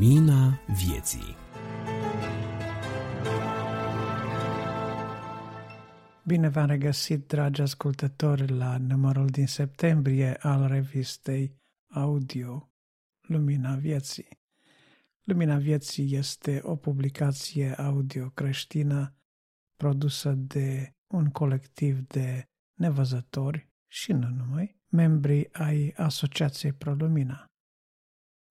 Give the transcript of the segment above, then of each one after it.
Lumina vieții Bine v-am regăsit, dragi ascultători, la numărul din septembrie al revistei audio Lumina Vieții. Lumina Vieții este o publicație audio creștină produsă de un colectiv de nevăzători și nu numai, membri ai Asociației ProLumina.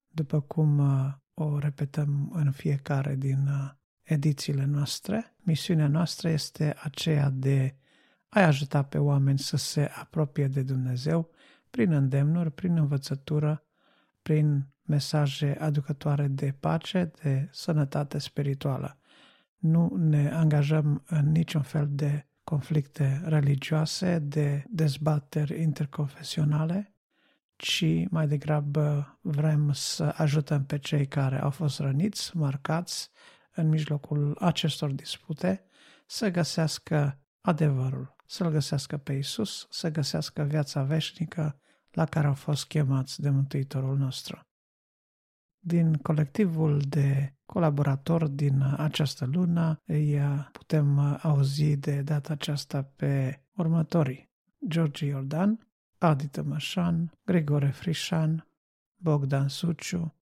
După cum uh, o repetăm în fiecare din uh, edițiile noastre, misiunea noastră este aceea de a ajuta pe oameni să se apropie de Dumnezeu prin îndemnuri, prin învățătură, prin mesaje aducătoare de pace, de sănătate spirituală. Nu ne angajăm în niciun fel de conflicte religioase, de dezbateri interconfesionale, ci mai degrabă vrem să ajutăm pe cei care au fost răniți, marcați în mijlocul acestor dispute, să găsească adevărul, să-L găsească pe Isus, să găsească viața veșnică la care au fost chemați de Mântuitorul nostru. Din colectivul de colaboratori din această lună îi putem auzi de data aceasta pe următorii. George Iordan, Adi Tămășan, Grigore Frișan, Bogdan Suciu,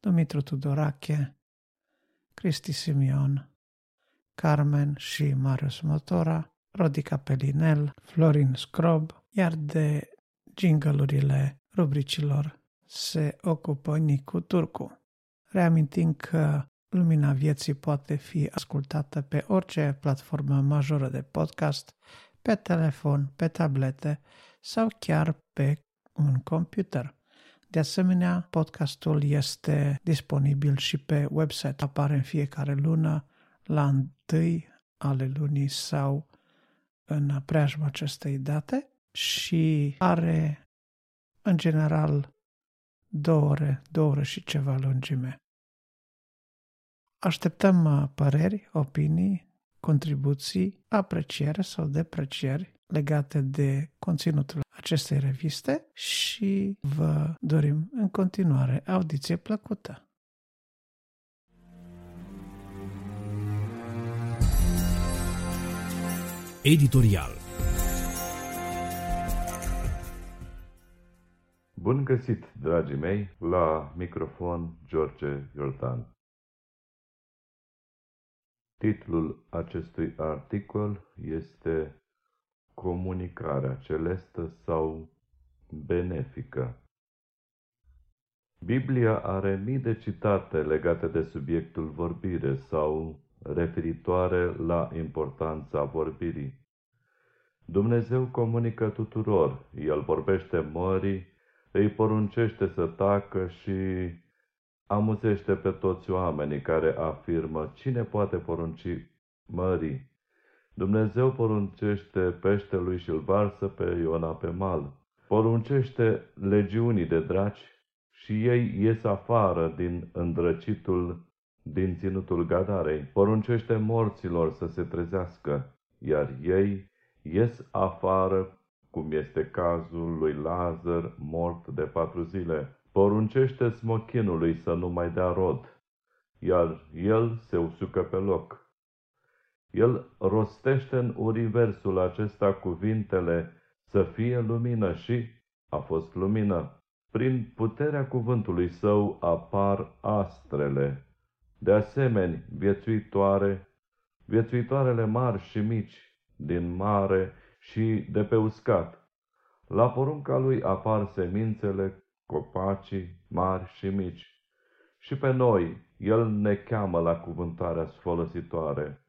Dumitru Tudorache, Cristi Simion, Carmen și Marius Motora, Rodica Pelinel, Florin Scrob, iar de jingle rubricilor se ocupă Nicu Turcu. Reamintim că Lumina Vieții poate fi ascultată pe orice platformă majoră de podcast, pe telefon, pe tablete sau chiar pe un computer. De asemenea, podcastul este disponibil și pe website. Apare în fiecare lună, la întâi ale lunii sau în preajma acestei date și are, în general, două ore, două ore și ceva lungime. Așteptăm uh, păreri, opinii, contribuții, apreciere sau deprecieri legate de conținutul acestei reviste și vă dorim în continuare audiție plăcută. Editorial Bun găsit, dragii mei, la microfon George Iordan. Titlul acestui articol este Comunicarea celestă sau benefică. Biblia are mii de citate legate de subiectul vorbire sau referitoare la importanța vorbirii. Dumnezeu comunică tuturor, El vorbește mării, îi poruncește să tacă și amuzește pe toți oamenii care afirmă cine poate porunci mării. Dumnezeu poruncește peștelui și îl varsă pe Iona pe mal. Poruncește legiunii de draci și ei ies afară din îndrăcitul din ținutul Gadarei. Poruncește morților să se trezească, iar ei ies afară cum este cazul lui Lazar, mort de patru zile. Poruncește smochinului să nu mai dea rod, iar el se usucă pe loc. El rostește în universul acesta cuvintele să fie lumină și a fost lumină. Prin puterea cuvântului său apar astrele, de asemenea viețuitoare, viețuitoarele mari și mici, din mare și de pe uscat. La porunca lui apar semințele, copacii mari și mici. Și pe noi el ne cheamă la cuvântarea folositoare.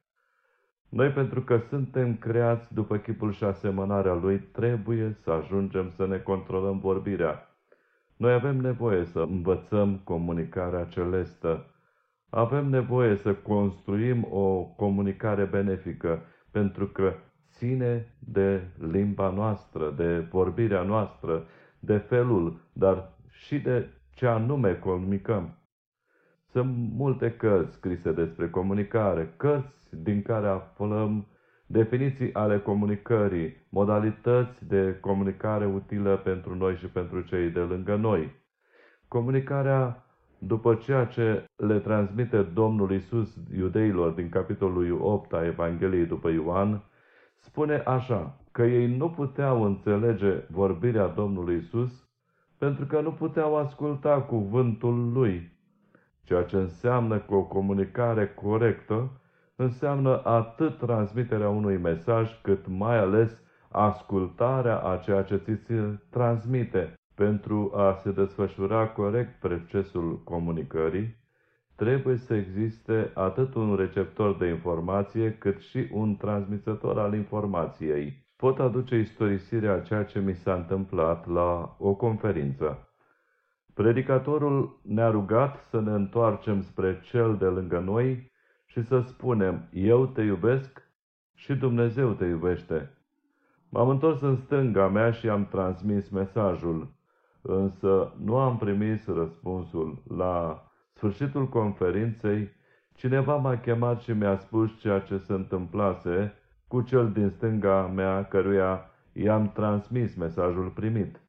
Noi, pentru că suntem creați după chipul și asemănarea lui, trebuie să ajungem să ne controlăm vorbirea. Noi avem nevoie să învățăm comunicarea celestă. Avem nevoie să construim o comunicare benefică, pentru că ține de limba noastră, de vorbirea noastră, de felul, dar și de ce anume comunicăm. Sunt multe cărți scrise despre comunicare, cărți din care aflăm definiții ale comunicării, modalități de comunicare utilă pentru noi și pentru cei de lângă noi. Comunicarea după ceea ce le transmite Domnul Isus iudeilor din capitolul 8 a Evangheliei după Ioan, spune așa, că ei nu puteau înțelege vorbirea Domnului Isus pentru că nu puteau asculta cuvântul Lui, ceea ce înseamnă că o comunicare corectă înseamnă atât transmiterea unui mesaj, cât mai ales ascultarea a ceea ce ți se transmite. Pentru a se desfășura corect procesul comunicării, trebuie să existe atât un receptor de informație, cât și un transmisător al informației. Pot aduce istorisirea a ceea ce mi s-a întâmplat la o conferință. Predicatorul ne-a rugat să ne întoarcem spre cel de lângă noi și să spunem, eu te iubesc și Dumnezeu te iubește. M-am întors în stânga mea și am transmis mesajul, însă nu am primit răspunsul. La sfârșitul conferinței, cineva m-a chemat și mi-a spus ceea ce se întâmplase cu cel din stânga mea căruia i-am transmis mesajul primit.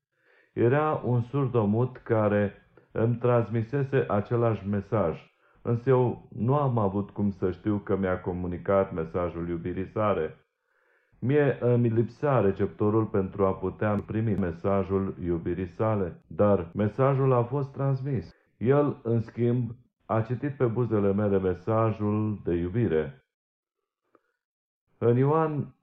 Era un surdomut care îmi transmisese același mesaj, însă eu nu am avut cum să știu că mi-a comunicat mesajul iubirii sare. Mie îmi lipsea receptorul pentru a putea primi mesajul iubirii sale, dar mesajul a fost transmis. El, în schimb, a citit pe buzele mele mesajul de iubire. În Ioan,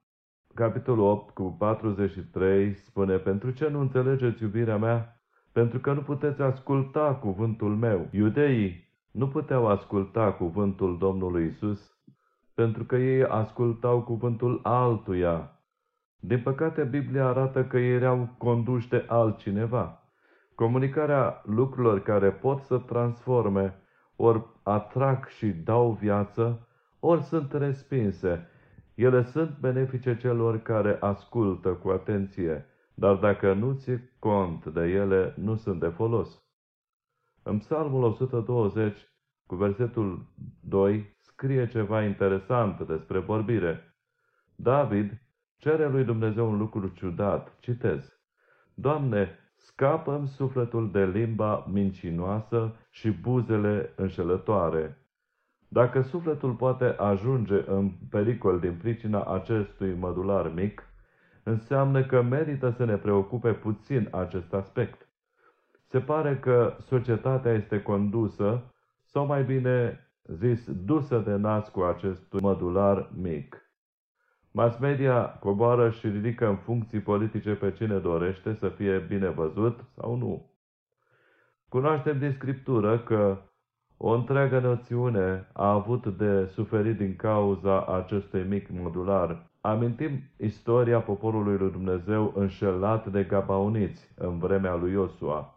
capitolul 8, cu 43, spune, Pentru ce nu înțelegeți iubirea mea? Pentru că nu puteți asculta cuvântul meu. Iudeii nu puteau asculta cuvântul Domnului Isus, pentru că ei ascultau cuvântul altuia. Din păcate, Biblia arată că ei erau conduși de altcineva. Comunicarea lucrurilor care pot să transforme, ori atrag și dau viață, ori sunt respinse. Ele sunt benefice celor care ascultă cu atenție, dar dacă nu ți cont de ele, nu sunt de folos. În Psalmul 120, cu versetul 2, scrie ceva interesant despre vorbire. David cere lui Dumnezeu un lucru ciudat. Citez. Doamne, scapă sufletul de limba mincinoasă și buzele înșelătoare. Dacă sufletul poate ajunge în pericol din pricina acestui mădular mic, înseamnă că merită să ne preocupe puțin acest aspect. Se pare că societatea este condusă, sau mai bine zis, dusă de nas cu acest mădular mic. Mass media coboară și ridică în funcții politice pe cine dorește să fie bine văzut sau nu. Cunoaștem din scriptură că o întreagă noțiune a avut de suferit din cauza acestui mic modular. Amintim istoria poporului lui Dumnezeu înșelat de gabauniți în vremea lui Iosua.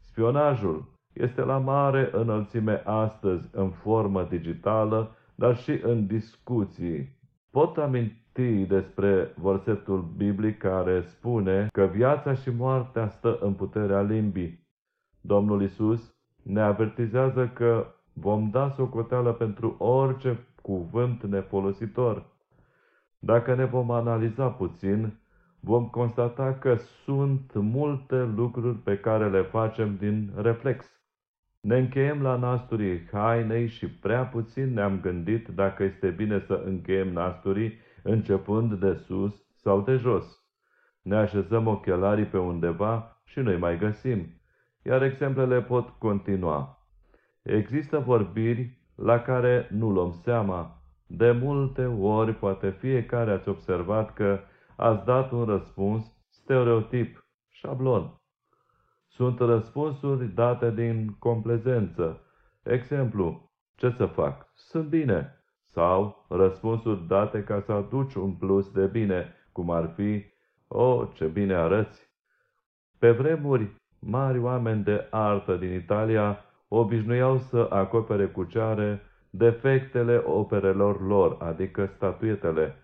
Spionajul este la mare înălțime astăzi în formă digitală, dar și în discuții. Pot aminti despre versetul biblic care spune că viața și moartea stă în puterea limbii. Domnul Isus ne avertizează că vom da socoteală pentru orice cuvânt nefolositor. Dacă ne vom analiza puțin, vom constata că sunt multe lucruri pe care le facem din reflex. Ne încheiem la nasturii hainei și prea puțin ne-am gândit dacă este bine să încheiem nasturii începând de sus sau de jos. Ne așezăm ochelarii pe undeva și noi mai găsim, iar exemplele pot continua. Există vorbiri la care nu luăm seama. De multe ori, poate fiecare ați observat că ați dat un răspuns stereotip, șablon. Sunt răspunsuri date din complezență. Exemplu, ce să fac? Sunt bine. Sau răspunsuri date ca să aduci un plus de bine, cum ar fi, o, oh, ce bine arăți. Pe vremuri, mari oameni de artă din Italia obișnuiau să acopere cu ceare defectele operelor lor, adică statuetele.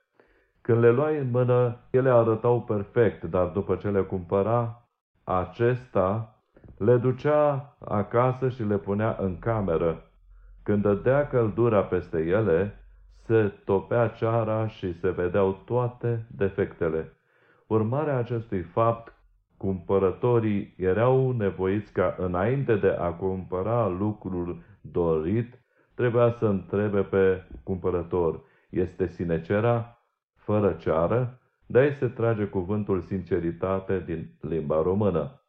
Când le luai în mână, ele arătau perfect, dar după ce le cumpăra, acesta le ducea acasă și le punea în cameră. Când dădea căldura peste ele, se topea ceara și se vedeau toate defectele. Urmarea acestui fapt cumpărătorii erau nevoiți ca înainte de a cumpăra lucrul dorit, trebuia să întrebe pe cumpărător, este sinecera, fără ceară? De aici se trage cuvântul sinceritate din limba română.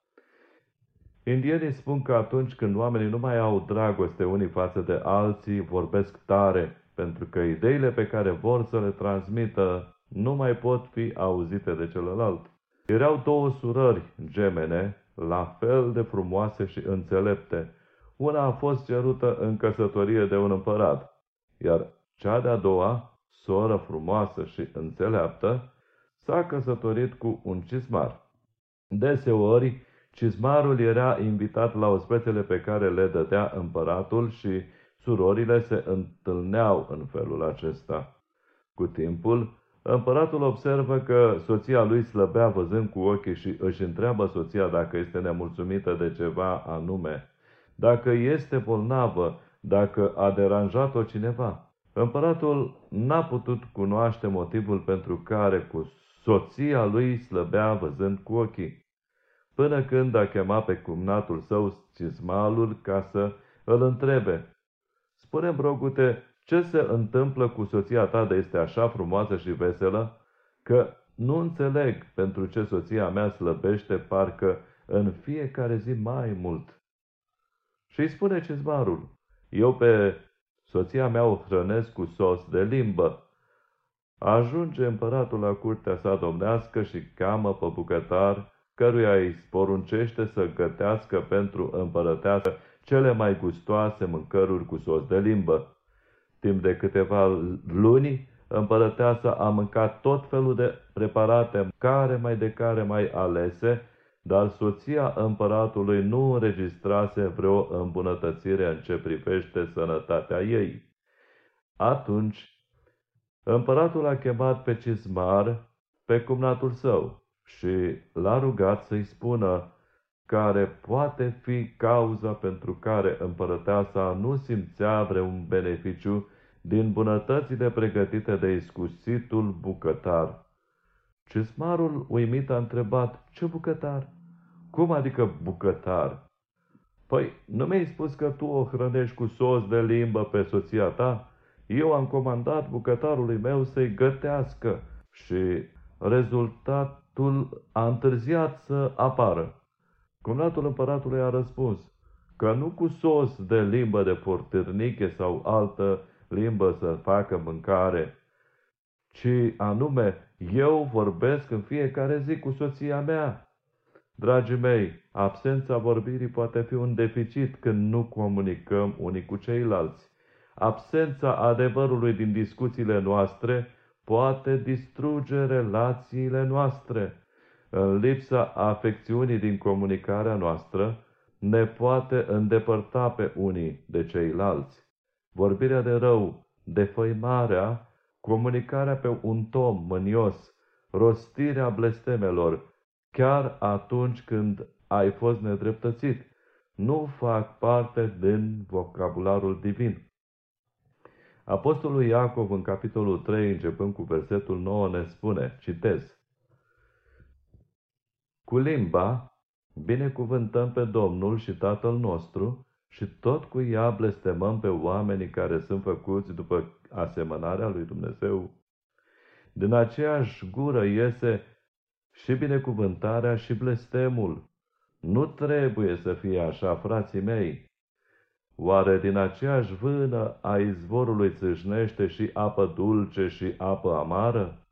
Indienii spun că atunci când oamenii nu mai au dragoste unii față de alții, vorbesc tare, pentru că ideile pe care vor să le transmită nu mai pot fi auzite de celălalt. Erau două surări gemene, la fel de frumoase și înțelepte. Una a fost cerută în căsătorie de un împărat, iar cea de-a doua, soră frumoasă și înțeleaptă, s-a căsătorit cu un cizmar. Deseori, cizmarul era invitat la ospețele pe care le dădea împăratul și surorile se întâlneau în felul acesta. Cu timpul, împăratul observă că soția lui slăbea văzând cu ochii și își întreabă soția dacă este nemulțumită de ceva anume, dacă este bolnavă, dacă a deranjat-o cineva. Împăratul n-a putut cunoaște motivul pentru care cu soția lui slăbea văzând cu ochii, până când a chemat pe cumnatul său cizmalul ca să îl întrebe. Spune-mi, rogute, ce se întâmplă cu soția ta de este așa frumoasă și veselă, că nu înțeleg pentru ce soția mea slăbește parcă în fiecare zi mai mult. Și îi spune cizmarul, eu pe soția mea o hrănesc cu sos de limbă, Ajunge împăratul la curtea sa domnească și cheamă pe bucătar, căruia îi sporuncește să gătească pentru împărăteasă cele mai gustoase mâncăruri cu sos de limbă. Timp de câteva luni, împărăteasa a mâncat tot felul de preparate, care mai de care mai alese, dar soția împăratului nu înregistrase vreo îmbunătățire în ce privește sănătatea ei. Atunci Împăratul a chemat pe Cizmar, pe cumnatul său, și l-a rugat să-i spună care poate fi cauza pentru care împărăteasa nu simțea vreun beneficiu din bunătățile pregătite de iscusitul bucătar. Cismarul uimit a întrebat, ce bucătar? Cum adică bucătar? Păi, nu mi-ai spus că tu o hrănești cu sos de limbă pe soția ta? Eu am comandat bucătarului meu să-i gătească și rezultatul a întârziat să apară. Cumnatul împăratului a răspuns că nu cu sos de limbă de portârniche sau altă limbă să facă mâncare, ci anume eu vorbesc în fiecare zi cu soția mea. Dragii mei, absența vorbirii poate fi un deficit când nu comunicăm unii cu ceilalți. Absența adevărului din discuțiile noastre poate distruge relațiile noastre. În lipsa afecțiunii din comunicarea noastră, ne poate îndepărta pe unii de ceilalți. Vorbirea de rău, defăimarea, comunicarea pe un tom mânios, rostirea blestemelor, chiar atunci când ai fost nedreptățit, nu fac parte din vocabularul divin. Apostolul Iacov în capitolul 3, începând cu versetul 9, ne spune, citez, Cu limba binecuvântăm pe Domnul și Tatăl nostru și tot cu ea blestemăm pe oamenii care sunt făcuți după asemănarea lui Dumnezeu. Din aceeași gură iese și binecuvântarea și blestemul. Nu trebuie să fie așa, frații mei. Oare din aceeași vână a izvorului țâșnește și apă dulce și apă amară?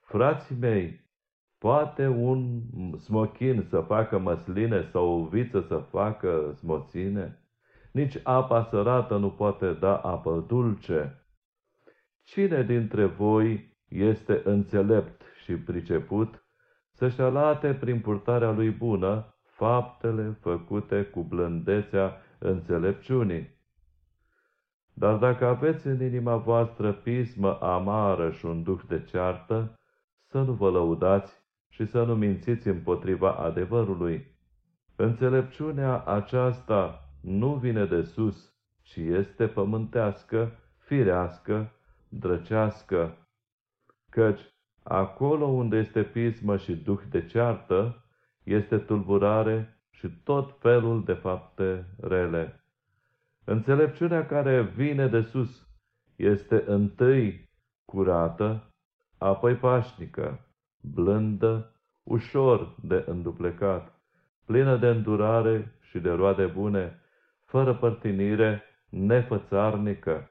Frații mei, poate un smochin să facă măsline sau o viță să facă smoține? Nici apa sărată nu poate da apă dulce. Cine dintre voi este înțelept și priceput să-și alate prin purtarea lui bună faptele făcute cu blândețea înțelepciunii. Dar dacă aveți în inima voastră pismă amară și un duh de ceartă, să nu vă lăudați și să nu mințiți împotriva adevărului. Înțelepciunea aceasta nu vine de sus, ci este pământească, firească, drăcească. Căci acolo unde este pismă și duh de ceartă, este tulburare și tot felul de fapte rele. Înțelepciunea care vine de sus este întâi curată, apoi pașnică, blândă, ușor de înduplecat, plină de îndurare și de roade bune, fără părtinire, nefățarnică.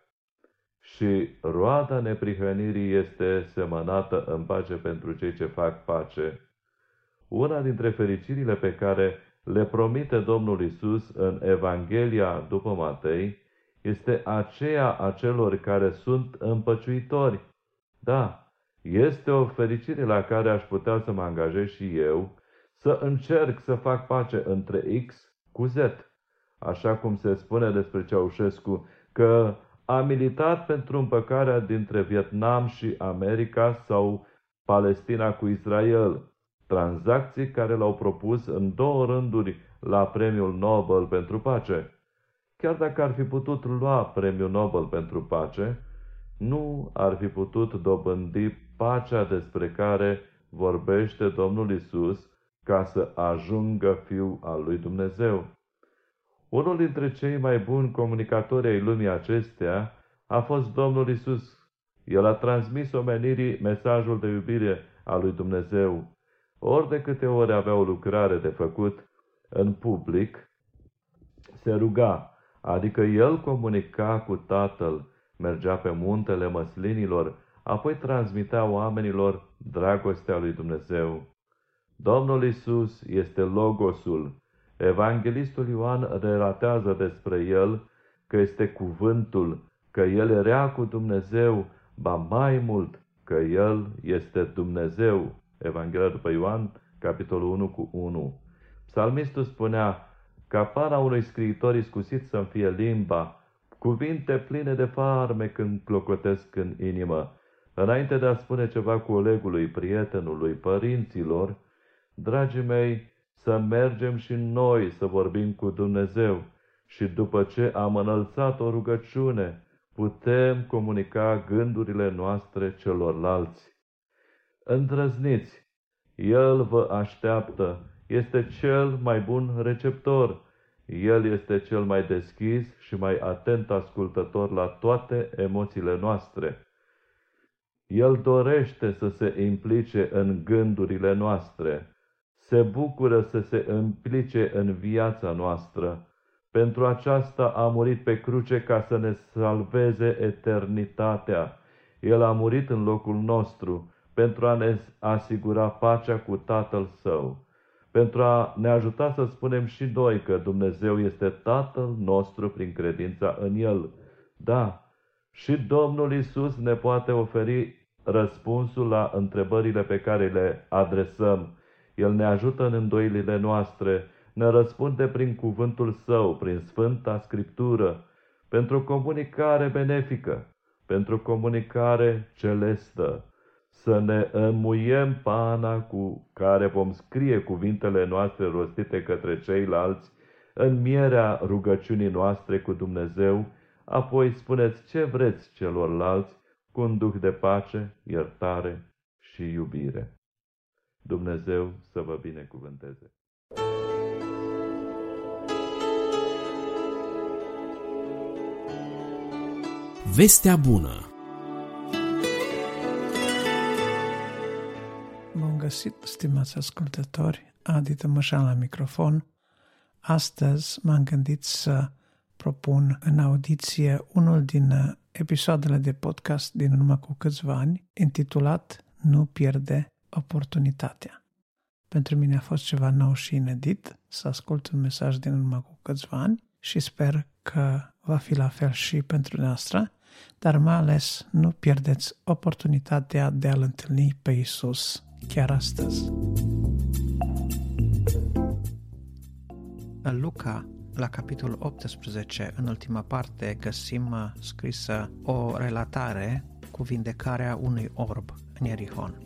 Și roada neprihănirii este semănată în pace pentru cei ce fac pace. Una dintre fericirile pe care le promite Domnul Isus în Evanghelia după Matei este aceea a celor care sunt împăciuitori. Da, este o fericire la care aș putea să mă angajez și eu, să încerc să fac pace între X cu Z. Așa cum se spune despre Ceaușescu că a militat pentru împăcarea dintre Vietnam și America sau Palestina cu Israel, tranzacții care l-au propus în două rânduri la Premiul Nobel pentru pace. Chiar dacă ar fi putut lua Premiul Nobel pentru pace, nu ar fi putut dobândi pacea despre care vorbește Domnul Isus ca să ajungă Fiul al lui Dumnezeu. Unul dintre cei mai buni comunicatori ai lumii acestea a fost Domnul Isus. El a transmis omenirii mesajul de iubire a lui Dumnezeu. Ori de câte ori avea o lucrare de făcut în public, se ruga, adică el comunica cu Tatăl, mergea pe muntele măslinilor, apoi transmitea oamenilor dragostea lui Dumnezeu. Domnul Isus este Logosul. Evanghelistul Ioan relatează despre el că este cuvântul, că el era cu Dumnezeu, ba mai mult, că el este Dumnezeu. Evanghelia după Ioan, capitolul 1 cu 1. Psalmistul spunea, capana unui scriitor iscusit să-mi fie limba, cuvinte pline de farme când clocotesc în inimă. Înainte de a spune ceva colegului, prietenului, părinților, dragii mei, să mergem și noi să vorbim cu Dumnezeu și după ce am înălțat o rugăciune, putem comunica gândurile noastre celorlalți. Îndrăzniți! El vă așteaptă, este cel mai bun receptor, el este cel mai deschis și mai atent ascultător la toate emoțiile noastre. El dorește să se implice în gândurile noastre, se bucură să se implice în viața noastră. Pentru aceasta a murit pe cruce ca să ne salveze eternitatea. El a murit în locul nostru pentru a ne asigura pacea cu Tatăl Său pentru a ne ajuta să spunem și noi că Dumnezeu este Tatăl nostru prin credința în El. Da, și Domnul Isus ne poate oferi răspunsul la întrebările pe care le adresăm. El ne ajută în îndoilile noastre, ne răspunde prin cuvântul Său, prin Sfânta Scriptură, pentru comunicare benefică, pentru comunicare celestă să ne înmuiem pana cu care vom scrie cuvintele noastre rostite către ceilalți în mierea rugăciunii noastre cu Dumnezeu, apoi spuneți ce vreți celorlalți cu un duh de pace, iertare și iubire. Dumnezeu să vă binecuvânteze! Vestea bună găsit, stimați ascultători, Adi Tămășan la microfon. Astăzi m-am gândit să propun în audiție unul din episoadele de podcast din urmă cu câțiva ani, intitulat Nu pierde oportunitatea. Pentru mine a fost ceva nou și inedit să ascult un mesaj din urmă cu câțiva ani și sper că va fi la fel și pentru noastră, dar mai ales nu pierdeți oportunitatea de a-L întâlni pe Isus chiar astăzi. În Luca, la capitolul 18, în ultima parte, găsim uh, scrisă o relatare cu vindecarea unui orb în Ierihon.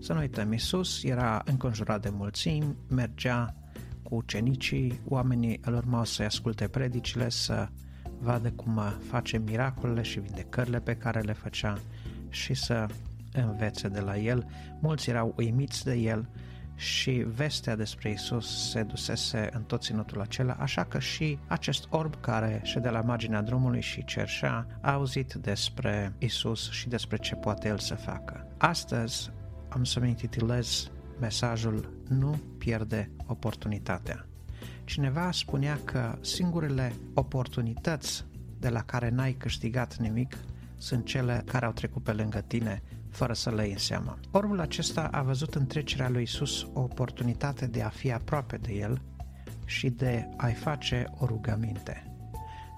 Să nu uităm, Iisus era înconjurat de mulțimi, mergea cu ucenicii, oamenii îl urmau să-i asculte predicile, să vadă cum face miracolele și vindecările pe care le făcea și să învețe de la el. Mulți erau uimiți de el și vestea despre Isus se dusese în tot ținutul acela, așa că și acest orb care ședea la marginea drumului și cerșea a auzit despre Isus și despre ce poate El să facă. Astăzi am să-mi intitulez mesajul Nu pierde oportunitatea. Cineva spunea că singurele oportunități de la care n-ai câștigat nimic sunt cele care au trecut pe lângă tine fără să le iei în seamă. Orbul acesta a văzut în trecerea lui Isus o oportunitate de a fi aproape de el și de a-i face o rugăminte.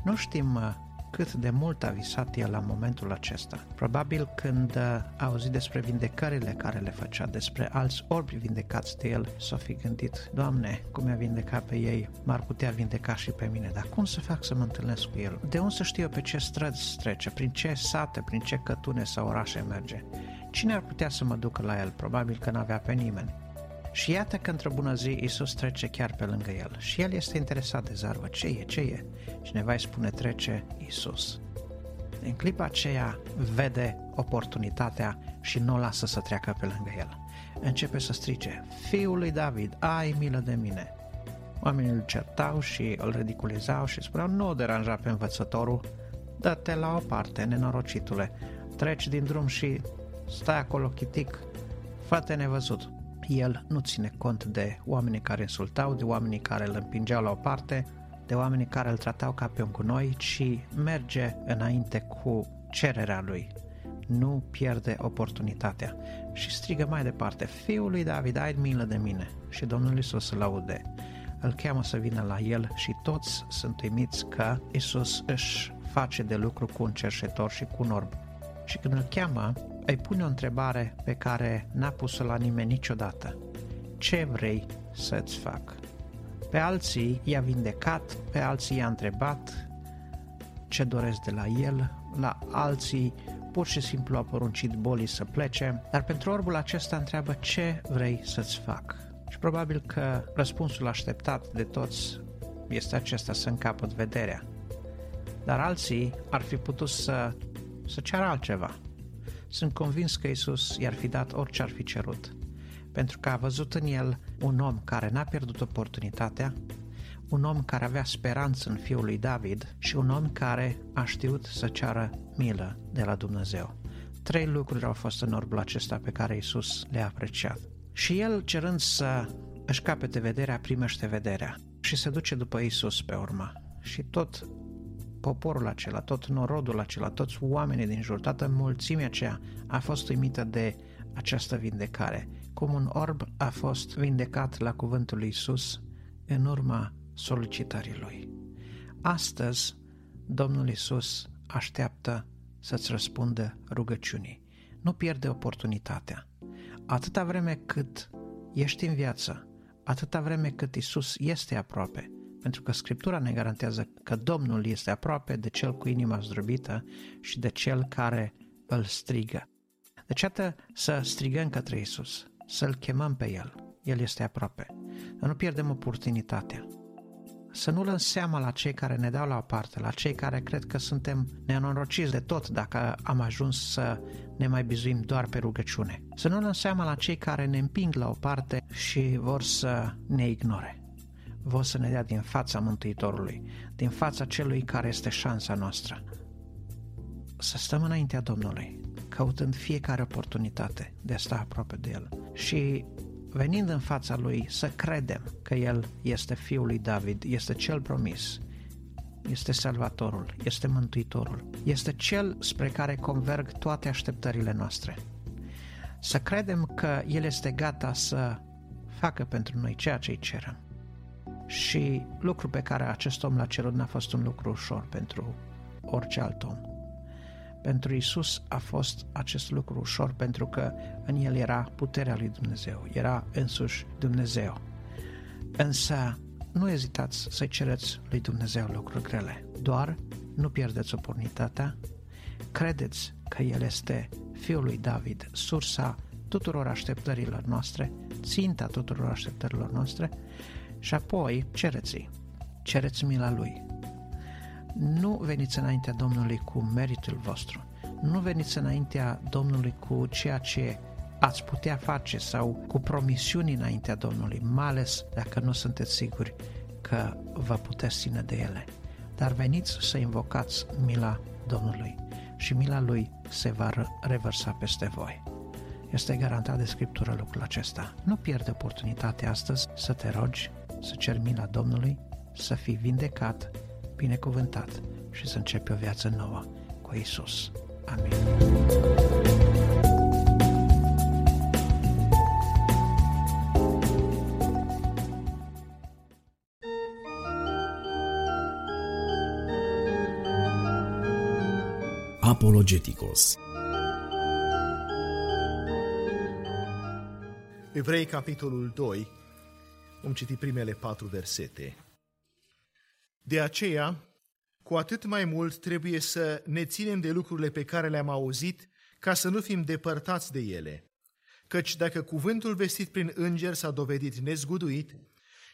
Nu știm uh, cât de mult a visat el la momentul acesta. Probabil când a auzit despre vindecările care le făcea, despre alți orbi vindecați de el, s-a fi gândit, Doamne, cum i-a vindecat pe ei, m-ar putea vindeca și pe mine, dar cum să fac să mă întâlnesc cu el? De unde să știu pe ce străzi trece, prin ce sate, prin ce cătune sau orașe merge? Cine ar putea să mă ducă la el? Probabil că n-avea pe nimeni. Și iată că într-o bună zi Isus trece chiar pe lângă el și el este interesat de zarvă. Ce e? Ce e? Cineva îi spune trece Isus. În clipa aceea vede oportunitatea și nu o lasă să treacă pe lângă el. Începe să strice, Fiul lui David, ai milă de mine. Oamenii îl certau și îl ridiculizau și spuneau, nu o deranja pe învățătorul, dă-te la o parte, nenorocitule, treci din drum și stai acolo chitic, fă nevăzut el nu ține cont de oamenii care insultau, de oamenii care îl împingeau la o parte, de oamenii care îl tratau ca pe un gunoi, ci merge înainte cu cererea lui. Nu pierde oportunitatea. Și strigă mai departe, Fiul lui David, ai milă de mine. Și Domnul Isus îl aude. Îl cheamă să vină la el și toți sunt uimiți că Isus își face de lucru cu un cerșetor și cu un orb. Și când îl cheamă, îi pune o întrebare pe care n-a pus-o la nimeni niciodată. Ce vrei să-ți fac? Pe alții i-a vindecat, pe alții i-a întrebat ce doresc de la el, la alții pur și simplu a poruncit bolii să plece, dar pentru orbul acesta întreabă ce vrei să-ți fac. Și probabil că răspunsul așteptat de toți este acesta să încapăt vederea. Dar alții ar fi putut să, să ceară altceva, sunt convins că Isus i-ar fi dat orice ar fi cerut, pentru că a văzut în el un om care n-a pierdut oportunitatea, un om care avea speranță în fiul lui David și un om care a știut să ceară milă de la Dumnezeu. Trei lucruri au fost în orbul acesta pe care Isus le-a apreciat. Și el, cerând să își capete vederea, primește vederea și se duce după Isus pe urmă. Și tot poporul acela, tot norodul acela, toți oamenii din jur, toată mulțimea aceea a fost uimită de această vindecare. Cum un orb a fost vindecat la cuvântul lui Isus în urma solicitării lui. Astăzi, Domnul Isus așteaptă să-ți răspundă rugăciunii. Nu pierde oportunitatea. Atâta vreme cât ești în viață, atâta vreme cât Isus este aproape, pentru că Scriptura ne garantează că Domnul este aproape de cel cu inima zdrobită și de cel care îl strigă. Deci, atât să strigăm către Isus, să-L chemăm pe El. El este aproape. Să nu pierdem oportunitatea. Să nu lăm seama la cei care ne dau la o parte, la cei care cred că suntem nenorociți de tot dacă am ajuns să ne mai bizuim doar pe rugăciune. Să nu lăm seama la cei care ne împing la o parte și vor să ne ignore vor să ne dea din fața Mântuitorului, din fața celui care este șansa noastră. Să stăm înaintea Domnului, căutând fiecare oportunitate de a sta aproape de El și venind în fața Lui să credem că El este Fiul lui David, este Cel promis, este Salvatorul, este Mântuitorul, este Cel spre care converg toate așteptările noastre. Să credem că El este gata să facă pentru noi ceea ce îi cerem și lucru pe care acest om l-a cerut n-a fost un lucru ușor pentru orice alt om. Pentru Isus a fost acest lucru ușor pentru că în el era puterea lui Dumnezeu, era însuși Dumnezeu. Însă nu ezitați să cereți lui Dumnezeu lucruri grele, doar nu pierdeți oportunitatea, credeți că El este Fiul lui David, sursa tuturor așteptărilor noastre, ținta tuturor așteptărilor noastre și apoi cereți cereți mila Lui. Nu veniți înaintea Domnului cu meritul vostru, nu veniți înaintea Domnului cu ceea ce ați putea face sau cu promisiuni înaintea Domnului, mai ales dacă nu sunteți siguri că vă puteți ține de ele. Dar veniți să invocați mila Domnului și mila Lui se va revărsa peste voi. Este garantat de Scriptură lucrul acesta. Nu pierde oportunitatea astăzi să te rogi, să ceri mila Domnului, să fii vindecat, binecuvântat și să începi o viață nouă cu Isus. Amin. Apologeticos Evrei, capitolul 2, vom citi primele patru versete. De aceea, cu atât mai mult trebuie să ne ținem de lucrurile pe care le-am auzit, ca să nu fim depărtați de ele. Căci dacă cuvântul vestit prin înger s-a dovedit nezguduit,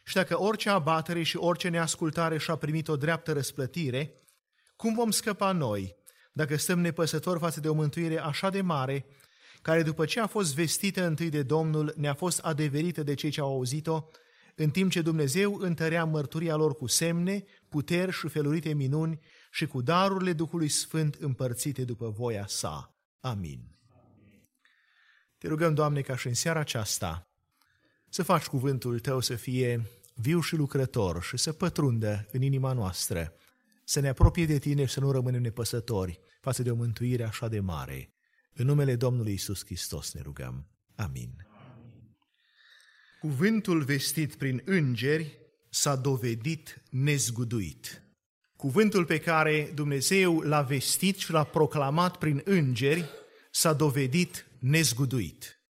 și dacă orice abatere și orice neascultare și-a primit o dreaptă răsplătire, cum vom scăpa noi, dacă stăm nepăsători față de o mântuire așa de mare, care după ce a fost vestită întâi de Domnul, ne-a fost adeverită de cei ce au auzit-o, în timp ce Dumnezeu întărea mărturia lor cu semne, puteri și felurite minuni și cu darurile Duhului Sfânt împărțite după voia sa. Amin. Te rugăm, Doamne, ca și în seara aceasta să faci cuvântul Tău să fie viu și lucrător și să pătrundă în inima noastră, să ne apropie de Tine și să nu rămânem nepăsători față de o mântuire așa de mare. În numele Domnului Isus Hristos ne rugăm. Amin. Cuvântul vestit prin îngeri s-a dovedit nezguduit. Cuvântul pe care Dumnezeu l-a vestit și l-a proclamat prin îngeri s-a dovedit nezguduit.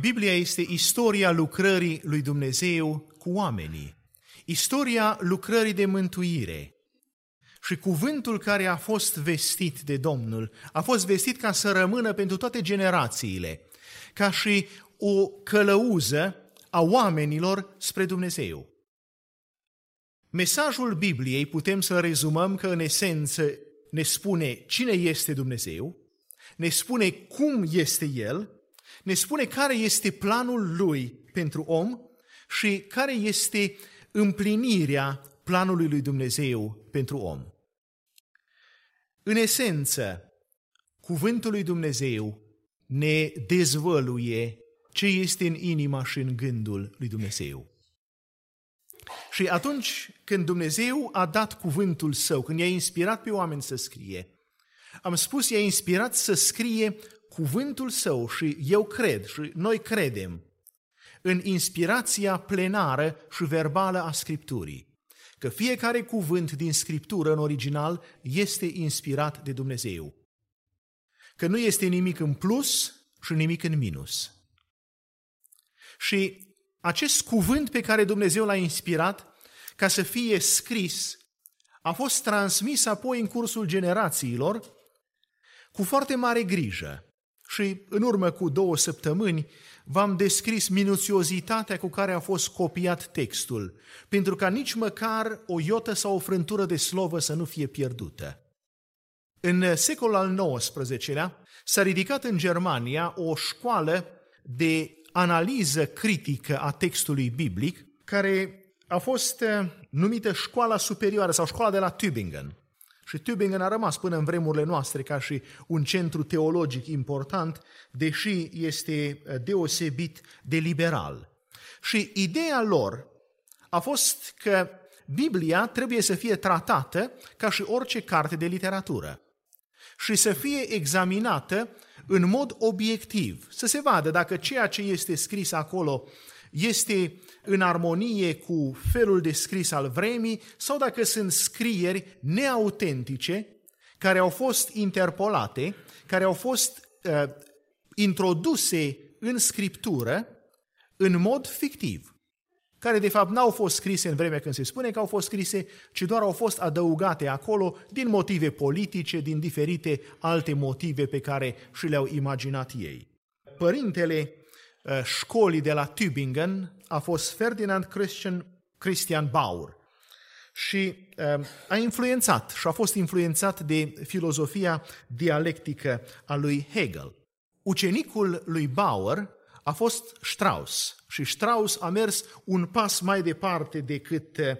Biblia este istoria lucrării lui Dumnezeu cu oamenii, istoria lucrării de mântuire. Și cuvântul care a fost vestit de Domnul a fost vestit ca să rămână pentru toate generațiile, ca și o călăuză a oamenilor spre Dumnezeu. Mesajul Bibliei putem să rezumăm că în esență ne spune cine este Dumnezeu, ne spune cum este El, ne spune care este planul Lui pentru om și care este împlinirea planului lui Dumnezeu pentru om. În esență, cuvântul lui Dumnezeu ne dezvăluie ce este în inima și în gândul lui Dumnezeu. Și atunci când Dumnezeu a dat cuvântul său, când i-a inspirat pe oameni să scrie, am spus, i-a inspirat să scrie cuvântul său și eu cred și noi credem în inspirația plenară și verbală a Scripturii. Că fiecare cuvânt din Scriptură în original este inspirat de Dumnezeu. Că nu este nimic în plus și nimic în minus. Și acest cuvânt pe care Dumnezeu l-a inspirat ca să fie scris a fost transmis apoi în cursul generațiilor cu foarte mare grijă. Și în urmă cu două săptămâni v-am descris minuțiozitatea cu care a fost copiat textul, pentru ca nici măcar o iotă sau o frântură de slovă să nu fie pierdută. În secolul al XIX-lea s-a ridicat în Germania o școală de analiză critică a textului biblic, care a fost eh, numită școala superioară sau școala de la Tübingen. Și Tübingen a rămas până în vremurile noastre ca și un centru teologic important, deși este eh, deosebit de liberal. Și ideea lor a fost că Biblia trebuie să fie tratată ca și orice carte de literatură și să fie examinată în mod obiectiv, să se vadă dacă ceea ce este scris acolo este în armonie cu felul de scris al vremii sau dacă sunt scrieri neautentice care au fost interpolate, care au fost uh, introduse în scriptură în mod fictiv care de fapt n-au fost scrise în vremea când se spune că au fost scrise, ci doar au fost adăugate acolo din motive politice, din diferite alte motive pe care și le-au imaginat ei. Părintele uh, școlii de la Tübingen a fost Ferdinand Christian, Christian Bauer și uh, a influențat și a fost influențat de filozofia dialectică a lui Hegel. ucenicul lui Bauer a fost Strauss și Strauss a mers un pas mai departe decât uh,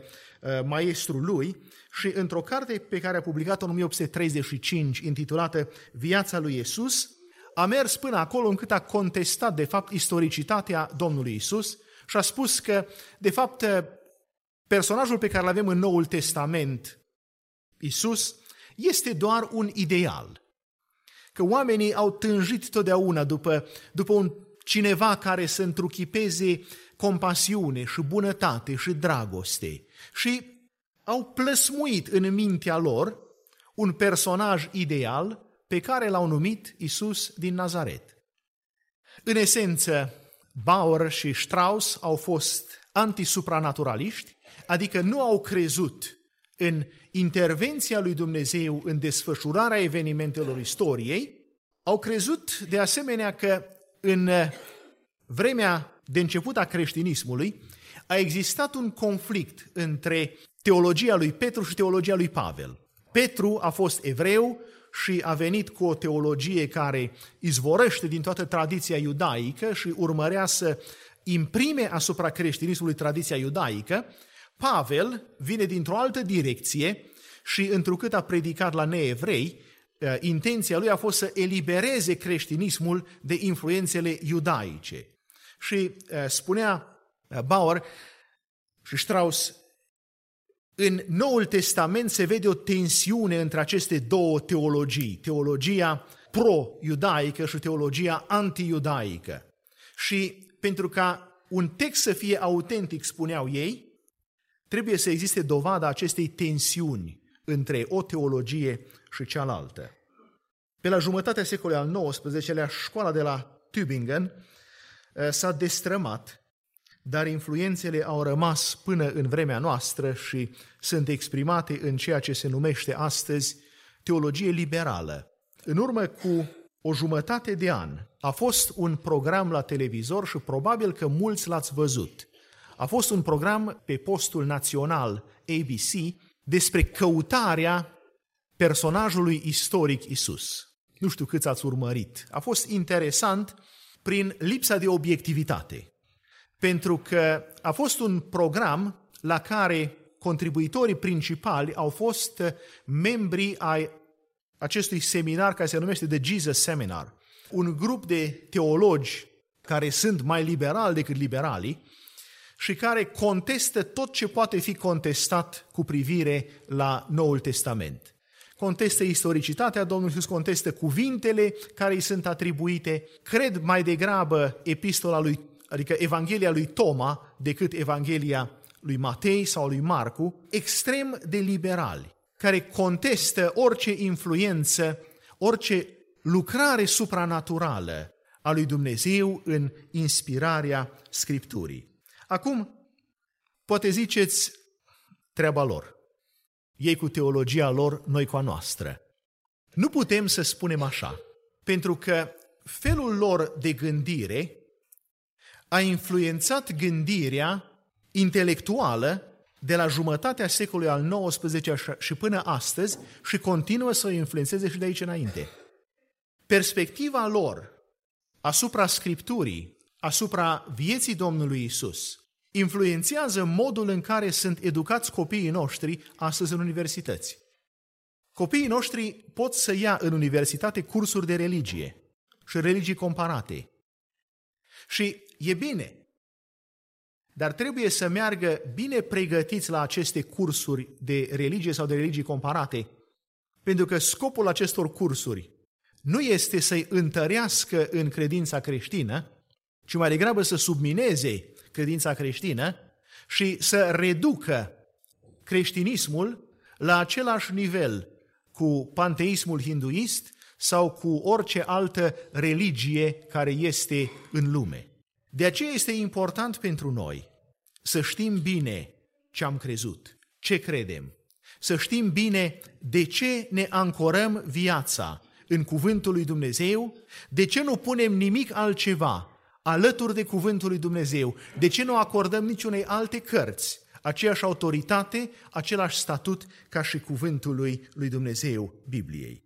maestrul lui și într-o carte pe care a publicat-o în 1835, intitulată Viața lui Isus, a mers până acolo încât a contestat, de fapt, istoricitatea Domnului Isus și a spus că, de fapt, personajul pe care îl avem în Noul Testament, Isus, este doar un ideal. Că oamenii au tânjit totdeauna după, după un cineva care să întruchipeze compasiune și bunătate și dragoste și au plăsmuit în mintea lor un personaj ideal pe care l-au numit Isus din Nazaret. În esență, Bauer și Strauss au fost antisupranaturaliști, adică nu au crezut în intervenția lui Dumnezeu în desfășurarea evenimentelor istoriei, au crezut de asemenea că în vremea de început a creștinismului a existat un conflict între teologia lui Petru și teologia lui Pavel. Petru a fost evreu și a venit cu o teologie care izvorăște din toată tradiția iudaică și urmărea să imprime asupra creștinismului tradiția iudaică, Pavel vine dintr-o altă direcție și întrucât a predicat la neevrei, eh, intenția lui a fost să elibereze creștinismul de influențele iudaice. Și eh, spunea eh, Bauer și Strauss, în Noul Testament se vede o tensiune între aceste două teologii, teologia pro-iudaică și teologia anti-iudaică. Și pentru ca un text să fie autentic, spuneau ei, trebuie să existe dovada acestei tensiuni între o teologie și cealaltă. Pe la jumătatea secolului al XIX-lea, școala de la Tübingen eh, s-a destrămat dar influențele au rămas până în vremea noastră și sunt exprimate în ceea ce se numește astăzi teologie liberală. În urmă cu o jumătate de an a fost un program la televizor și probabil că mulți l-ați văzut. A fost un program pe postul național ABC despre căutarea personajului istoric Isus. Nu știu câți ați urmărit. A fost interesant prin lipsa de obiectivitate pentru că a fost un program la care contribuitorii principali au fost membri ai acestui seminar care se numește The Jesus Seminar. Un grup de teologi care sunt mai liberali decât liberalii și care contestă tot ce poate fi contestat cu privire la Noul Testament. Contestă istoricitatea Domnului Iisus, contestă cuvintele care îi sunt atribuite, cred mai degrabă epistola lui adică Evanghelia lui Toma, decât Evanghelia lui Matei sau lui Marcu, extrem de liberali, care contestă orice influență, orice lucrare supranaturală a lui Dumnezeu în inspirarea Scripturii. Acum, poate ziceți treaba lor. Ei cu teologia lor, noi cu a noastră. Nu putem să spunem așa, pentru că felul lor de gândire a influențat gândirea intelectuală de la jumătatea secolului al XIX și până astăzi și continuă să o influențeze și de aici înainte. Perspectiva lor asupra Scripturii, asupra vieții Domnului Isus, influențează modul în care sunt educați copiii noștri astăzi în universități. Copiii noștri pot să ia în universitate cursuri de religie și religii comparate. Și e bine. Dar trebuie să meargă bine pregătiți la aceste cursuri de religie sau de religii comparate, pentru că scopul acestor cursuri nu este să-i întărească în credința creștină, ci mai degrabă să submineze credința creștină și să reducă creștinismul la același nivel cu panteismul hinduist sau cu orice altă religie care este în lume. De aceea este important pentru noi să știm bine ce am crezut, ce credem, să știm bine de ce ne ancorăm viața în cuvântul lui Dumnezeu, de ce nu punem nimic altceva alături de cuvântul lui Dumnezeu, de ce nu acordăm niciunei alte cărți aceeași autoritate, același statut ca și cuvântul lui, lui Dumnezeu, Bibliei.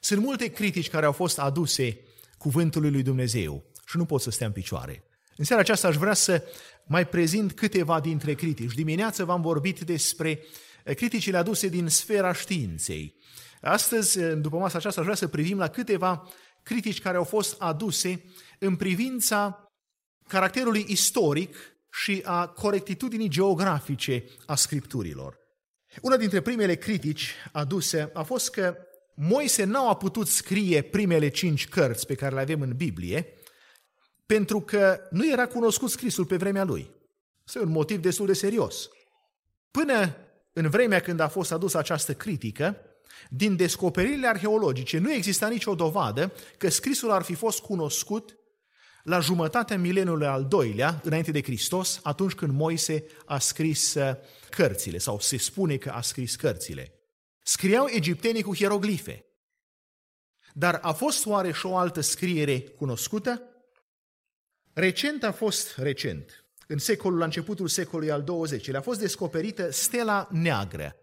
Sunt multe critici care au fost aduse cuvântului lui Dumnezeu și nu pot să stea în picioare. În seara aceasta aș vrea să mai prezint câteva dintre critici. Dimineață v-am vorbit despre eh, criticile aduse din sfera științei. Astăzi, eh, după masa aceasta, aș vrea să privim la câteva critici care au fost aduse în privința caracterului istoric și a corectitudinii geografice a scripturilor. Una dintre primele critici aduse a fost că Moise nu a putut scrie primele cinci cărți pe care le avem în Biblie, pentru că nu era cunoscut scrisul pe vremea lui. Este un motiv destul de serios. Până în vremea când a fost adusă această critică, din descoperirile arheologice nu exista nicio dovadă că scrisul ar fi fost cunoscut la jumătatea mileniului al doilea, înainte de Hristos, atunci când Moise a scris uh, cărțile, sau se spune că a scris cărțile. Scriau egiptenii cu hieroglife. Dar a fost oare și o altă scriere cunoscută? Recent a fost, recent, în secolul, la începutul secolului al XX-lea, a fost descoperită stela neagră,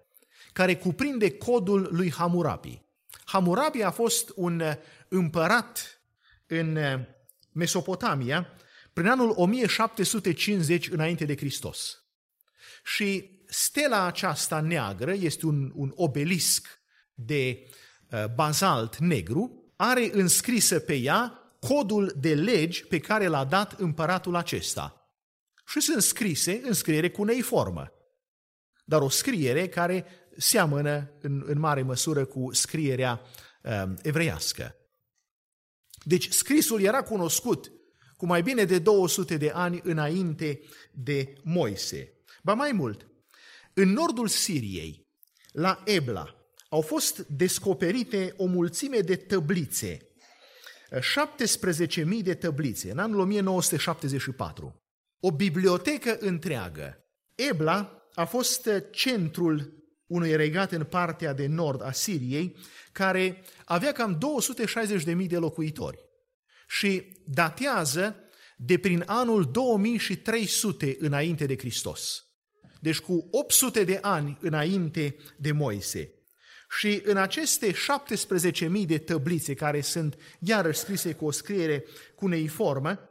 care cuprinde codul lui Hammurabi. Hammurabi a fost un împărat în Mesopotamia prin anul 1750 înainte de Hristos. Și stela aceasta neagră este un, un obelisc de uh, bazalt negru, are înscrisă pe ea codul de legi pe care l-a dat împăratul acesta. Și sunt scrise în scriere cuneiformă, dar o scriere care seamănă în, în mare măsură cu scrierea uh, evreiască. Deci scrisul era cunoscut cu mai bine de 200 de ani înainte de Moise. Ba mai mult, în nordul Siriei, la Ebla, au fost descoperite o mulțime de tăblițe, 17.000 de tăblițe, în anul 1974. O bibliotecă întreagă. Ebla a fost centrul unui regat în partea de nord a Siriei, care avea cam 260.000 de locuitori și datează de prin anul 2300 înainte de Hristos. Deci cu 800 de ani înainte de Moise. Și în aceste 17.000 de tăblițe care sunt iarăși scrise cu o scriere cuneiformă,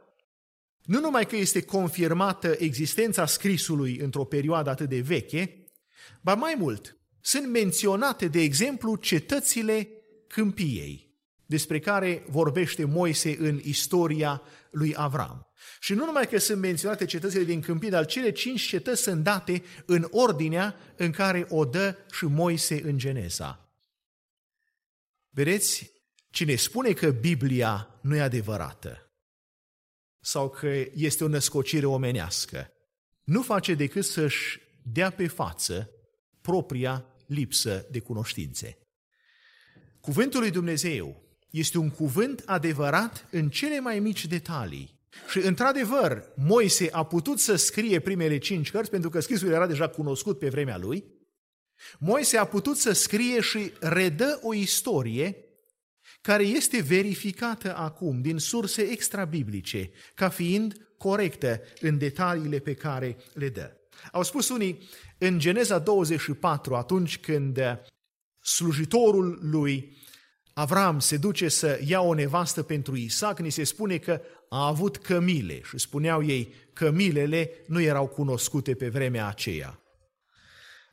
nu numai că este confirmată existența scrisului într-o perioadă atât de veche, ba mai mult, sunt menționate, de exemplu, cetățile câmpiei, despre care vorbește Moise în istoria lui Avram. Și nu numai că sunt menționate cetățile din câmpie, dar cele cinci cetăți sunt date în ordinea în care o dă și Moise în Geneza. Vedeți, cine spune că Biblia nu e adevărată sau că este o născocire omenească, nu face decât să-și dea pe față propria lipsă de cunoștințe. Cuvântul lui Dumnezeu este un cuvânt adevărat în cele mai mici detalii. Și, într-adevăr, Moise a putut să scrie primele cinci cărți, pentru că scrisul era deja cunoscut pe vremea lui. Moise a putut să scrie și redă o istorie care este verificată acum din surse extrabiblice, ca fiind corectă în detaliile pe care le dă. Au spus unii în Geneza 24, atunci când slujitorul lui Avram se duce să ia o nevastă pentru Isaac, ni se spune că a avut cămile și spuneau ei cămilele nu erau cunoscute pe vremea aceea.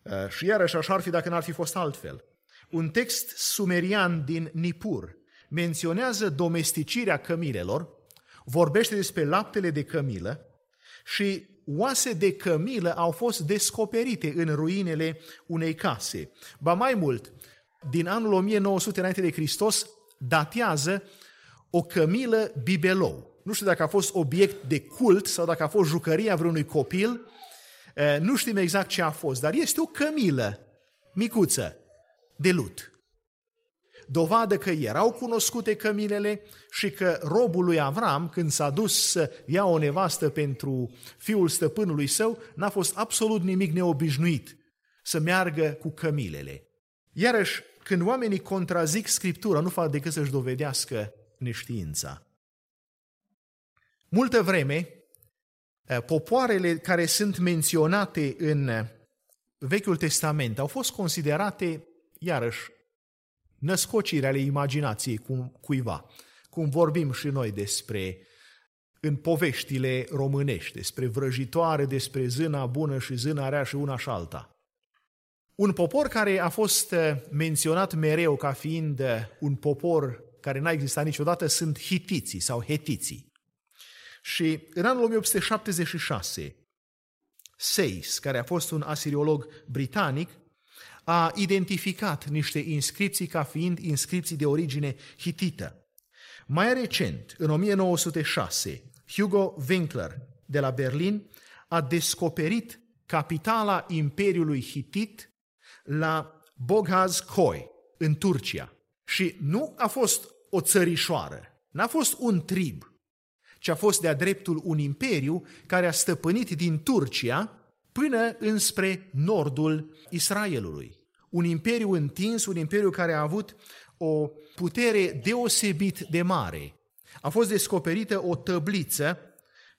Uh, și iarăși așa ar fi dacă n-ar fi fost altfel. Un text sumerian din Nipur menționează domesticirea cămilelor, vorbește despre laptele de cămilă și oase de cămilă au fost descoperite în ruinele unei case. Ba mai mult, din anul 1900 înainte de Hristos, datează o cămilă bibelou. Nu știu dacă a fost obiect de cult sau dacă a fost jucăria vreunui copil, nu știm exact ce a fost, dar este o cămilă micuță de lut dovadă că erau cunoscute cămilele și că robul lui Avram, când s-a dus să ia o nevastă pentru fiul stăpânului său, n-a fost absolut nimic neobișnuit să meargă cu cămilele. Iarăși, când oamenii contrazic Scriptura, nu fac decât să-și dovedească neștiința. Multă vreme, eh, popoarele care sunt menționate în Vechiul Testament au fost considerate, iarăși, născociri ale imaginației cu, cuiva. cum vorbim și noi despre în poveștile românești, despre vrăjitoare, despre zâna bună și zâna rea și una și alta. Un popor care a fost menționat mereu ca fiind un popor care n-a existat niciodată sunt hitiții sau hetiții. Și în anul 1876, Seis, care a fost un asiriolog britanic, a identificat niște inscripții ca fiind inscripții de origine hitită. Mai recent, în 1906, Hugo Winkler de la Berlin a descoperit capitala Imperiului Hitit la Boghaz Koi, în Turcia. Și nu a fost o țărișoară, n-a fost un trib, ci a fost de-a dreptul un imperiu care a stăpânit din Turcia până înspre nordul Israelului. Un imperiu întins, un imperiu care a avut o putere deosebit de mare. A fost descoperită o tăbliță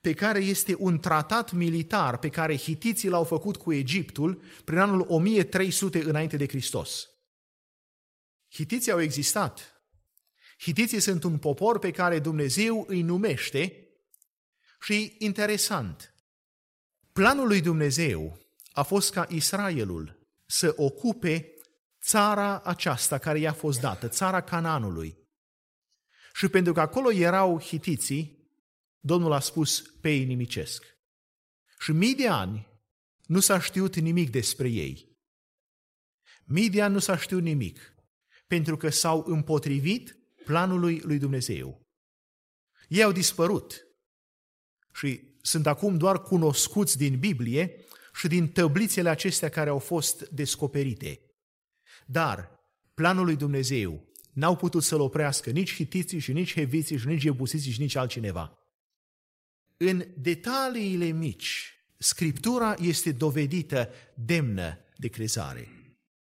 pe care este un tratat militar pe care hitiții l-au făcut cu Egiptul prin anul 1300 înainte de Hristos. Hitiții au existat. Hitiții sunt un popor pe care Dumnezeu îi numește și interesant. Planul lui Dumnezeu a fost ca Israelul să ocupe țara aceasta care i-a fost dată, țara Cananului. Și pentru că acolo erau hitiții, Domnul a spus pe ei nimicesc. Și mii de ani nu s-a știut nimic despre ei. Mii de ani nu s-a știut nimic, pentru că s-au împotrivit planului lui Dumnezeu. Ei au dispărut și sunt acum doar cunoscuți din Biblie și din tăblițele acestea care au fost descoperite. Dar planul lui Dumnezeu n-au putut să-l oprească nici hitiții și nici heviții și nici ebusiții și nici altcineva. În detaliile mici, Scriptura este dovedită demnă de crezare.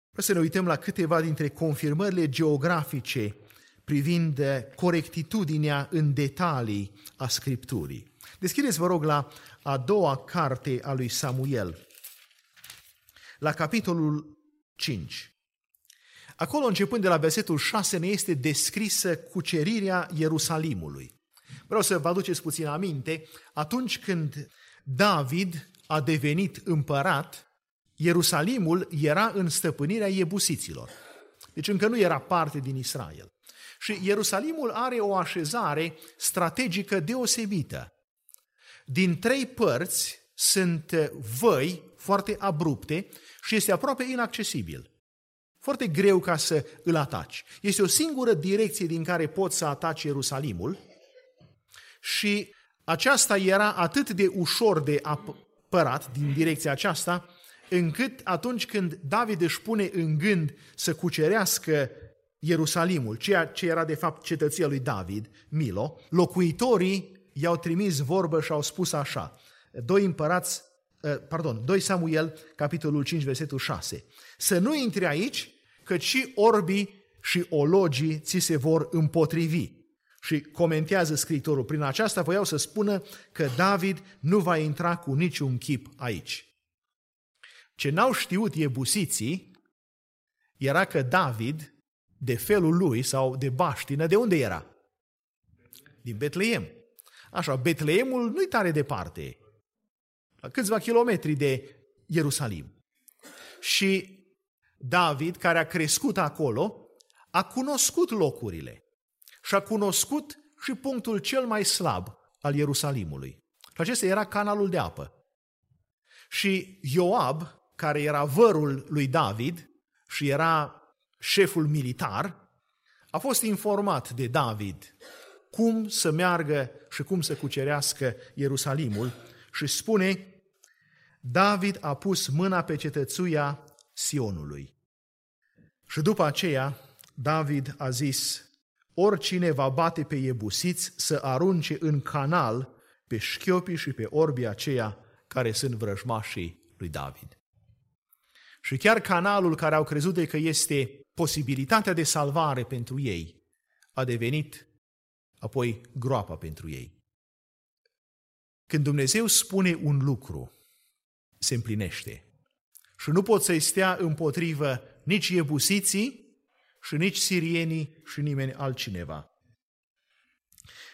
Vreau să ne uităm la câteva dintre confirmările geografice privind corectitudinea în detalii a Scripturii. Deschideți, vă rog, la a doua carte a lui Samuel, la capitolul 5. Acolo, începând de la versetul 6, ne este descrisă cucerirea Ierusalimului. Vreau să vă aduceți puțin aminte, atunci când David a devenit împărat, Ierusalimul era în stăpânirea iebusiților. Deci încă nu era parte din Israel. Și Ierusalimul are o așezare strategică deosebită. Din trei părți sunt văi foarte abrupte și este aproape inaccesibil. Foarte greu ca să îl ataci. Este o singură direcție din care poți să ataci Ierusalimul și aceasta era atât de ușor de apărat din direcția aceasta, încât atunci când David își pune în gând să cucerească Ierusalimul, ceea ce era de fapt cetăția lui David, Milo, locuitorii i-au trimis vorbă și au spus așa, doi împărați, eh, pardon, 2 Samuel, capitolul 5, versetul 6. Să nu intri aici, căci și orbii și ologii ți se vor împotrivi. Și comentează scriitorul, prin aceasta voiau să spună că David nu va intra cu niciun chip aici. Ce n-au știut ebusiții era că David, de felul lui sau de baștină, de unde era? Din Betleem. Așa, Betleemul nu-i tare departe, la câțiva kilometri de Ierusalim. Și David, care a crescut acolo, a cunoscut locurile și a cunoscut și punctul cel mai slab al Ierusalimului. Și acesta era canalul de apă. Și Ioab, care era vărul lui David și era șeful militar, a fost informat de David cum să meargă și cum să cucerească Ierusalimul și spune David a pus mâna pe cetățuia Sionului. Și după aceea, David a zis, oricine va bate pe iebusiți să arunce în canal pe șchiopii și pe orbii aceia care sunt vrăjmașii lui David. Și chiar canalul care au crezut de că este posibilitatea de salvare pentru ei a devenit apoi groapa pentru ei. Când Dumnezeu spune un lucru, se împlinește. Și nu pot să-i stea împotrivă nici ebusiții și nici sirienii și nimeni altcineva.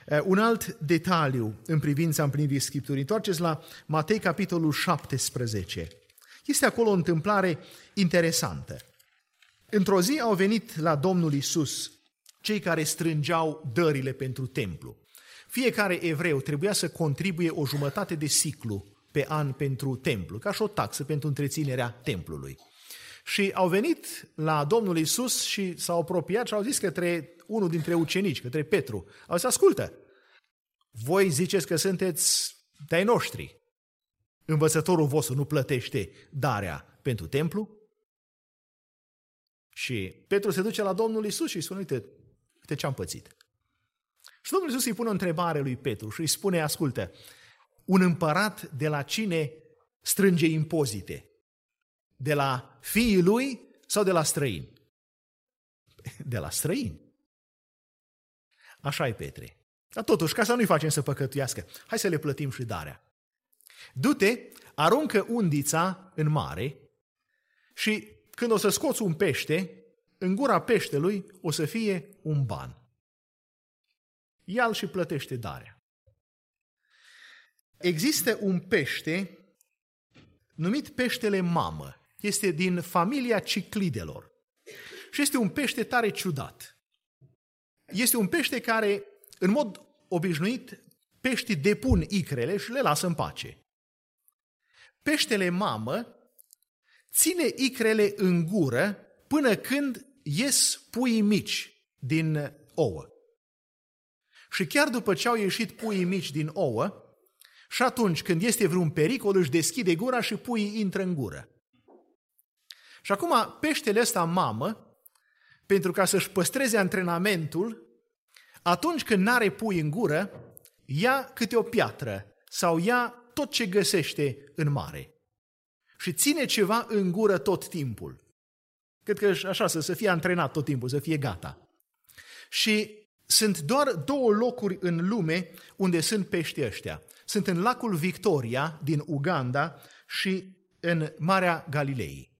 Uh, un alt detaliu în privința împlinirii Scripturii. Întoarceți la Matei, capitolul 17. Este acolo o întâmplare interesantă. Într-o zi au venit la Domnul Isus cei care strângeau dările pentru templu. Fiecare evreu trebuia să contribuie o jumătate de ciclu pe an pentru templu, ca și o taxă pentru întreținerea templului. Și au venit la Domnul Isus și s-au apropiat și au zis către unul dintre ucenici, către Petru, au zis, ascultă, voi ziceți că sunteți de noștri. Învățătorul vostru nu plătește darea pentru templu? Și Petru se duce la Domnul Isus și îi spune, uite, uite ce am pățit. Și Domnul Iisus îi pune o întrebare lui Petru și îi spune, ascultă, un împărat de la cine strânge impozite? De la fiii lui sau de la străini? De la străini. Așa e, Petre. Dar totuși, ca să nu-i facem să păcătuiască, hai să le plătim și darea. Du-te, aruncă undița în mare și când o să scoți un pește, în gura peștelui o să fie un ban. Ia-l și plătește darea. Există un pește numit peștele mamă. Este din familia ciclidelor. Și este un pește tare ciudat. Este un pește care, în mod obișnuit, peștii depun icrele și le lasă în pace. Peștele mamă ține icrele în gură până când ies puii mici din ouă. Și chiar după ce au ieșit puii mici din ouă, și atunci când este vreun pericol, își deschide gura și puii intră în gură. Și acum peștele ăsta mamă, pentru ca să-și păstreze antrenamentul, atunci când n-are pui în gură, ia câte o piatră sau ia tot ce găsește în mare. Și ține ceva în gură tot timpul. Cred că așa, să, să fie antrenat tot timpul, să fie gata. Și sunt doar două locuri în lume unde sunt pești ăștia. Sunt în lacul Victoria din Uganda și în Marea Galilei.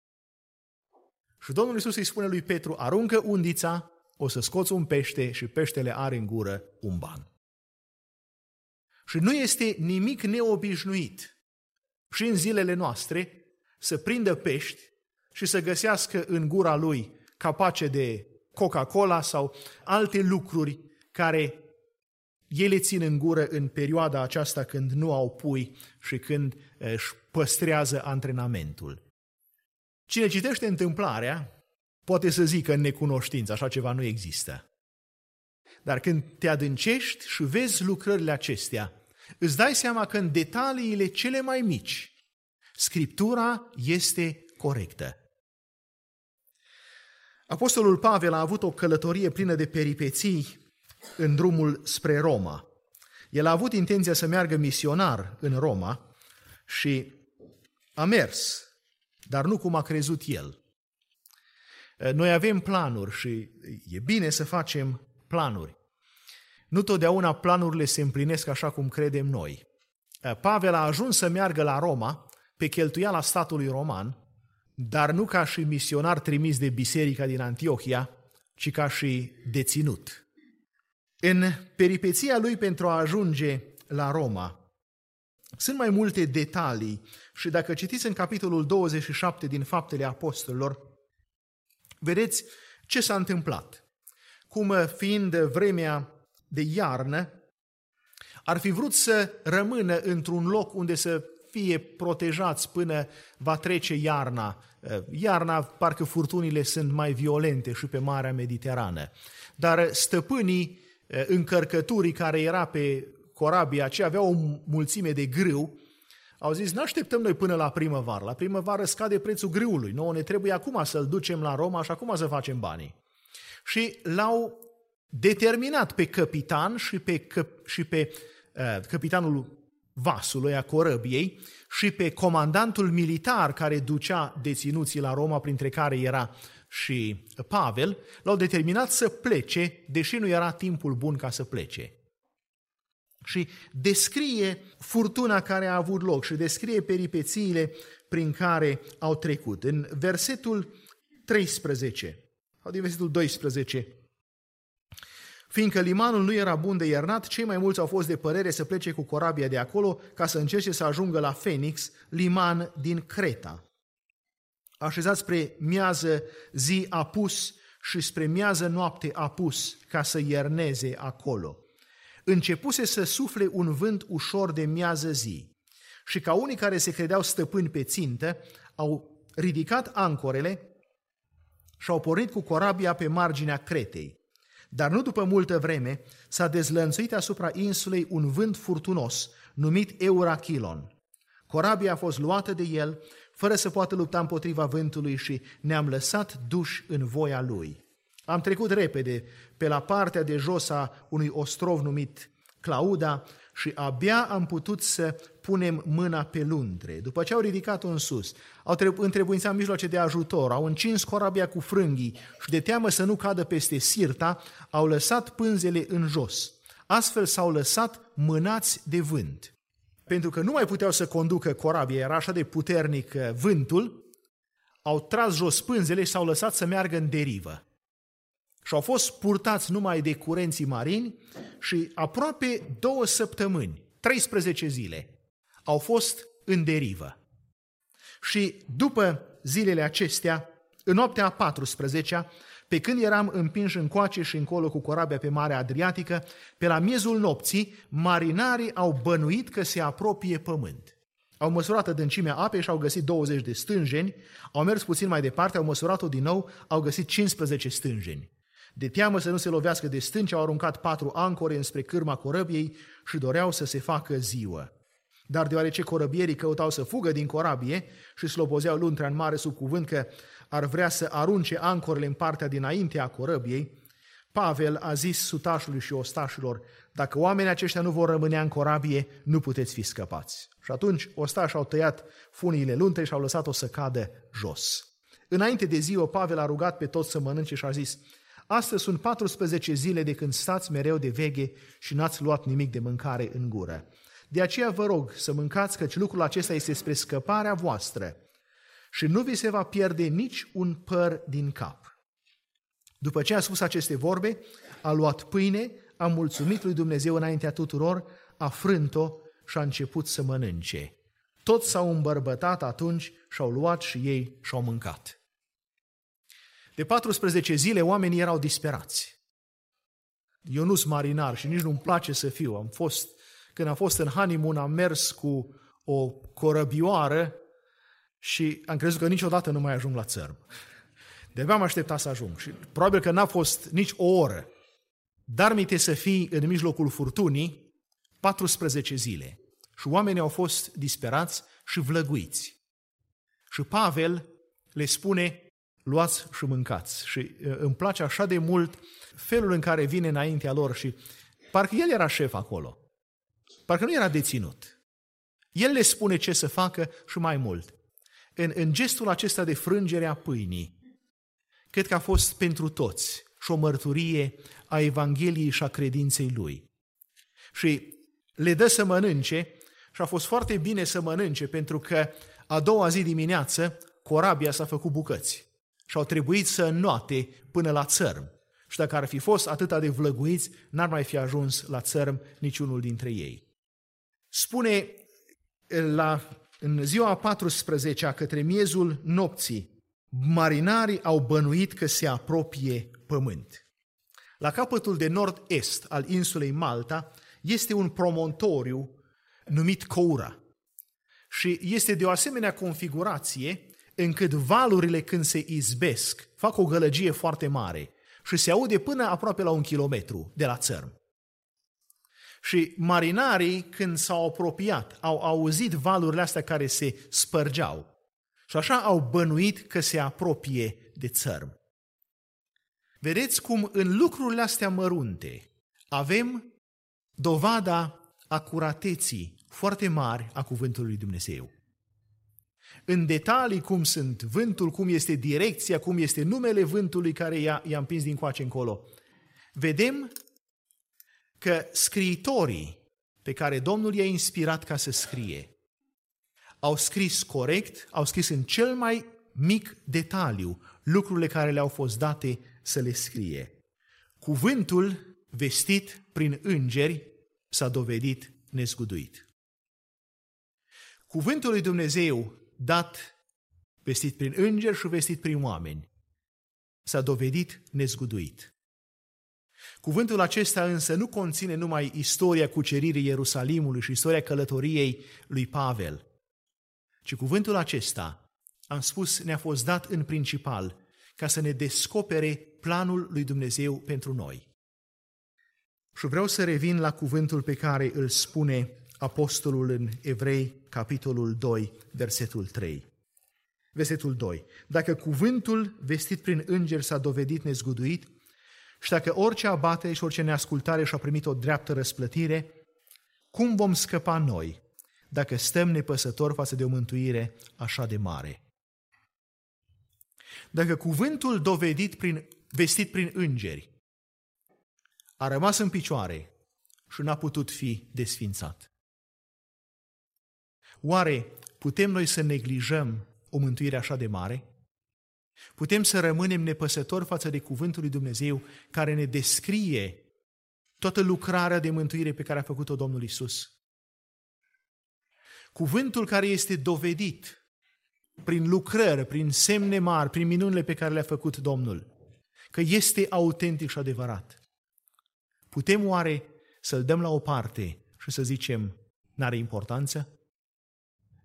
Și Domnul Iisus îi spune lui Petru, aruncă undița, o să scoți un pește și peștele are în gură un ban. Și nu este nimic neobișnuit și în zilele noastre să prindă pești și să găsească în gura lui capace de Coca-Cola sau alte lucruri care ele țin în gură în perioada aceasta când nu au pui și când își păstrează antrenamentul. Cine citește întâmplarea poate să zică în necunoștință, așa ceva nu există. Dar când te adâncești și vezi lucrările acestea, îți dai seama că în detaliile cele mai mici, Scriptura este corectă. Apostolul Pavel a avut o călătorie plină de peripeții în drumul spre Roma. El a avut intenția să meargă misionar în Roma și a mers, dar nu cum a crezut el. Noi avem planuri și e bine să facem planuri. Nu totdeauna planurile se împlinesc așa cum credem noi. Pavel a ajuns să meargă la Roma pe cheltuiala statului roman, dar nu ca și misionar trimis de biserica din Antiohia, ci ca și deținut. În peripeția lui pentru a ajunge la Roma, sunt mai multe detalii și dacă citiți în capitolul 27 din Faptele Apostolilor, vedeți ce s-a întâmplat. Cum fiind vremea de iarnă, ar fi vrut să rămână într-un loc unde să fie protejați până va trece iarna. Iarna, parcă furtunile sunt mai violente și pe Marea Mediterană. Dar stăpânii încărcăturii care era pe corabia aceea avea o mulțime de grâu, au zis, nu așteptăm noi până la primăvară. La primăvară scade prețul grâului. Nouă ne trebuie acum să-l ducem la Roma și acum să facem banii. Și l-au determinat pe capitan și pe, căp- și pe uh, capitanul vasului, a corăbiei, și pe comandantul militar care ducea deținuții la Roma, printre care era și Pavel, l-au determinat să plece, deși nu era timpul bun ca să plece. Și descrie furtuna care a avut loc și descrie peripețiile prin care au trecut. În versetul 13 sau din versetul 12, Fiindcă limanul nu era bun de iernat, cei mai mulți au fost de părere să plece cu corabia de acolo ca să încerce să ajungă la Phoenix, liman din Creta. Așezat spre miază zi apus și spre miază noapte apus ca să ierneze acolo. Începuse să sufle un vânt ușor de miază zi și ca unii care se credeau stăpâni pe țintă, au ridicat ancorele și au pornit cu corabia pe marginea Cretei. Dar nu după multă vreme s-a dezlănțuit asupra insulei un vânt furtunos, numit Eurachilon. Corabia a fost luată de el, fără să poată lupta împotriva vântului și ne-am lăsat duși în voia lui. Am trecut repede pe la partea de jos a unui ostrov numit Clauda și abia am putut să punem mâna pe lundre. După ce au ridicat-o în sus, au întrebuințat mijloace de ajutor, au încins corabia cu frânghii și de teamă să nu cadă peste sirta, au lăsat pânzele în jos. Astfel s-au lăsat mânați de vânt. Pentru că nu mai puteau să conducă corabia, era așa de puternic uh, vântul, au tras jos pânzele și s-au lăsat să meargă în derivă și au fost purtați numai de curenții marini și aproape două săptămâni, 13 zile, au fost în derivă. Și după zilele acestea, în noaptea a 14 pe când eram împinși încoace și încolo cu corabia pe Marea Adriatică, pe la miezul nopții, marinarii au bănuit că se apropie pământ. Au măsurat adâncimea apei și au găsit 20 de stânjeni, au mers puțin mai departe, au măsurat-o din nou, au găsit 15 stânjeni. De teamă să nu se lovească de stânci, au aruncat patru ancore înspre cârma corăbiei și doreau să se facă ziua. Dar deoarece corăbierii căutau să fugă din corabie și slobozeau luntrea în mare sub cuvânt că ar vrea să arunce ancorele în partea dinainte a corăbiei, Pavel a zis sutașului și ostașilor, dacă oamenii aceștia nu vor rămâne în corabie, nu puteți fi scăpați. Și atunci ostașii au tăiat funiile luntre și au lăsat-o să cadă jos. Înainte de ziua, Pavel a rugat pe toți să mănânce și a zis, Astăzi sunt 14 zile de când stați mereu de veghe și n-ați luat nimic de mâncare în gură. De aceea vă rog să mâncați, căci lucrul acesta este spre scăparea voastră și nu vi se va pierde nici un păr din cap. După ce a spus aceste vorbe, a luat pâine, a mulțumit lui Dumnezeu înaintea tuturor, a frânt-o și a început să mănânce. Toți s-au îmbărbătat atunci și au luat și ei și au mâncat. De 14 zile oamenii erau disperați. Eu nu sunt marinar și nici nu-mi place să fiu. Am fost, când am fost în honeymoon, am mers cu o corăbioară și am crezut că niciodată nu mai ajung la țărm. De-abia am așteptat să ajung și probabil că n-a fost nici o oră. Dar mi să fii în mijlocul furtunii 14 zile. Și oamenii au fost disperați și vlăguiți. Și Pavel le spune, luați și mâncați. Și îmi place așa de mult felul în care vine înaintea lor și parcă el era șef acolo. Parcă nu era deținut. El le spune ce să facă și mai mult. În, în gestul acesta de frângere a pâinii, cred că a fost pentru toți și o mărturie a Evangheliei și a credinței lui. Și le dă să mănânce și a fost foarte bine să mănânce pentru că a doua zi dimineață corabia s-a făcut bucăți și au trebuit să înnoate până la țărm. Și dacă ar fi fost atâta de vlăguiți, n-ar mai fi ajuns la țărm niciunul dintre ei. Spune la, în ziua 14 către miezul nopții, marinarii au bănuit că se apropie pământ. La capătul de nord-est al insulei Malta este un promontoriu numit Coura. Și este de o asemenea configurație încât valurile când se izbesc fac o gălăgie foarte mare și se aude până aproape la un kilometru de la țărm. Și marinarii, când s-au apropiat, au auzit valurile astea care se spărgeau și așa au bănuit că se apropie de țărm. Vedeți cum în lucrurile astea mărunte avem dovada acurateții foarte mari a cuvântului lui Dumnezeu în detalii cum sunt vântul, cum este direcția, cum este numele vântului care i-a, i-a împins din coace încolo. Vedem că scriitorii pe care Domnul i-a inspirat ca să scrie au scris corect, au scris în cel mai mic detaliu lucrurile care le-au fost date să le scrie. Cuvântul vestit prin îngeri, s-a dovedit nezguduit. Cuvântul lui Dumnezeu dat, vestit prin îngeri și vestit prin oameni, s-a dovedit nezguduit. Cuvântul acesta însă nu conține numai istoria cuceririi Ierusalimului și istoria călătoriei lui Pavel, ci cuvântul acesta, am spus, ne-a fost dat în principal ca să ne descopere planul lui Dumnezeu pentru noi. Și vreau să revin la cuvântul pe care îl spune apostolul în Evrei, capitolul 2, versetul 3. Versetul 2. Dacă cuvântul vestit prin înger s-a dovedit nezguduit și dacă orice abate și orice neascultare și-a primit o dreaptă răsplătire, cum vom scăpa noi dacă stăm nepăsători față de o mântuire așa de mare? Dacă cuvântul dovedit prin, vestit prin îngeri a rămas în picioare și n-a putut fi desfințat, oare putem noi să neglijăm o mântuire așa de mare? Putem să rămânem nepăsători față de cuvântul lui Dumnezeu care ne descrie toată lucrarea de mântuire pe care a făcut-o Domnul Isus. Cuvântul care este dovedit prin lucrări, prin semne mari, prin minunile pe care le-a făcut Domnul, că este autentic și adevărat. Putem oare să-l dăm la o parte și să zicem, n-are importanță?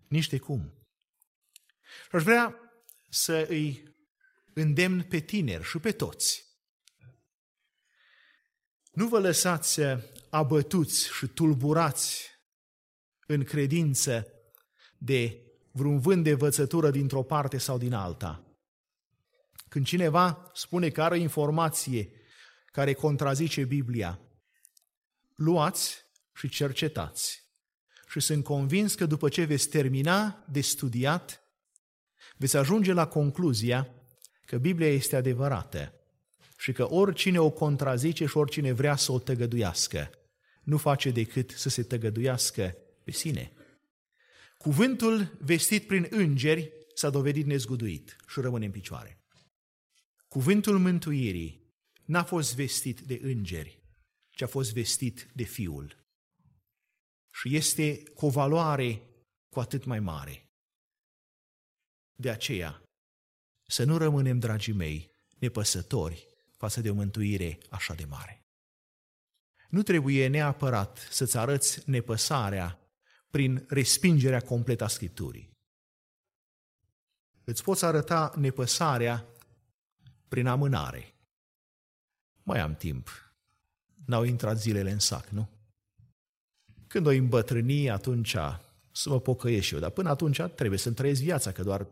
Nici de cum. Și aș vrea să îi îndemn pe tineri și pe toți. Nu vă lăsați abătuți și tulburați în credință de vreun vânt de învățătură dintr-o parte sau din alta. Când cineva spune că are o informație care contrazice Biblia, luați și cercetați. Și sunt convins că după ce veți termina de studiat, veți ajunge la concluzia că Biblia este adevărată și că oricine o contrazice și oricine vrea să o tăgăduiască, nu face decât să se tăgăduiască pe sine. Cuvântul vestit prin îngeri s-a dovedit nezguduit și rămâne în picioare. Cuvântul mântuirii n-a fost vestit de îngeri, ci a fost vestit de Fiul. Și este cu o valoare cu atât mai mare. De aceea, să nu rămânem, dragii mei, nepăsători față de o mântuire așa de mare. Nu trebuie neapărat să-ți arăți nepăsarea prin respingerea completă a Scripturii. Îți poți arăta nepăsarea prin amânare. Mai am timp. N-au intrat zilele în sac, nu? Când o îmbătrâni, atunci să mă pocăiesc și eu, dar până atunci trebuie să-mi trăiesc viața, că doar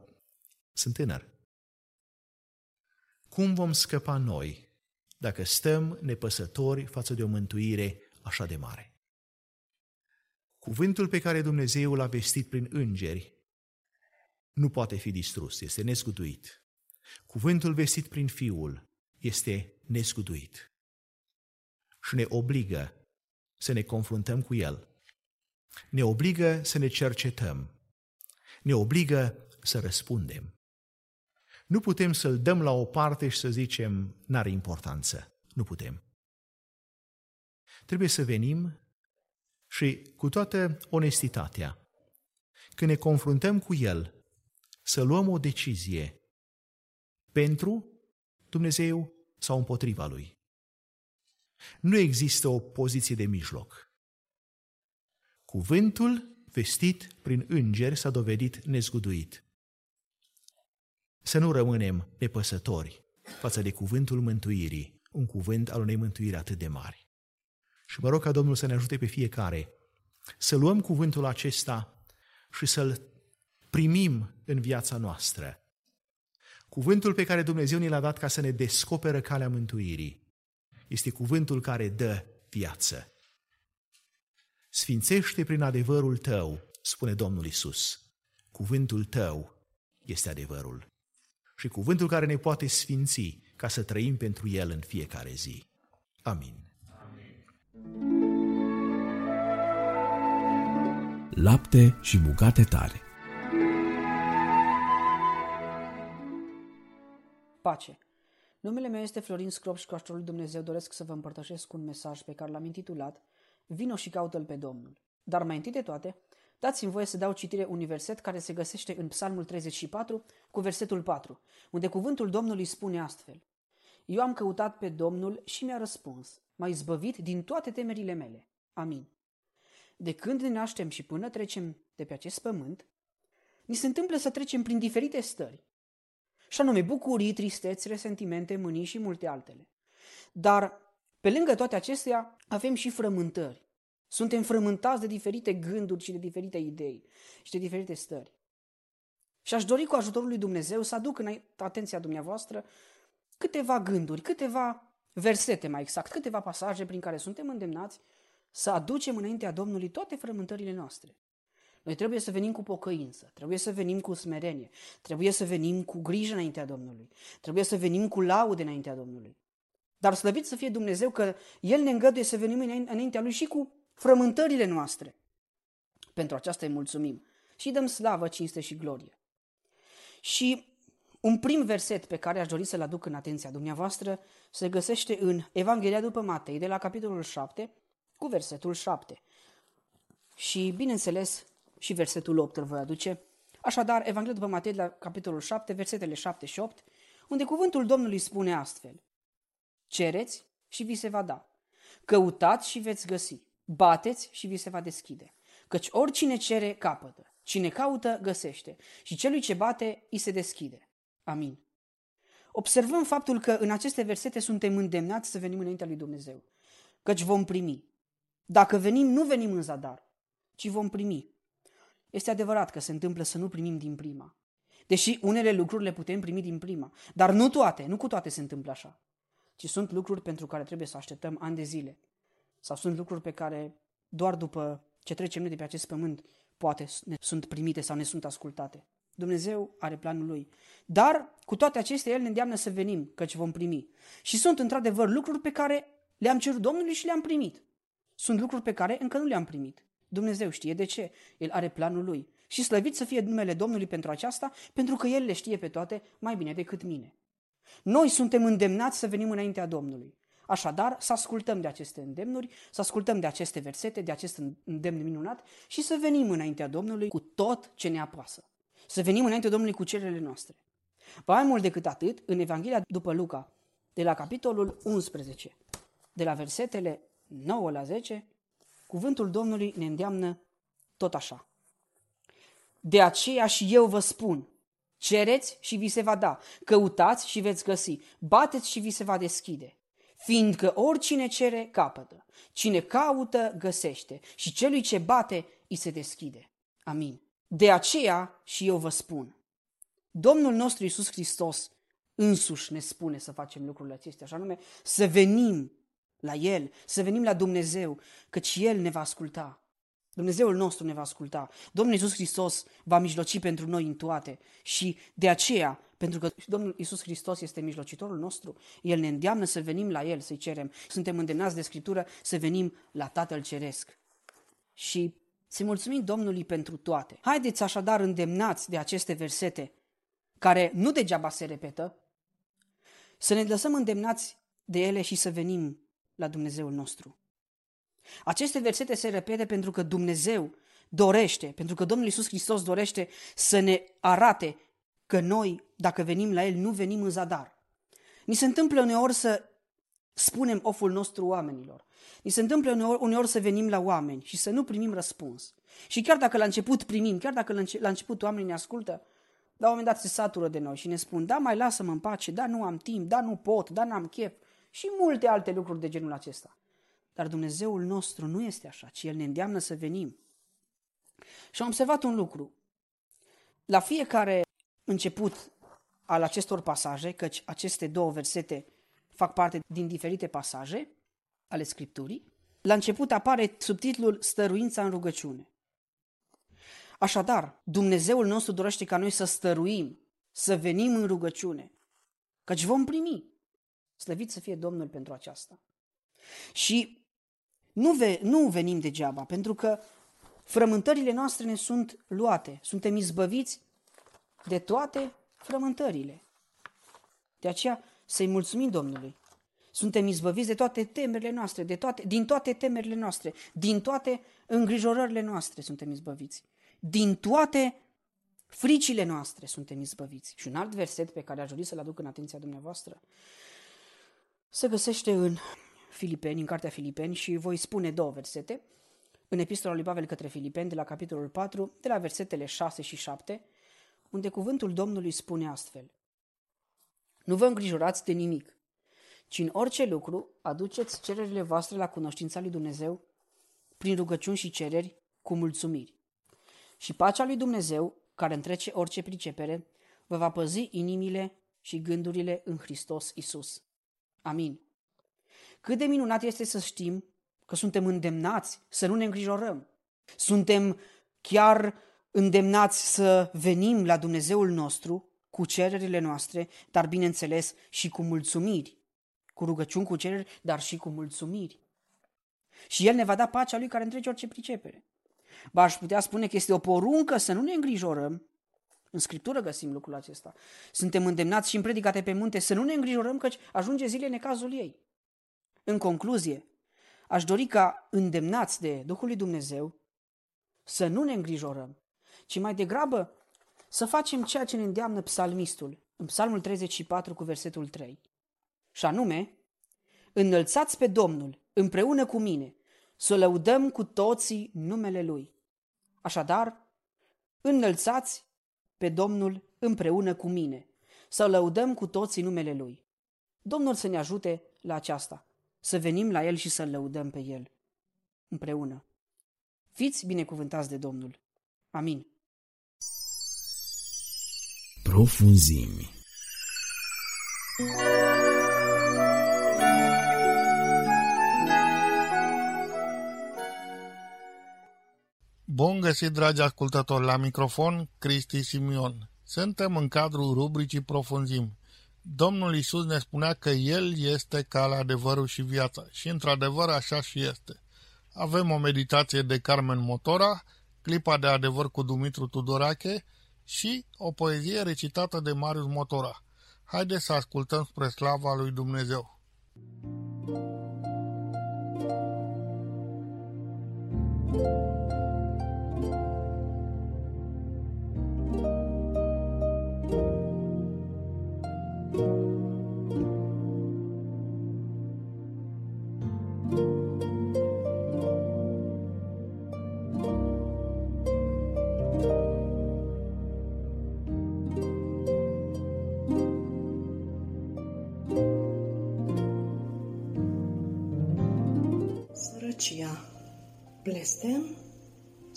sunt tânăr. Cum vom scăpa noi dacă stăm nepăsători față de o mântuire așa de mare? Cuvântul pe care Dumnezeu l-a vestit prin îngeri nu poate fi distrus, este nescutuit. Cuvântul vestit prin Fiul este nescutuit și ne obligă să ne confruntăm cu El. Ne obligă să ne cercetăm. Ne obligă să răspundem. Nu putem să-l dăm la o parte și să zicem, n-are importanță. Nu putem. Trebuie să venim și cu toată onestitatea, când ne confruntăm cu El, să luăm o decizie pentru Dumnezeu sau împotriva Lui. Nu există o poziție de mijloc. Cuvântul vestit prin îngeri s-a dovedit nezguduit. Să nu rămânem nepăsători față de cuvântul mântuirii, un cuvânt al unei mântuiri atât de mari. Și mă rog ca Domnul să ne ajute pe fiecare să luăm cuvântul acesta și să-l primim în viața noastră. Cuvântul pe care Dumnezeu ni l-a dat ca să ne descoperă calea mântuirii este cuvântul care dă viață. Sfințește prin adevărul tău, spune Domnul Isus. Cuvântul tău este adevărul. Și cuvântul care ne poate sfinți ca să trăim pentru el în fiecare zi. Amin. Lapte și bucate tare. Pace. Numele meu este Florin Scrop și cu ajutorul lui Dumnezeu doresc să vă împărtășesc un mesaj pe care l-am intitulat Vino și caută-L pe Domnul. Dar mai întâi de toate, dați-mi voie să dau citire unui verset care se găsește în Psalmul 34 cu versetul 4, unde cuvântul Domnului spune astfel. Eu am căutat pe Domnul și mi-a răspuns, m-a izbăvit din toate temerile mele. Amin. De când ne naștem și până trecem de pe acest pământ, ni se întâmplă să trecem prin diferite stări, și anume bucurii, tristeți, resentimente, mânii și multe altele. Dar, pe lângă toate acestea, avem și frământări. Suntem frământați de diferite gânduri și de diferite idei și de diferite stări. Și aș dori cu ajutorul lui Dumnezeu să aduc în atenția dumneavoastră câteva gânduri, câteva versete mai exact, câteva pasaje prin care suntem îndemnați să aducem înaintea Domnului toate frământările noastre. Noi trebuie să venim cu pocăință, trebuie să venim cu smerenie, trebuie să venim cu grijă înaintea Domnului, trebuie să venim cu laude înaintea Domnului. Dar slăvit să fie Dumnezeu că El ne îngăduie să venim înaintea Lui și cu frământările noastre. Pentru aceasta îi mulțumim și dăm slavă, cinste și glorie. Și un prim verset pe care aș dori să-l aduc în atenția dumneavoastră se găsește în Evanghelia după Matei, de la capitolul 7, cu versetul 7. Și, bineînțeles, și versetul 8 îl voi aduce. Așadar, Evanghelia după Matei, la capitolul 7, versetele 7 și 8, unde cuvântul Domnului spune astfel. Cereți și vi se va da. Căutați și veți găsi. Bateți și vi se va deschide. Căci oricine cere, capătă. Cine caută, găsește. Și celui ce bate, îi se deschide. Amin. Observăm faptul că în aceste versete suntem îndemnați să venim înaintea lui Dumnezeu. Căci vom primi. Dacă venim, nu venim în zadar, ci vom primi. Este adevărat că se întâmplă să nu primim din prima. Deși unele lucruri le putem primi din prima. Dar nu toate, nu cu toate se întâmplă așa. Ci sunt lucruri pentru care trebuie să așteptăm ani de zile. Sau sunt lucruri pe care doar după ce trecem noi de pe acest pământ poate ne sunt primite sau ne sunt ascultate. Dumnezeu are planul lui. Dar cu toate acestea El ne îndeamnă să venim, căci vom primi. Și sunt într-adevăr lucruri pe care le-am cerut Domnului și le-am primit. Sunt lucruri pe care încă nu le-am primit. Dumnezeu știe de ce. El are planul lui. Și slăvit să fie numele Domnului pentru aceasta, pentru că El le știe pe toate mai bine decât mine. Noi suntem îndemnați să venim înaintea Domnului. Așadar, să ascultăm de aceste îndemnuri, să ascultăm de aceste versete, de acest îndemn minunat și să venim înaintea Domnului cu tot ce ne apasă. Să venim înaintea Domnului cu cererile noastre. Mai mult decât atât, în Evanghelia după Luca, de la capitolul 11, de la versetele 9 la 10, Cuvântul Domnului ne îndeamnă tot așa. De aceea și eu vă spun, cereți și vi se va da, căutați și veți găsi, bateți și vi se va deschide. Fiindcă oricine cere, capătă. Cine caută, găsește. Și celui ce bate, îi se deschide. Amin. De aceea și eu vă spun. Domnul nostru Iisus Hristos însuși ne spune să facem lucrurile acestea, așa nume să venim la El, să venim la Dumnezeu, căci El ne va asculta. Dumnezeul nostru ne va asculta. Domnul Iisus Hristos va mijloci pentru noi în toate și de aceea, pentru că Domnul Iisus Hristos este mijlocitorul nostru, El ne îndeamnă să venim la El, să-i cerem. Suntem îndemnați de Scriptură să venim la Tatăl Ceresc. Și să mulțumim Domnului pentru toate. Haideți așadar îndemnați de aceste versete, care nu degeaba se repetă, să ne lăsăm îndemnați de ele și să venim la Dumnezeul nostru. Aceste versete se repete pentru că Dumnezeu dorește, pentru că Domnul Iisus Hristos dorește să ne arate că noi, dacă venim la El, nu venim în zadar. Ni se întâmplă uneori să spunem oful nostru oamenilor. Ni se întâmplă uneori, uneori să venim la oameni și să nu primim răspuns. Și chiar dacă la început primim, chiar dacă la început oamenii ne ascultă, la un moment dat se satură de noi și ne spun, da, mai lasă-mă în pace, da, nu am timp, da, nu pot, da, n-am chef și multe alte lucruri de genul acesta. Dar Dumnezeul nostru nu este așa, ci El ne îndeamnă să venim. Și am observat un lucru. La fiecare început al acestor pasaje, căci aceste două versete fac parte din diferite pasaje ale Scripturii, la început apare subtitlul Stăruința în rugăciune. Așadar, Dumnezeul nostru dorește ca noi să stăruim, să venim în rugăciune, căci vom primi. Slăvit să fie Domnul pentru aceasta. Și nu, ve- nu venim degeaba, pentru că frământările noastre ne sunt luate. Suntem izbăviți de toate frământările. De aceea să-i mulțumim Domnului. Suntem izbăviți de toate temerile noastre, de toate, din toate temerile noastre, din toate îngrijorările noastre suntem izbăviți. Din toate fricile noastre suntem izbăviți. Și un alt verset pe care aș dori să-l aduc în atenția dumneavoastră se găsește în Filipeni, în cartea Filipeni și voi spune două versete. În epistola lui Pavel către Filipeni, de la capitolul 4, de la versetele 6 și 7, unde cuvântul Domnului spune astfel. Nu vă îngrijorați de nimic, ci în orice lucru aduceți cererile voastre la cunoștința lui Dumnezeu prin rugăciuni și cereri cu mulțumiri. Și pacea lui Dumnezeu, care întrece orice pricepere, vă va păzi inimile și gândurile în Hristos Isus. Amin. Cât de minunat este să știm că suntem îndemnați să nu ne îngrijorăm. Suntem chiar îndemnați să venim la Dumnezeul nostru cu cererile noastre, dar bineînțeles și cu mulțumiri. Cu rugăciuni, cu cereri, dar și cu mulțumiri. Și El ne va da pacea Lui care întrece orice pricepere. Ba aș putea spune că este o poruncă să nu ne îngrijorăm. În Scriptură găsim lucrul acesta. Suntem îndemnați și în predicate pe munte să nu ne îngrijorăm căci ajunge zile necazul ei. În concluzie, aș dori ca îndemnați de Duhul lui Dumnezeu să nu ne îngrijorăm, ci mai degrabă să facem ceea ce ne îndeamnă psalmistul în psalmul 34 cu versetul 3. Și anume, înălțați pe Domnul împreună cu mine, să lăudăm cu toții numele Lui. Așadar, înălțați pe Domnul împreună cu mine, să lăudăm cu toții numele Lui. Domnul să ne ajute la aceasta, să venim la El și să-L lăudăm pe El împreună. Fiți binecuvântați de Domnul. Amin. Profunzimi. Bun găsit, dragi ascultători, la microfon, Cristi Simion. Suntem în cadrul rubricii Profunzim. Domnul Isus ne spunea că El este calea, adevărul și viața. Și într-adevăr așa și este. Avem o meditație de Carmen Motora, clipa de adevăr cu Dumitru Tudorache și o poezie recitată de Marius Motora. Haideți să ascultăm spre slava lui Dumnezeu. Sărăcia,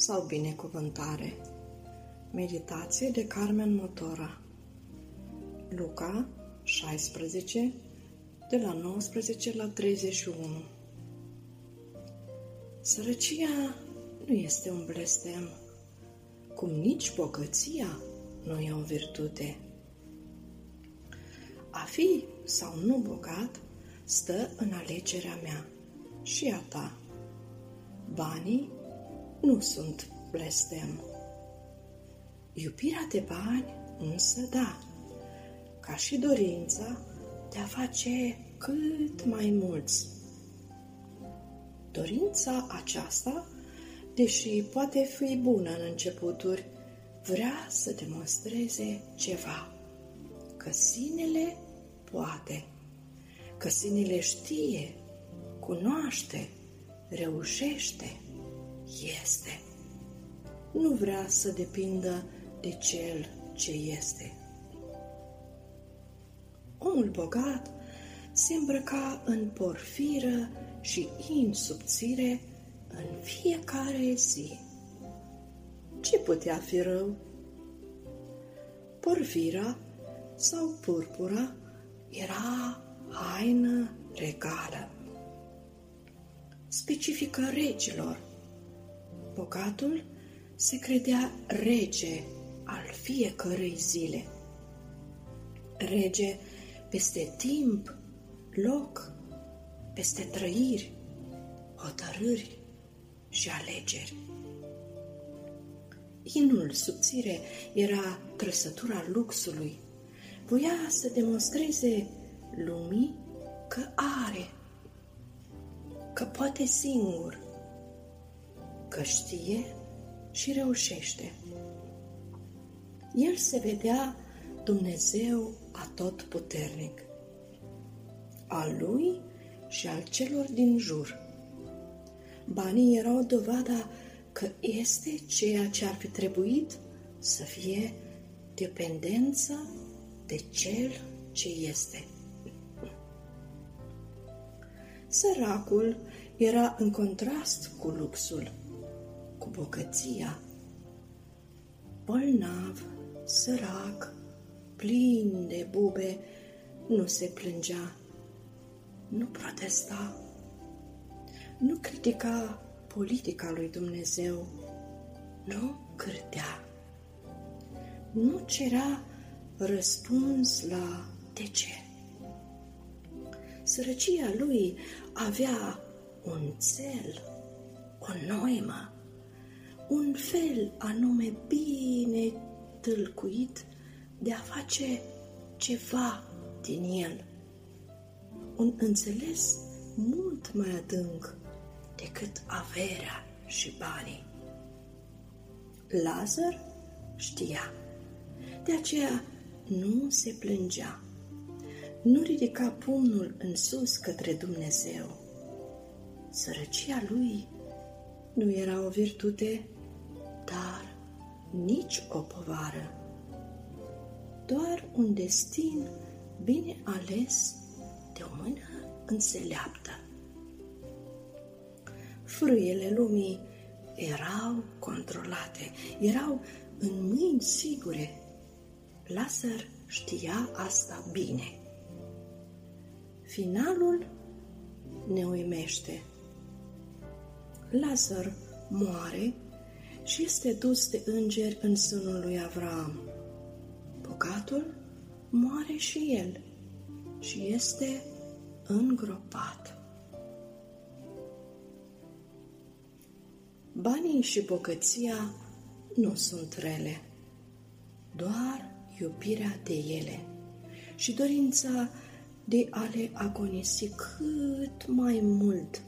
sau binecuvântare? Meditație de Carmen Motora Luca 16, de la 19 la 31 Sărăcia nu este un blestem, cum nici bogăția nu e o virtute. A fi sau nu bogat stă în alegerea mea și a ta. Banii nu sunt blestem. Iubirea de bani însă da, ca și dorința de a face cât mai mulți. Dorința aceasta, deși poate fi bună în începuturi, vrea să demonstreze ceva, că sinele poate, că sinele știe, cunoaște, reușește, este. Nu vrea să depindă de cel ce este. Omul bogat se îmbrăca în porfiră și insubțire în fiecare zi. Ce putea fi rău? Porfira sau purpura era haină regală, specifică regilor. Bogatul se credea rege al fiecărei zile. Rege peste timp, loc, peste trăiri, hotărâri și alegeri. Inul subțire era trăsătura luxului. Voia să demonstreze lumii că are, că poate singur, că știe și reușește. El se vedea Dumnezeu atotputernic, al lui și al celor din jur. Banii erau dovada că este ceea ce ar fi trebuit să fie dependența de cel ce este. Săracul era în contrast cu luxul, cu bogăția. Bolnav, sărac, plin de bube, nu se plângea, nu protesta, nu critica politica lui Dumnezeu, nu cârtea, nu cerea răspuns la de ce. Sărăcia lui avea un cel, o noimă, un fel anume bine tâlcuit de a face ceva din el. Un înțeles mult mai adânc decât averea și banii. Lazar știa. De aceea nu se plângea. Nu ridica pumnul în sus către Dumnezeu. Sărăcia lui nu era o virtute, dar nici o povară. Doar un destin bine ales de o mână înțeleaptă. Frâiele lumii erau controlate, erau în mâini sigure. Lazar știa asta bine. Finalul ne uimește. Lazar moare și este dus de îngeri în sânul lui Avram. Bogatul moare și el și este îngropat. Banii și bogăția nu sunt rele, doar iubirea de ele și dorința de a le agonisi cât mai mult.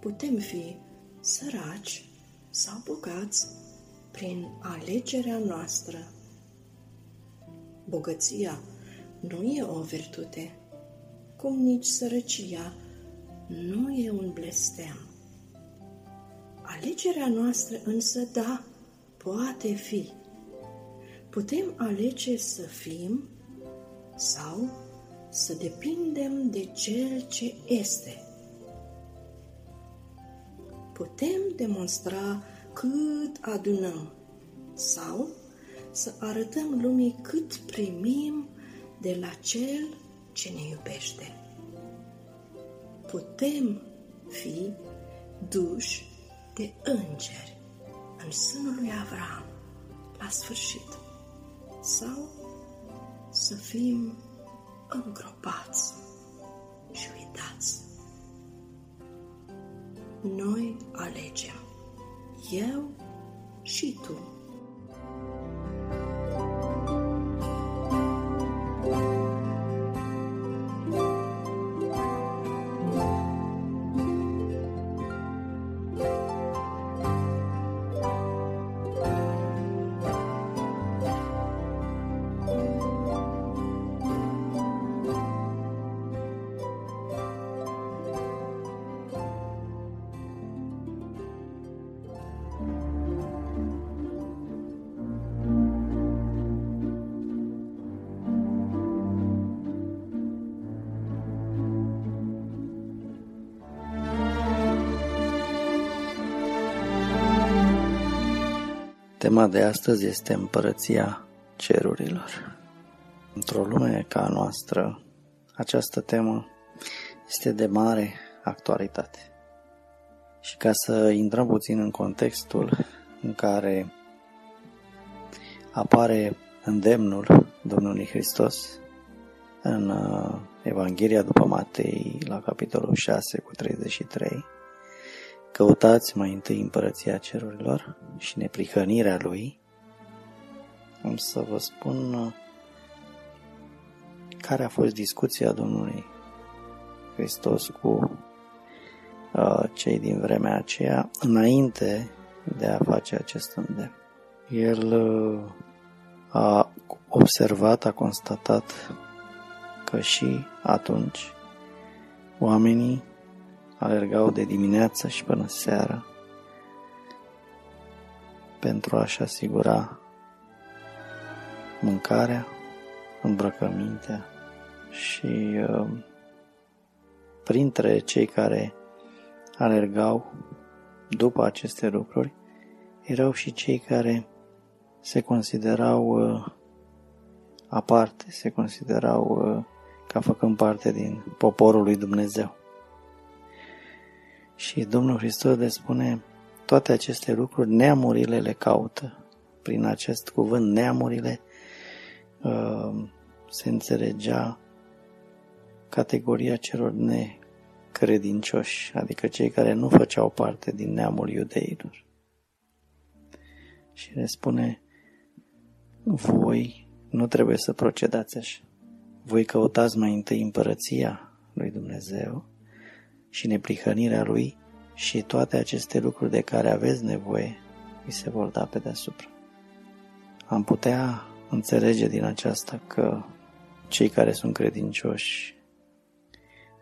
Putem fi săraci sau bogați prin alegerea noastră. Bogăția nu e o virtute, cum nici sărăcia nu e un blestem. Alegerea noastră însă, da, poate fi. Putem alege să fim sau să depindem de Cel ce este. Putem demonstra cât adunăm sau să arătăm lumii cât primim de la Cel ce ne iubește. Putem fi duși de îngeri în sânul lui Avram la sfârșit sau să fim îngropați și uitați. Noi alegem, eu și tu. Tema de astăzi este împărăția cerurilor. Într-o lume ca a noastră, această temă este de mare actualitate. Și ca să intrăm puțin în contextul în care apare îndemnul Domnului Hristos în uh, Evanghelia după Matei la capitolul 6 cu 33, Căutați mai întâi împărăția cerurilor și neprihănirea lui. Am să vă spun uh, care a fost discuția Domnului Hristos cu uh, cei din vremea aceea înainte de a face acest îndemn. El uh, a observat, a constatat că și atunci oamenii alergau de dimineață și până seara pentru a-și asigura mâncarea, îmbrăcămintea și uh, printre cei care alergau după aceste lucruri erau și cei care se considerau uh, aparte, se considerau uh, ca făcând parte din poporul lui Dumnezeu. Și Domnul Hristos le spune, toate aceste lucruri neamurile le caută. Prin acest cuvânt neamurile uh, se înțelegea categoria celor necredincioși, adică cei care nu făceau parte din neamul iudeilor. Și le spune, voi nu trebuie să procedați așa. Voi căutați mai întâi împărăția lui Dumnezeu și neprihănirea lui și toate aceste lucruri de care aveți nevoie vi se vor da pe deasupra. Am putea înțelege din aceasta că cei care sunt credincioși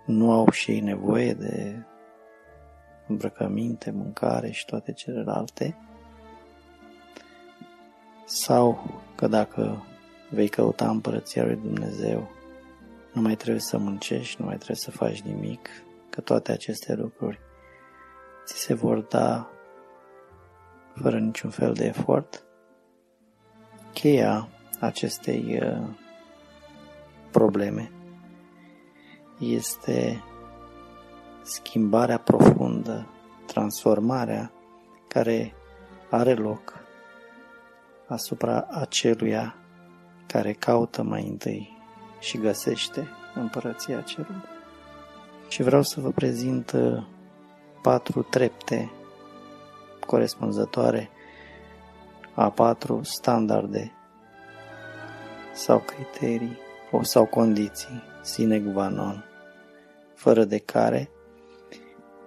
nu au și ei nevoie de îmbrăcăminte, mâncare și toate celelalte, sau că dacă vei căuta împărăția lui Dumnezeu, nu mai trebuie să muncești, nu mai trebuie să faci nimic, că toate aceste lucruri ți se vor da fără niciun fel de efort. Cheia acestei uh, probleme este schimbarea profundă, transformarea care are loc asupra aceluia care caută mai întâi și găsește împărăția cerului. Și vreau să vă prezint uh, patru trepte corespunzătoare a patru standarde sau criterii sau condiții sine qua non, fără de care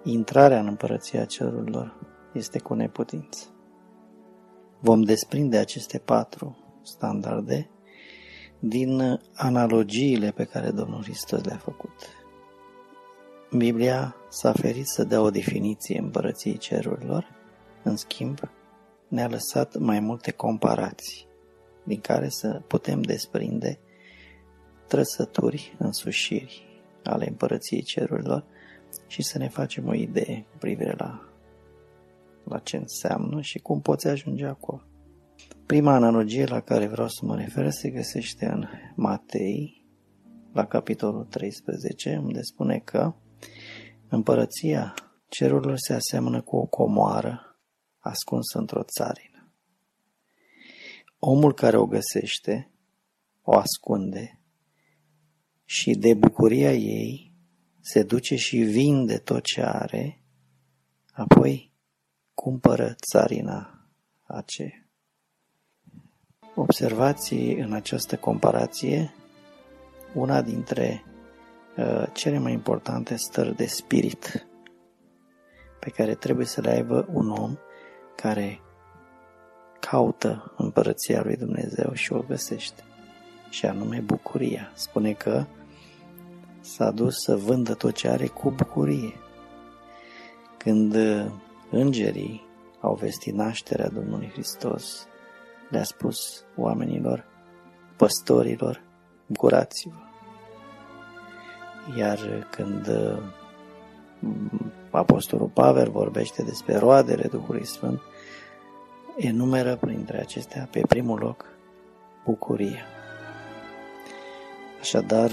intrarea în împărăția cerurilor este cu neputință. Vom desprinde aceste patru standarde din analogiile pe care Domnul Hristos le-a făcut. Biblia s-a ferit să dea o definiție împărăției cerurilor, în schimb, ne-a lăsat mai multe comparații, din care să putem desprinde trăsături, însușiri ale împărăției cerurilor și să ne facem o idee cu privire la, la ce înseamnă și cum poți ajunge acolo. Prima analogie la care vreau să mă refer se găsește în Matei, la capitolul 13, unde spune că împărăția cerurilor se aseamănă cu o comoară ascunsă într-o țarină. Omul care o găsește o ascunde și de bucuria ei se duce și vinde tot ce are, apoi cumpără țarina aceea. Observați în această comparație una dintre uh, cele mai importante stări de spirit pe care trebuie să le aibă un om care caută împărăția lui Dumnezeu și o găsește, și anume bucuria. Spune că s-a dus să vândă tot ce are cu bucurie. Când uh, îngerii au vestit nașterea Domnului Hristos, le-a spus oamenilor, păstorilor, bucurați-vă. Iar când mm, Apostolul Pavel vorbește despre roadele Duhului Sfânt, enumeră printre acestea pe primul loc bucuria. Așadar,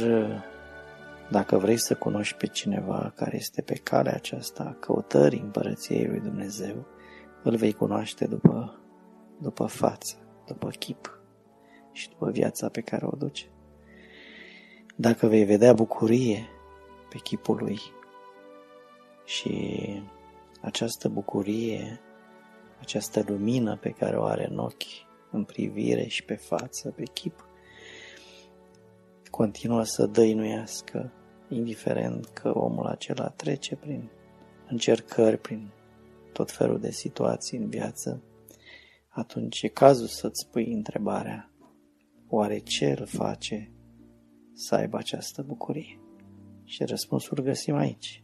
dacă vrei să cunoști pe cineva care este pe calea aceasta a căutării împărăției lui Dumnezeu, îl vei cunoaște după, după față după chip și după viața pe care o duce. Dacă vei vedea bucurie pe chipul lui. Și această bucurie, această lumină pe care o are în ochi, în privire și pe față, pe chip, continuă să dăinuiască, indiferent că omul acela trece prin încercări, prin tot felul de situații în viață, atunci e cazul să-ți pui întrebarea, oare ce îl face să aibă această bucurie? Și răspunsul găsim aici.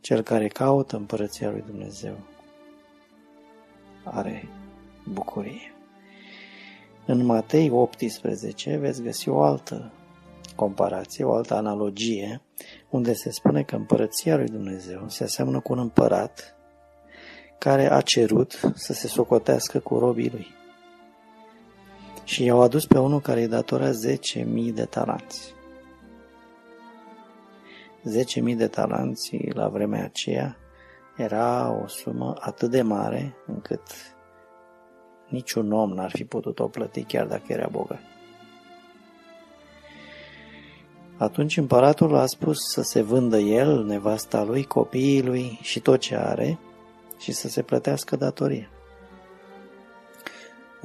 Cel care caută împărăția lui Dumnezeu are bucurie. În Matei 18 veți găsi o altă comparație, o altă analogie, unde se spune că împărăția lui Dumnezeu se aseamnă cu un împărat care a cerut să se socotească cu robii lui. Și i-au adus pe unul care îi datora 10.000 de talanți. 10.000 de talanți la vremea aceea era o sumă atât de mare încât niciun om n-ar fi putut o plăti chiar dacă era bogat. Atunci împăratul a spus să se vândă el, nevasta lui, copiii lui și tot ce are și să se plătească datoria.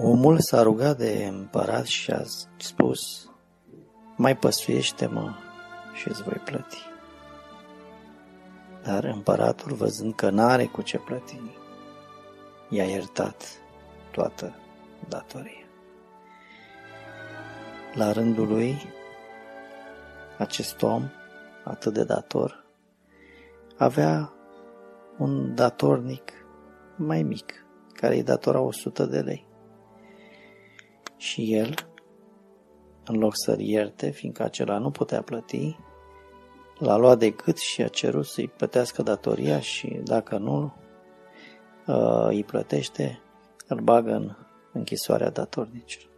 Omul s-a rugat de împărat și a spus, mai păsuiește-mă și îți voi plăti. Dar împăratul, văzând că n-are cu ce plăti, i-a iertat toată datoria. La rândul lui, acest om, atât de dator, avea un datornic mai mic, care îi datora 100 de lei. Și el, în loc să-l ierte, fiindcă acela nu putea plăti, l-a luat de gât și a cerut să-i plătească datoria și dacă nu uh, îi plătește, îl bagă în închisoarea datornicilor.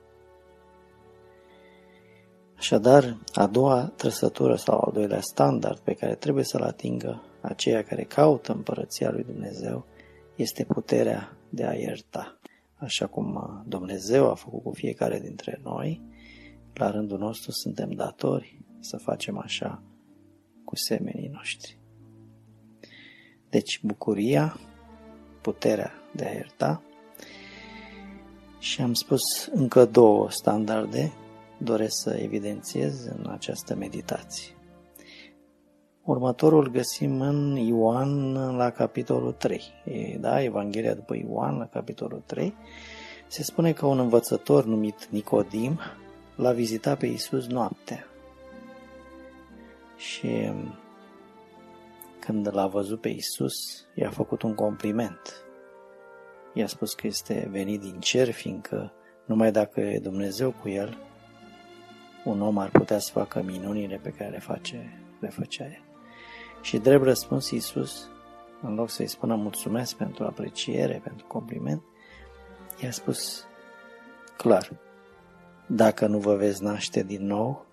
Așadar, a doua trăsătură sau al doilea standard pe care trebuie să-l atingă aceia care caută împărăția lui Dumnezeu este puterea de a ierta. Așa cum uh, Dumnezeu a făcut cu fiecare dintre noi, la rândul nostru suntem datori să facem așa cu semenii noștri. Deci bucuria, puterea de a ierta și am spus încă două standarde doresc să evidențiez în această meditație. Următorul găsim în Ioan la capitolul 3. Da, Evanghelia după Ioan la capitolul 3. Se spune că un învățător numit Nicodim l-a vizitat pe Iisus noaptea și când l-a văzut pe Isus, i-a făcut un compliment. I-a spus că este venit din cer, fiindcă numai dacă e Dumnezeu cu el, un om ar putea să facă minunile pe care le, face, le făcea el. Și drept răspuns Iisus, în loc să-i spună mulțumesc pentru apreciere, pentru compliment, i-a spus clar, dacă nu vă veți naște din nou,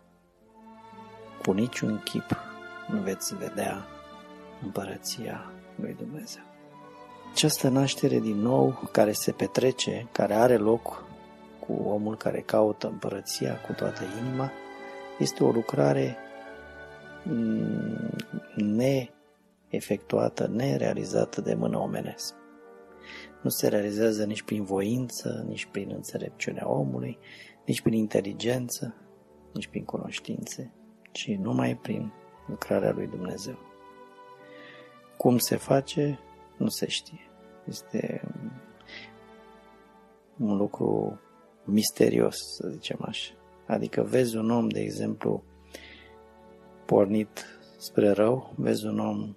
cu niciun chip nu veți vedea împărăția lui Dumnezeu. Această naștere din nou care se petrece, care are loc cu omul care caută împărăția cu toată inima, este o lucrare mm, neefectuată, nerealizată de mână omenesc. Nu se realizează nici prin voință, nici prin înțelepciunea omului, nici prin inteligență, nici prin cunoștințe, ci numai prin lucrarea lui Dumnezeu. Cum se face, nu se știe. Este un lucru misterios, să zicem așa. Adică vezi un om, de exemplu, pornit spre rău, vezi un om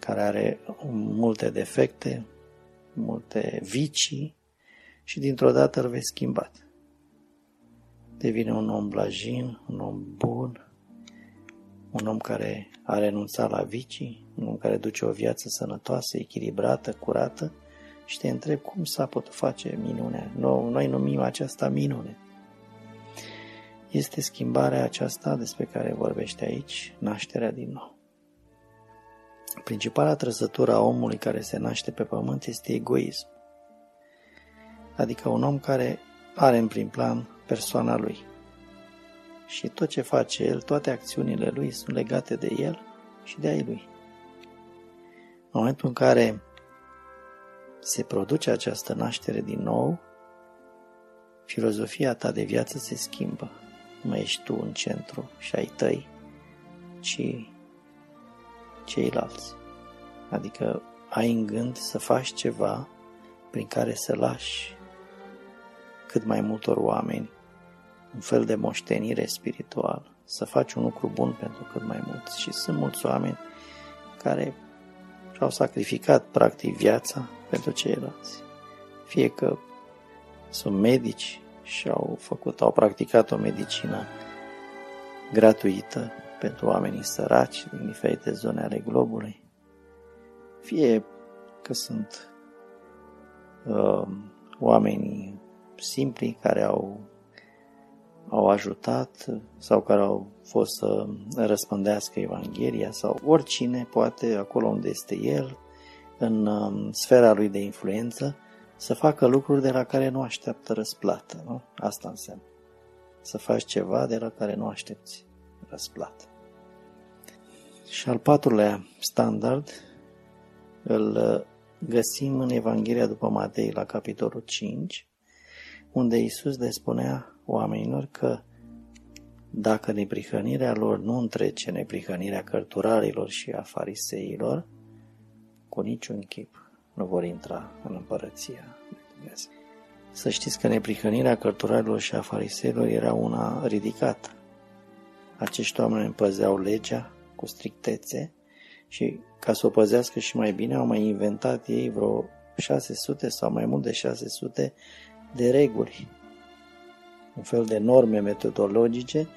care are multe defecte, multe vicii și dintr-o dată îl vezi schimbat. Devine un om blajin, un om bun, un om care a renunțat la vicii, un om care duce o viață sănătoasă, echilibrată, curată și te întreb cum s-a putut face minunea. Noi numim aceasta minune. Este schimbarea aceasta despre care vorbește aici, nașterea din nou. Principala trăsătură a omului care se naște pe pământ este egoism. Adică un om care are în prim plan persoana lui. Și tot ce face el, toate acțiunile lui sunt legate de el și de ai lui. În momentul în care se produce această naștere din nou, filozofia ta de viață se schimbă. Nu mai ești tu în centru și ai tăi, ci ceilalți. Adică ai în gând să faci ceva prin care să lași cât mai multor oameni un fel de moștenire spirituală, să faci un lucru bun pentru cât mai mulți. Și sunt mulți oameni care și-au sacrificat practic viața pentru ceilalți. Fie că sunt medici și au făcut, au practicat o medicină gratuită pentru oamenii săraci din diferite zone ale globului. Fie că sunt uh, oamenii simpli care au, au ajutat sau care au fost să răspândească Evanghelia sau oricine poate acolo unde este el, în uh, sfera lui de influență, să facă lucruri de la care nu așteaptă răsplată. Nu? Asta înseamnă. Să faci ceva de la care nu aștepți răsplată. Și al patrulea standard îl uh, găsim în Evanghelia după Matei la capitolul 5, unde Iisus le spunea oamenilor că dacă neprihănirea lor nu întrece neprihănirea cărturarilor și a fariseilor, cu niciun chip nu vor intra în împărăția lui Dumnezeu. Să știți că neprihănirea cărturarilor și a fariseilor era una ridicată. Acești oameni împăzeau legea cu strictețe și ca să o păzească și mai bine au mai inventat ei vreo 600 sau mai mult de 600 de reguli, un fel de norme metodologice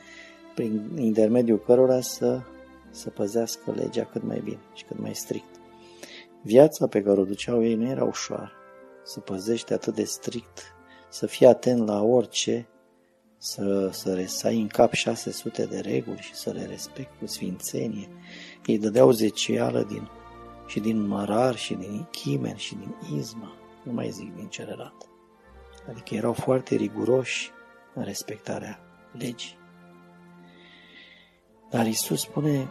prin intermediul cărora să, să păzească legea cât mai bine și cât mai strict. Viața pe care o duceau ei nu era ușoară, să păzește atât de strict, să fie atent la orice, să, să, să ai în cap 600 de reguli și să le respect cu sfințenie. Ei dădeau zecială din, și din mărar și din chimen și din izmă, nu mai zic din celălalt. Adică erau foarte riguroși în respectarea legii. Dar Isus spune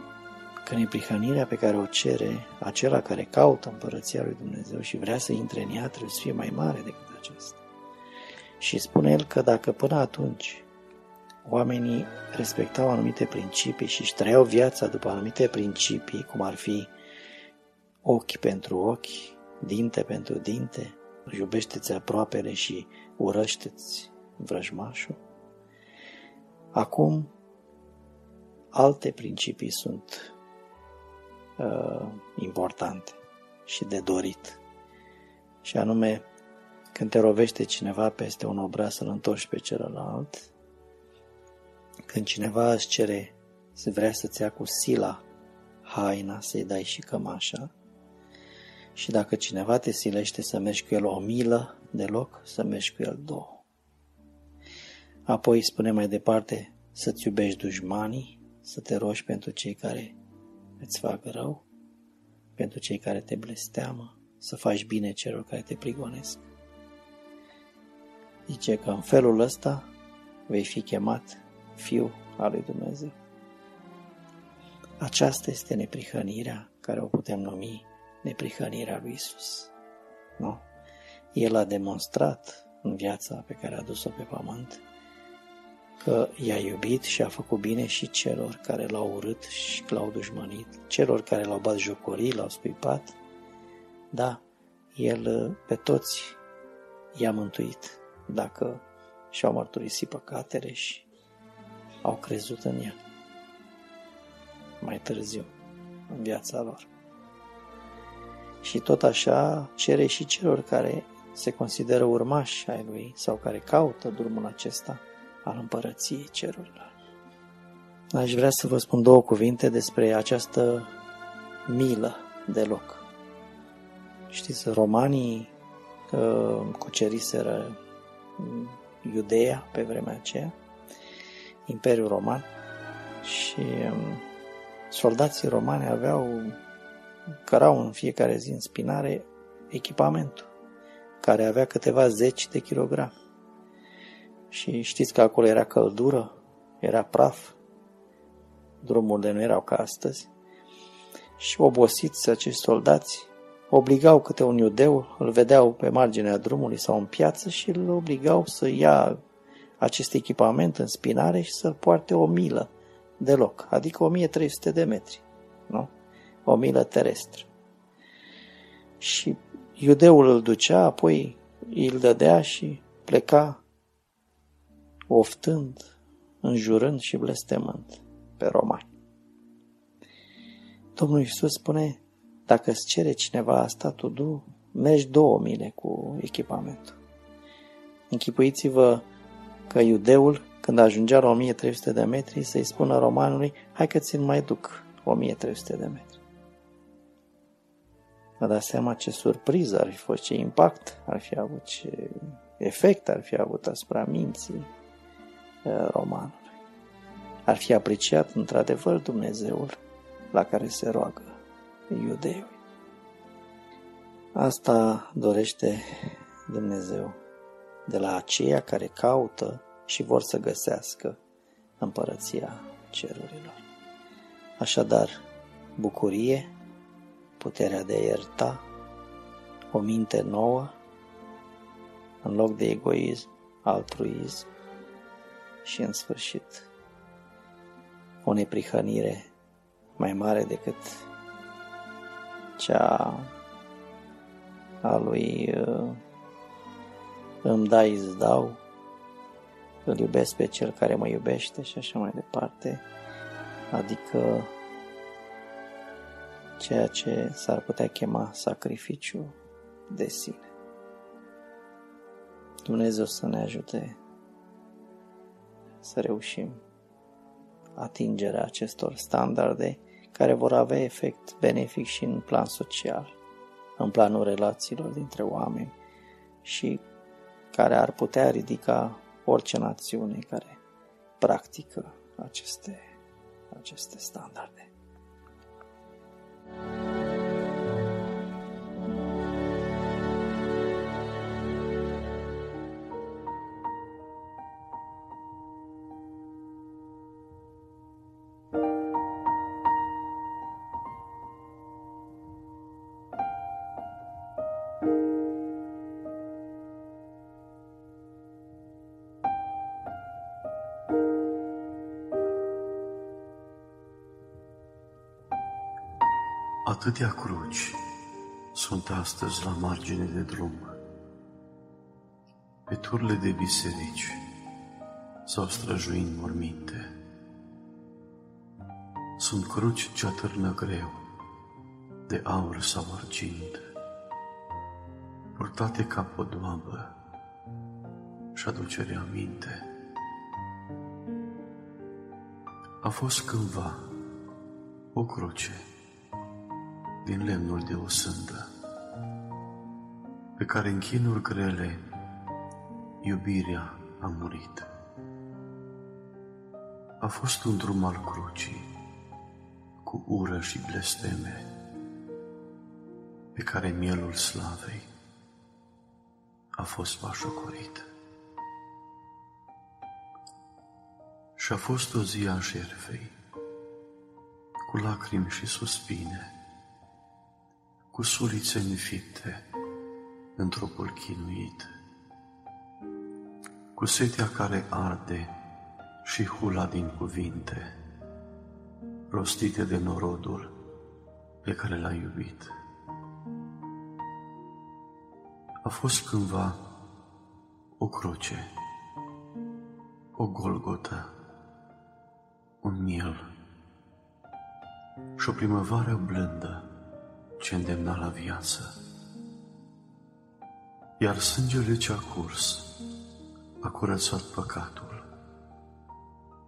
că neprihănirea pe care o cere acela care caută împărăția lui Dumnezeu și vrea să intre în ea trebuie să fie mai mare decât aceasta. Și spune el că dacă până atunci oamenii respectau anumite principii și își trăiau viața după anumite principii, cum ar fi ochi pentru ochi, dinte pentru dinte, iubește-ți aproapele și urăște-ți vrăjmașul. Acum, alte principii sunt uh, importante și de dorit. Și anume, când te rovește cineva peste un obraz să-l întorci pe celălalt, când cineva îți cere să vrea să-ți ia cu sila haina, să-i dai și cămașa, și dacă cineva te silește să mergi cu el o milă de loc, să mergi cu el două. Apoi spune mai departe să-ți iubești dușmanii, să te rogi pentru cei care îți fac rău, pentru cei care te blesteamă, să faci bine celor care te prigonesc. Zice că în felul ăsta vei fi chemat fiu al lui Dumnezeu. Aceasta este neprihănirea care o putem numi neprihănirea lui Isus. Nu? El a demonstrat în viața pe care a dus-o pe pământ că i-a iubit și a făcut bine și celor care l-au urât și l-au dușmănit, celor care l-au bat jocorii, l-au scuipat. Da, el pe toți i-a mântuit dacă și-au mărturisit păcatele și au crezut în el mai târziu în viața lor. Și tot așa cere și celor care se consideră urmași ai lui sau care caută drumul acesta al împărăției cerurilor. Aș vrea să vă spun două cuvinte despre această milă de loc. Știți, romanii uh, cuceriseră Iudeea pe vremea aceea, Imperiul Roman, și um, soldații romani aveau, cărau în fiecare zi în spinare echipamentul, care avea câteva zeci de kilograme. Și știți că acolo era căldură, era praf, drumurile nu erau ca astăzi. Și obosiți acești soldați obligau câte un iudeu, îl vedeau pe marginea drumului sau în piață și îl obligau să ia acest echipament în spinare și să-l poarte o milă de loc, adică 1300 de metri, nu? O milă terestră. Și iudeul îl ducea, apoi îl dădea și pleca oftând, înjurând și blestemând pe romani. Domnul Iisus spune, dacă îți cere cineva asta, tu du, mergi două mile cu echipamentul. Închipuiți-vă că iudeul, când ajungea la 1300 de metri, să-i spună romanului, hai că ți mai duc 1300 de metri. Vă dați seama ce surpriză ar fi fost, ce impact ar fi avut, ce efect ar fi avut asupra minții uh, romanului. Ar fi apreciat într-adevăr Dumnezeul la care se roagă iudeiul. Asta dorește Dumnezeu de la aceia care caută și vor să găsească împărăția cerurilor. Așadar, bucurie, puterea de a ierta, o minte nouă, în loc de egoism, altruism și, în sfârșit, o neprihănire mai mare decât cea a lui uh, îmi dai, îți dau, îl iubesc pe cel care mă iubește și așa mai departe, adică ceea ce s-ar putea chema sacrificiu de sine. Dumnezeu să ne ajute să reușim atingerea acestor standarde care vor avea efect benefic și în plan social, în planul relațiilor dintre oameni și care ar putea ridica orice națiune care practică aceste, aceste standarde. Atâtea cruci sunt astăzi la margine de drum, pe turile de biserici sau străjuind morminte. Sunt cruci ce atârnă greu, de aur sau argint, purtate ca podoabă și aducere aminte. A fost cândva o cruce din lemnul de o sândă, pe care în chinuri grele iubirea a murit. A fost un drum al crucii, cu ură și blesteme, pe care mielul slavei a fost bașocorit. Și a fost o zi a jertfei, cu lacrimi și suspine, cu sulițe înfipte în trupul chinuit, cu setea care arde și hula din cuvinte, rostite de norodul pe care l-a iubit. A fost cândva o cruce, o golgotă, un miel și o primăvară blândă ce îndemna la viață. Iar sângele ce a curs a curățat păcatul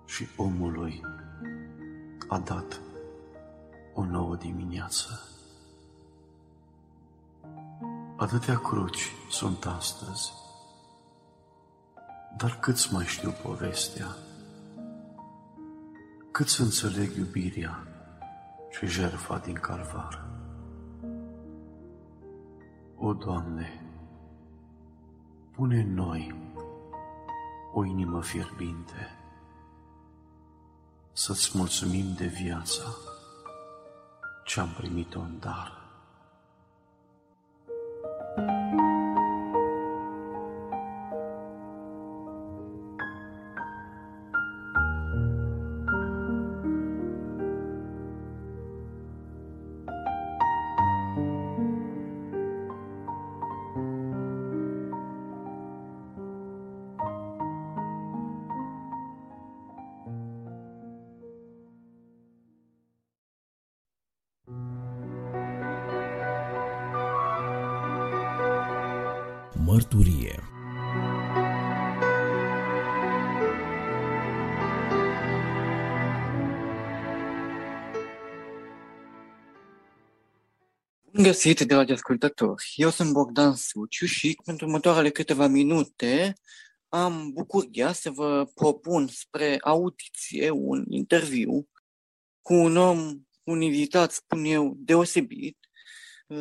și omului a dat o nouă dimineață. Atâtea cruci sunt astăzi, dar câți mai știu povestea? Câți înțeleg iubirea și jertfa din calvar? O, Doamne, pune în noi o inimă fierbinte, să-ți mulțumim de viața ce-am primit-o în dar. Găsit, dragi ascultători! Eu sunt Bogdan Suciu și pentru următoarele câteva minute am bucuria să vă propun spre audiție un interviu cu un om, un invitat, spun eu, deosebit,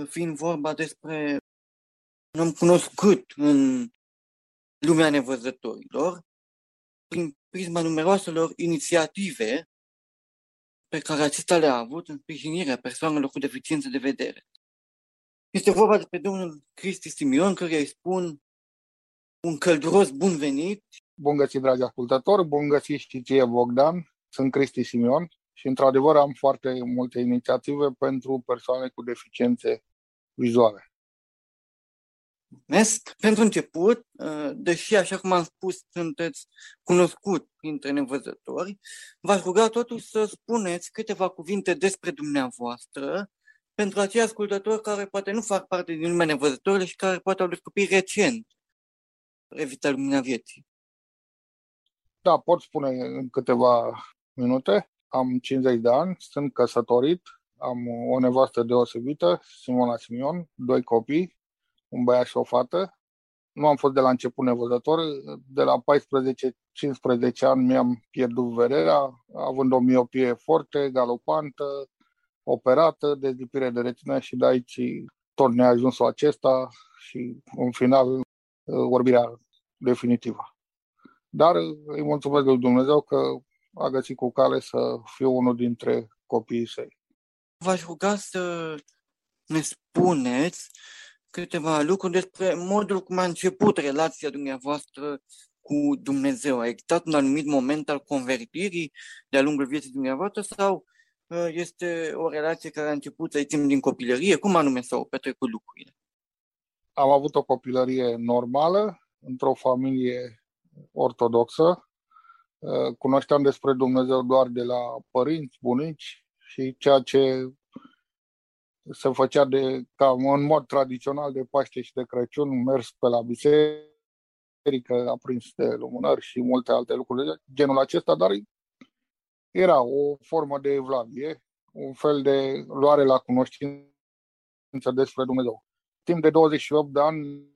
fiind vorba despre un om cunoscut în lumea nevăzătorilor, prin prisma numeroaselor inițiative pe care acesta le-a avut în sprijinirea persoanelor cu deficiențe de vedere. Este vorba despre domnul Cristi Simion, care îi spun un călduros bun venit. Bun găsit, dragi ascultători, bun găsit și ție, Bogdan. Sunt Cristi Simion și, într-adevăr, am foarte multe inițiative pentru persoane cu deficiențe vizuale. Mulțumesc! Pentru început, uh, deși, așa cum am spus, sunteți cunoscut printre nevăzători, v-aș ruga totuși să spuneți câteva cuvinte despre dumneavoastră pentru acei ascultători care poate nu fac parte din lumea nevăzătorilor și care poate au descoperit recent Revista Lumina Vieții. Da, pot spune în câteva minute. Am 50 de ani, sunt căsătorit, am o nevastă deosebită, Simona Simion, doi copii, un băiat și o fată. Nu am fost de la început nevăzător, de la 14-15 ani mi-am pierdut vederea, având o miopie forte, galopantă, operată, dezlipire de retină și de aici tot neajunsul acesta și în final orbirea definitivă. Dar îi mulțumesc lui Dumnezeu că a găsit cu cale să fiu unul dintre copiii săi. V-aș ruga să ne spuneți câteva lucruri despre modul cum a început relația dumneavoastră cu Dumnezeu. A existat un anumit moment al convertirii de-a lungul vieții dumneavoastră sau uh, este o relație care a început, să zicem, din copilărie? Cum anume s-au petrecut lucrurile? Am avut o copilărie normală, într-o familie ortodoxă. Uh, cunoșteam despre Dumnezeu doar de la părinți, bunici și ceea ce se făcea de, ca în mod tradițional de Paște și de Crăciun, mers pe la biserică, aprins de lumânări și multe alte lucruri genul acesta, dar era o formă de evlavie, un fel de luare la cunoștință despre Dumnezeu. Timp de 28 de ani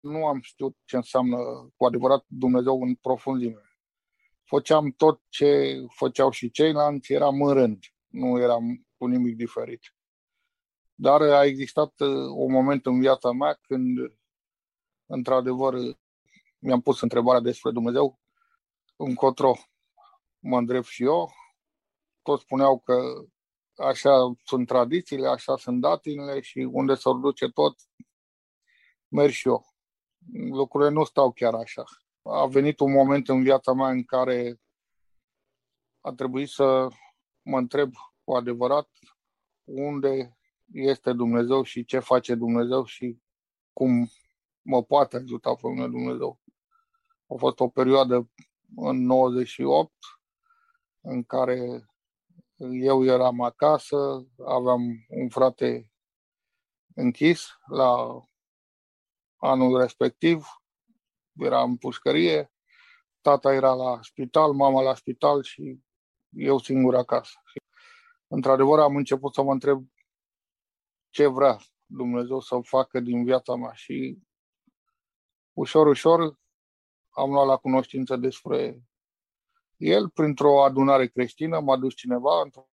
nu am știut ce înseamnă cu adevărat Dumnezeu în profunzime. Făceam tot ce făceau și ceilalți, eram în rând, nu eram cu nimic diferit. Dar a existat uh, un moment în viața mea când, într-adevăr, mi-am pus întrebarea despre Dumnezeu, încotro mă îndrept și eu. Toți spuneau că așa sunt tradițiile, așa sunt datinile și unde s-or duce tot, merg și eu. Lucrurile nu stau chiar așa. A venit un moment în viața mea în care a trebuit să mă întreb cu adevărat unde este Dumnezeu și ce face Dumnezeu și cum mă poate ajuta pe mine Dumnezeu. A fost o perioadă în 98 în care eu eram acasă, aveam un frate închis la anul respectiv, era în pușcărie, tata era la spital, mama la spital și eu singur acasă. Într-adevăr am început să mă întreb ce vrea Dumnezeu să facă din viața mea și ușor, ușor am luat la cunoștință despre el printr-o adunare creștină, m-a dus cineva într-o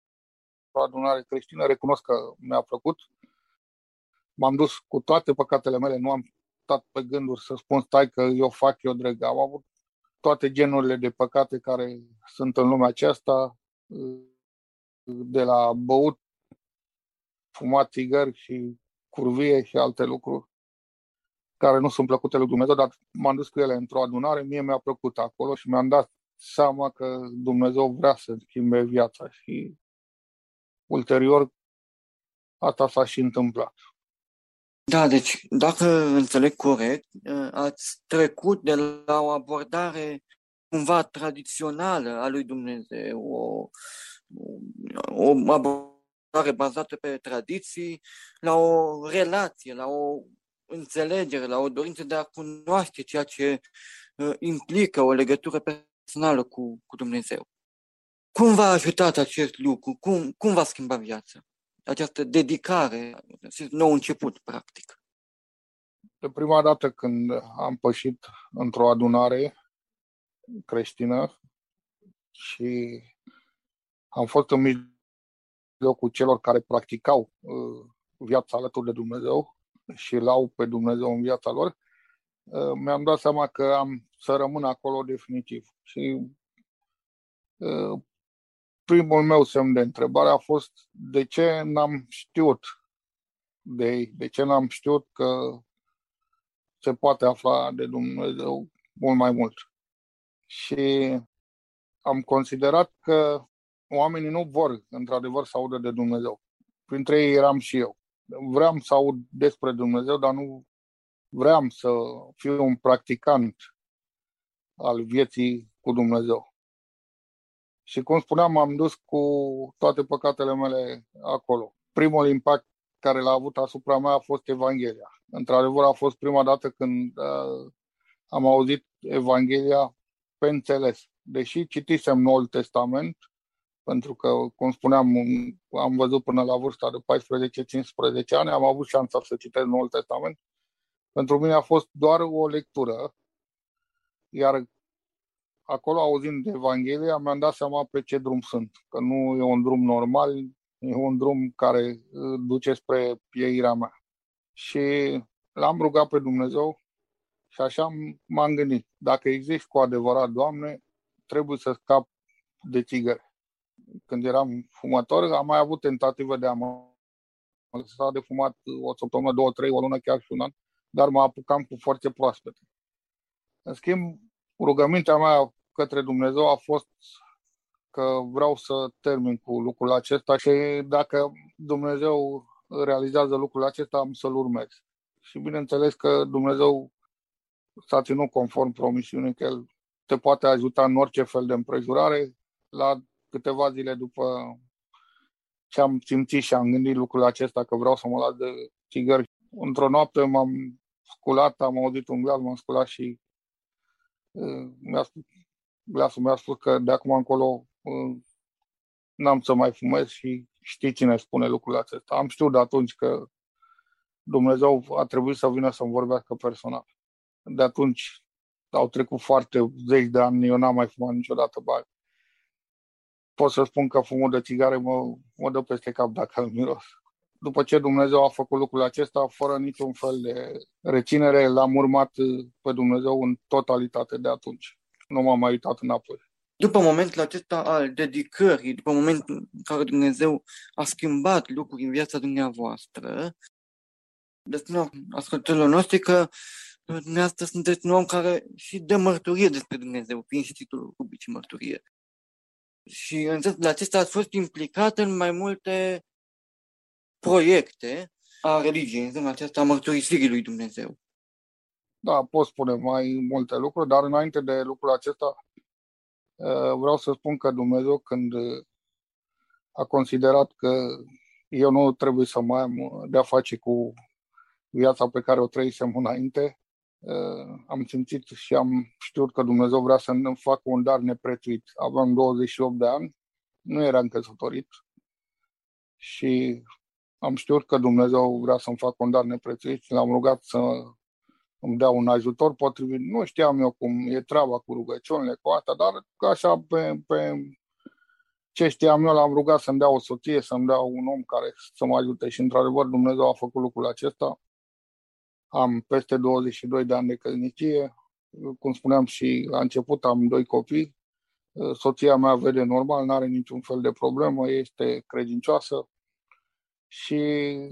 adunare creștină, recunosc că mi-a plăcut. M-am dus cu toate păcatele mele, nu am stat pe gânduri să spun stai că eu fac, eu dreg. Am avut toate genurile de păcate care sunt în lumea aceasta, de la băut fumat țigări și curvie și alte lucruri care nu sunt plăcute lui Dumnezeu, dar m-am dus cu ele într-o adunare, mie mi-a plăcut acolo și mi-am dat seama că Dumnezeu vrea să schimbe viața și ulterior asta s-a și întâmplat. Da, deci dacă înțeleg corect, ați trecut de la o abordare cumva tradițională a lui Dumnezeu, o, o abordare bazată pe tradiții, la o relație, la o înțelegere, la o dorință de a cunoaște ceea ce uh, implică o legătură personală cu, cu Dumnezeu. Cum v-a ajutat acest lucru? Cum, cum v-a schimbat viața? Această dedicare, acest nou început, practic. De prima dată când am pășit într-o adunare creștină și am fost în mijlocul celor care practicau uh, viața alături de Dumnezeu și l-au pe Dumnezeu în viața lor, uh, mi-am dat seama că am să rămân acolo definitiv. Și uh, primul meu semn de întrebare a fost de ce n-am știut de ei, de ce n-am știut că se poate afla de Dumnezeu mult mai mult. Și am considerat că oamenii nu vor, într-adevăr, să audă de Dumnezeu. Printre ei eram și eu. Vreau să aud despre Dumnezeu, dar nu vreau să fiu un practicant al vieții cu Dumnezeu. Și cum spuneam, am dus cu toate păcatele mele acolo. Primul impact care l-a avut asupra mea a fost Evanghelia. Într-adevăr, a fost prima dată când uh, am auzit Evanghelia pe înțeles. Deși citisem Noul Testament, pentru că, cum spuneam, am văzut până la vârsta de 14-15 ani, am avut șansa să citesc Noul Testament. Pentru mine a fost doar o lectură, iar acolo, auzind Evanghelia, mi-am dat seama pe ce drum sunt. Că nu e un drum normal, e un drum care duce spre pieirea mea. Și l-am rugat pe Dumnezeu și așa m-am gândit. Dacă există cu adevărat, Doamne, trebuie să scap de țigări când eram fumător, am mai avut tentative de a mă lăsa de fumat o săptămână, două, trei, o lună, chiar și un an, dar mă apucam cu forțe proaspete. În schimb, rugămintea mea către Dumnezeu a fost că vreau să termin cu lucrul acesta și dacă Dumnezeu realizează lucrul acesta, am să-l urmez. Și bineînțeles că Dumnezeu s-a ținut conform promisiunii că El te poate ajuta în orice fel de împrejurare. La câteva zile după ce am simțit și am gândit lucrul acesta că vreau să mă las de țigări, într-o noapte m-am sculat, am auzit un glas, m-am sculat și uh, mi-a spus, glasul mi-a spus că de acum încolo uh, n-am să mai fumez și știi cine spune lucrul acesta. Am știut de atunci că Dumnezeu a trebuit să vină să-mi vorbească personal. De atunci au trecut foarte zeci de ani, eu n-am mai fumat niciodată bani pot să spun că fumul de țigare mă, mă dă peste cap dacă îl miros. După ce Dumnezeu a făcut lucrul acesta, fără niciun fel de reținere, l-am urmat pe Dumnezeu în totalitate de atunci. Nu m-am mai uitat înapoi. După momentul acesta al dedicării, după momentul în care Dumnezeu a schimbat lucruri în viața dumneavoastră, despre ascultătorilor noștri că dumneavoastră sunteți un om care și dă mărturie despre Dumnezeu prin Institutul Rubricii Mărturie. Și în sensul acesta ați fost implicat în mai multe proiecte a religiei, în sensul acesta a mărturisirii lui Dumnezeu. Da, pot spune mai multe lucruri, dar înainte de lucrul acesta eh, vreau să spun că Dumnezeu când a considerat că eu nu trebuie să mai am de-a face cu viața pe care o trăisem înainte, Uh, am simțit și am știut că Dumnezeu vrea să îmi facă un dar neprețuit. Aveam 28 de ani, nu eram căsătorit și am știut că Dumnezeu vrea să-mi facă un dar neprețuit și l-am rugat să îmi dea un ajutor potrivit. Nu știam eu cum e treaba cu rugăciunile, cu asta, dar așa pe, pe ce știam eu, l-am rugat să-mi dea o soție, să-mi dea un om care să mă ajute și într-adevăr Dumnezeu a făcut lucrul acesta. Am peste 22 de ani de căsnicie. Cum spuneam și la început, am doi copii. Soția mea vede normal, nu are niciun fel de problemă, este credincioasă. Și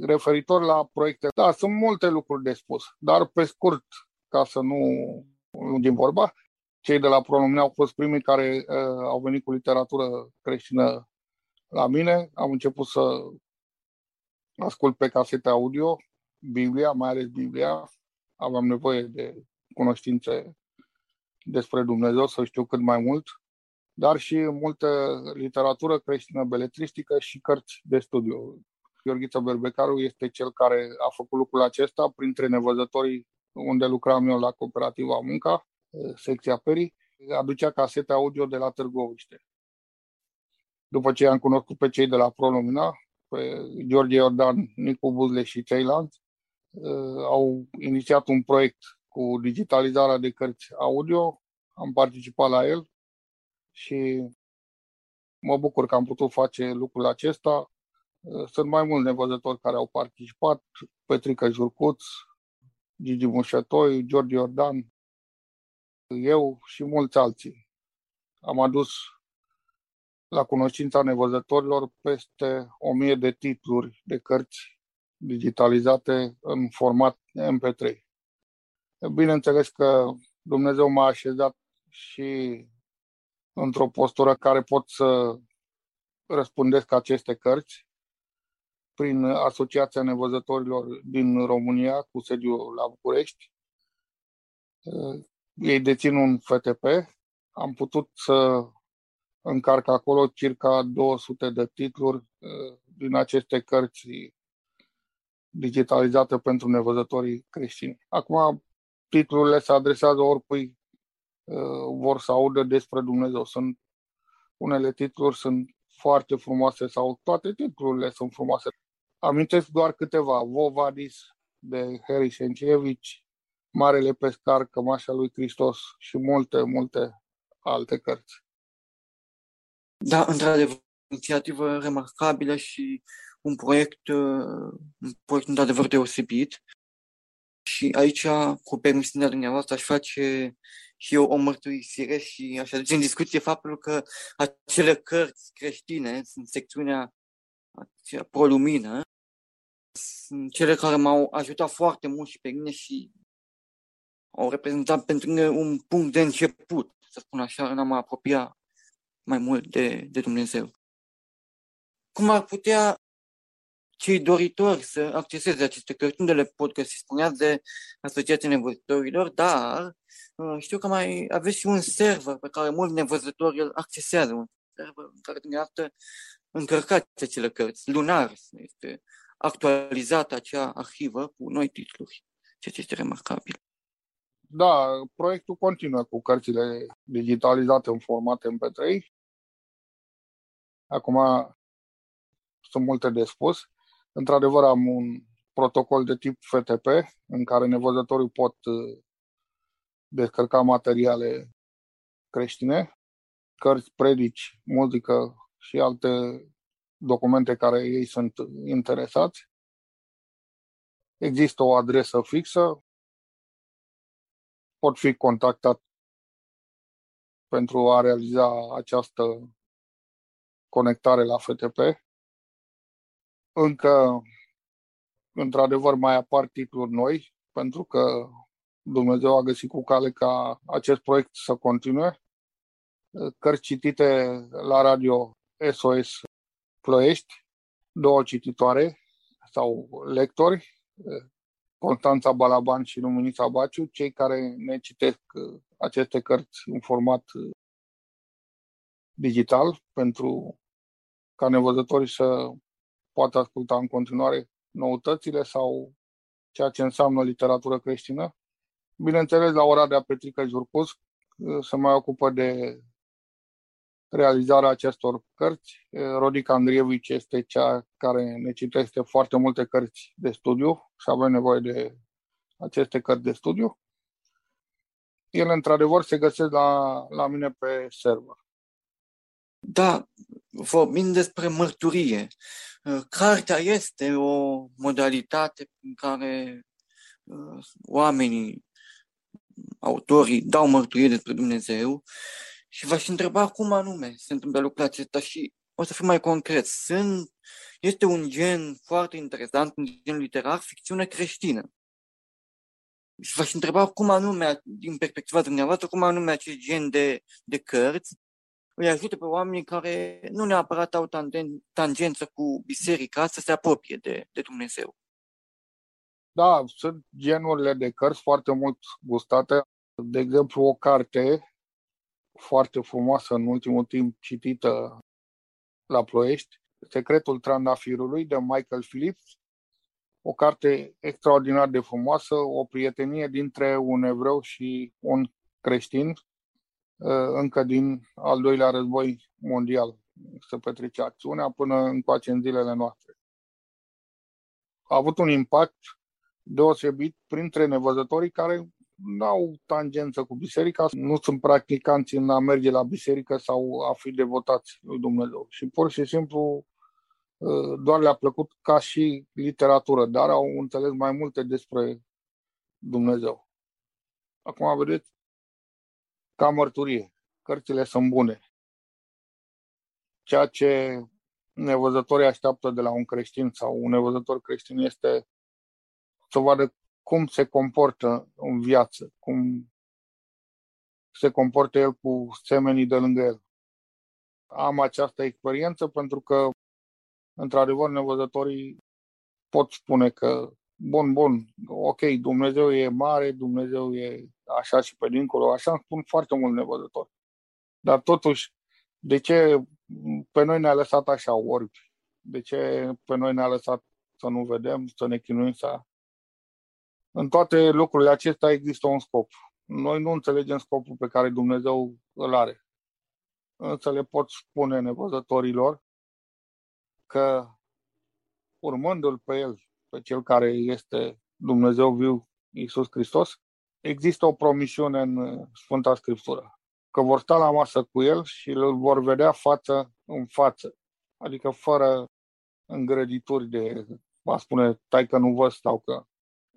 referitor la proiecte, da, sunt multe lucruri de spus, dar pe scurt, ca să nu lungim vorba, cei de la Pronomine au fost primii care uh, au venit cu literatură creștină la mine. Am început să ascult pe casete audio Biblia, mai ales Biblia, aveam nevoie de cunoștințe despre Dumnezeu, să știu cât mai mult, dar și multă literatură creștină beletristică și cărți de studiu. Gheorghiță Berbecaru este cel care a făcut lucrul acesta printre nevăzătorii unde lucram eu la cooperativa Munca, secția Peri, aducea casete audio de la Târgoviște. După ce am cunoscut pe cei de la ProLumina, pe George Iordan, Nicu Buzle și ceilalți, au inițiat un proiect cu digitalizarea de cărți audio, am participat la el și mă bucur că am putut face lucrul acesta. Sunt mai mulți nevăzători care au participat, Petrica Jurcuț, Gigi Mușătoi, George Iordan, eu și mulți alții. Am adus la cunoștința nevăzătorilor peste o mie de titluri de cărți digitalizate în format MP3. Bineînțeles că Dumnezeu m-a așezat și într-o postură care pot să răspundesc aceste cărți prin Asociația Nevăzătorilor din România cu sediu la București. Ei dețin un FTP. Am putut să încarc acolo circa 200 de titluri din aceste cărți digitalizate pentru nevăzătorii creștini. Acum, titlurile se adresează oricui vor să audă despre Dumnezeu. Sunt unele titluri sunt foarte frumoase sau toate titlurile sunt frumoase. Amintesc doar câteva. Vovadis de Harry Sencievici, Marele Pescar, Cămașa lui Hristos și multe, multe alte cărți. Da, într-adevăr, inițiativă remarcabilă și un proiect, uh, un proiect într-adevăr deosebit. Și aici, cu permisiunea dumneavoastră, aș face și eu o mărturisire și aș aduce în discuție faptul că acele cărți creștine, sunt secțiunea pro-lumină, sunt cele care m-au ajutat foarte mult și pe mine și au reprezentat pentru mine un punct de început, să spun așa, în a mă apropia mai mult de, de Dumnezeu. Cum ar putea cei doritori să acceseze aceste cărți, unde le pot găsi, spuneați de Asociația Nevăzătorilor, dar uh, știu că mai aveți și un server pe care mulți nevăzători îl accesează, un server în care dumneavoastră încărcați acele cărți, lunar, este actualizată acea arhivă cu noi titluri, ceea ce este remarcabil. Da, proiectul continuă cu cărțile digitalizate în format MP3. Acum sunt multe de spus. Într-adevăr, am un protocol de tip FTP în care nevăzătorii pot uh, descărca materiale creștine, cărți, predici, muzică și alte documente care ei sunt interesați. Există o adresă fixă, pot fi contactat pentru a realiza această conectare la FTP. Încă, într-adevăr, mai apar titluri noi, pentru că Dumnezeu a găsit cu cale ca acest proiect să continue. Cărți citite la radio SOS Ploiești, două cititoare sau lectori, Constanța Balaban și Luminița Baciu, cei care ne citesc aceste cărți în format digital pentru ca nevăzătorii să poată asculta în continuare noutățile sau ceea ce înseamnă literatură creștină. Bineînțeles, la ora de a Petrica Jurcus se mai ocupă de realizarea acestor cărți. Rodica Andrievici este cea care ne citește foarte multe cărți de studiu și avem nevoie de aceste cărți de studiu. Ele, într-adevăr, se găsesc la, la mine pe server. Da, vorbind despre mărturie, cartea este o modalitate în care oamenii, autorii, dau mărturie despre Dumnezeu și v-aș întreba cum anume se întâmplă lucrul acesta și o să fiu mai concret. Sunt, este un gen foarte interesant, un gen literar, ficțiune creștină. Și v-aș întreba cum anume, din perspectiva dumneavoastră, cum anume acest gen de, de cărți îi ajută pe oamenii care nu neapărat au tangență cu biserica să se apropie de, de Dumnezeu. Da, sunt genurile de cărți foarte mult gustate. De exemplu, o carte foarte frumoasă în ultimul timp citită la Ploiești, Secretul Trandafirului de Michael Phillips, o carte extraordinar de frumoasă, o prietenie dintre un evreu și un creștin, uh, încă din al doilea război mondial să petrece acțiunea până încoace în zilele noastre. A avut un impact deosebit printre nevăzătorii care nu au tangență cu biserica, nu sunt practicanți în a merge la biserică sau a fi devotați lui Dumnezeu. Și pur și simplu uh, doar le-a plăcut ca și literatură, dar au înțeles mai multe despre Dumnezeu. Acum vedeți, ca mărturie, cărțile sunt bune. Ceea ce nevăzătorii așteaptă de la un creștin sau un nevăzător creștin este să vadă cum se comportă în viață, cum se comportă el cu semenii de lângă el. Am această experiență pentru că, într-adevăr, nevăzătorii pot spune că, bun, bun, ok, Dumnezeu e mare, Dumnezeu e așa și pe dincolo, așa îmi spun foarte mult nevăzători. Dar totuși, de ce pe noi ne-a lăsat așa orbi? De ce pe noi ne-a lăsat să nu vedem, să ne chinuim să în toate lucrurile acestea există un scop. Noi nu înțelegem scopul pe care Dumnezeu îl are. Însă le pot spune nevăzătorilor că urmându-L pe El, pe Cel care este Dumnezeu viu, Iisus Hristos, există o promisiune în Sfânta Scriptură, că vor sta la masă cu El și îl vor vedea față în față, adică fără îngrădituri de, va spune, tai că nu vă stau că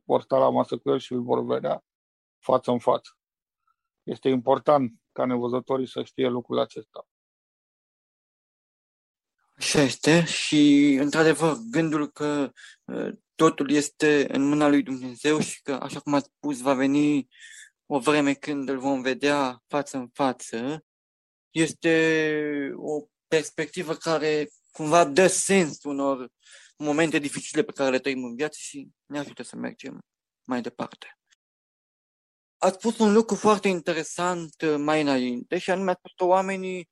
vor sta la masă cu el și îl vor vedea față în față. Este important ca nevăzătorii să știe lucrul acesta. Așa este și, într-adevăr, gândul că uh, totul este în mâna lui Dumnezeu și că, așa cum ați spus, va veni o vreme când îl vom vedea față în față, este o perspectivă care cumva dă sens unor momente dificile pe care le trăim în viață și ne ajută să mergem mai departe. Ați spus un lucru foarte interesant uh, mai înainte și anume ați spus că oamenii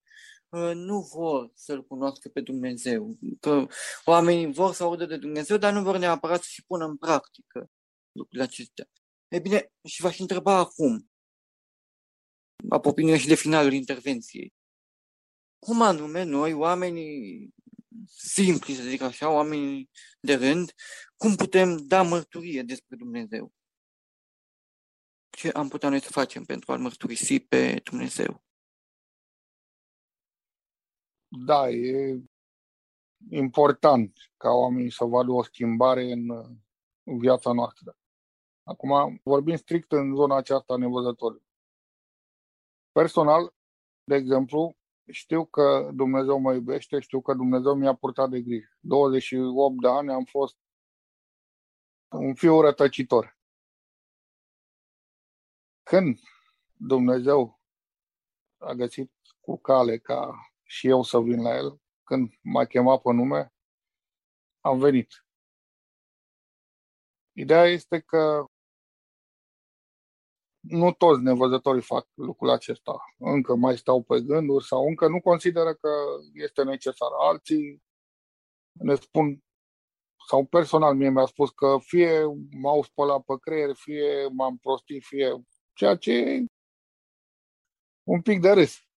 uh, nu vor să-L cunoască pe Dumnezeu, că oamenii vor să audă de Dumnezeu, dar nu vor neapărat să și pună în practică lucrurile acestea. E bine, și v-aș întreba acum, apropiindu și de finalul intervenției, cum anume noi, oamenii simpli, să zic așa, oameni de rând, cum putem da mărturie despre Dumnezeu? Ce am putea noi să facem pentru a-L mărturisi pe Dumnezeu? Da, e important ca oamenii să vadă o schimbare în, în viața noastră. Acum vorbim strict în zona aceasta nevăzătoare. Personal, de exemplu, știu că Dumnezeu mă iubește, știu că Dumnezeu mi-a purtat de grijă. 28 de ani am fost un fiu rătăcitor. Când Dumnezeu a găsit cu cale ca și eu să vin la el, când m-a chemat pe nume, am venit. Ideea este că nu toți nevăzătorii fac lucrul acesta. Încă mai stau pe gânduri sau încă nu consideră că este necesar. Alții ne spun, sau personal mie mi-a spus că fie m-au spălat pe creier, fie m-am prostit, fie ceea ce e un pic de râs.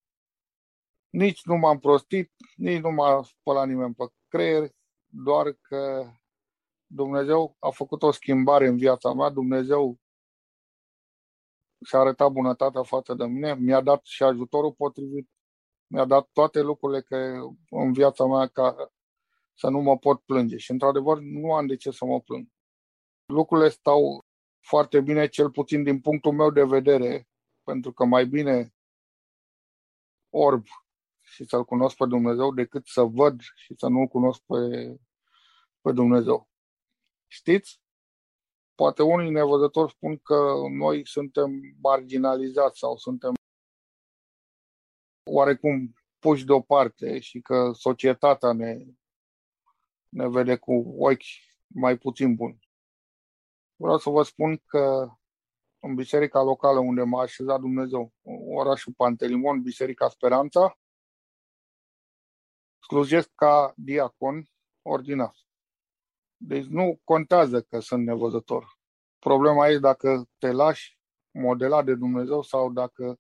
Nici nu m-am prostit, nici nu m-a spălat nimeni pe creier, doar că Dumnezeu a făcut o schimbare în viața mea, Dumnezeu și-a arătat bunătatea față de mine, mi-a dat și ajutorul potrivit, mi-a dat toate lucrurile că în viața mea ca să nu mă pot plânge. Și într-adevăr nu am de ce să mă plâng. Lucrurile stau foarte bine, cel puțin din punctul meu de vedere, pentru că mai bine orb și să-L cunosc pe Dumnezeu decât să văd și să nu-L cunosc pe, pe Dumnezeu. Știți? Poate unii nevăzători spun că noi suntem marginalizați sau suntem oarecum puși deoparte și că societatea ne, ne vede cu ochi mai puțin buni. Vreau să vă spun că în biserica locală unde m-a așezat Dumnezeu, orașul Pantelimon, Biserica Speranța, slujesc ca diacon ordinat. Deci nu contează că sunt nevăzător. Problema e dacă te lași modelat de Dumnezeu sau dacă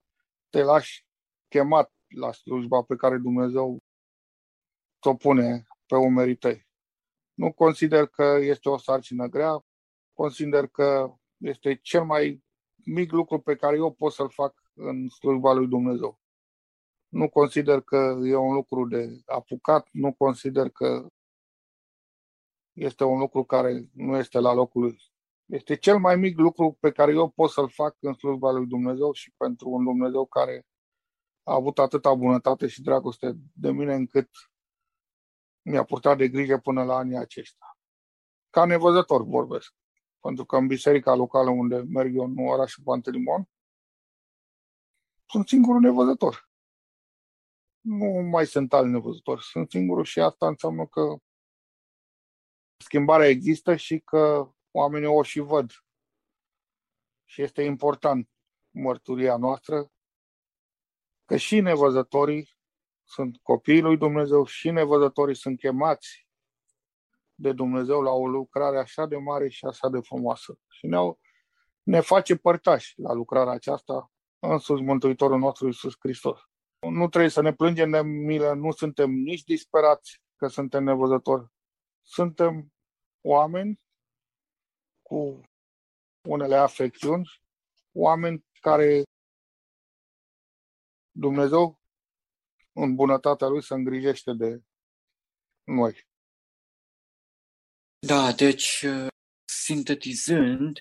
te lași chemat la slujba pe care Dumnezeu ți-o pune pe umerii tăi. Nu consider că este o sarcină grea, consider că este cel mai mic lucru pe care eu pot să-l fac în slujba lui Dumnezeu. Nu consider că e un lucru de apucat, nu consider că este un lucru care nu este la locul lui. Este cel mai mic lucru pe care eu pot să-l fac în slujba lui Dumnezeu și pentru un Dumnezeu care a avut atâta bunătate și dragoste de mine încât mi-a purtat de grijă până la anii aceștia. Ca nevăzător vorbesc. Pentru că în biserica locală unde merg eu în orașul Pantelimon, sunt singurul nevăzător. Nu mai sunt alți nevăzători, sunt singurul și asta înseamnă că schimbarea există și că oamenii o și văd. Și este important mărturia noastră că și nevăzătorii sunt copiii lui Dumnezeu și nevăzătorii sunt chemați de Dumnezeu la o lucrare așa de mare și așa de frumoasă. Și ne, ne face părtași la lucrarea aceasta însuși Mântuitorul nostru Iisus Hristos. Nu trebuie să ne plângem de milă, nu suntem nici disperați că suntem nevăzători. Suntem oameni cu unele afecțiuni, oameni care Dumnezeu, în bunătatea Lui, se îngrijește de noi. Da, deci, sintetizând,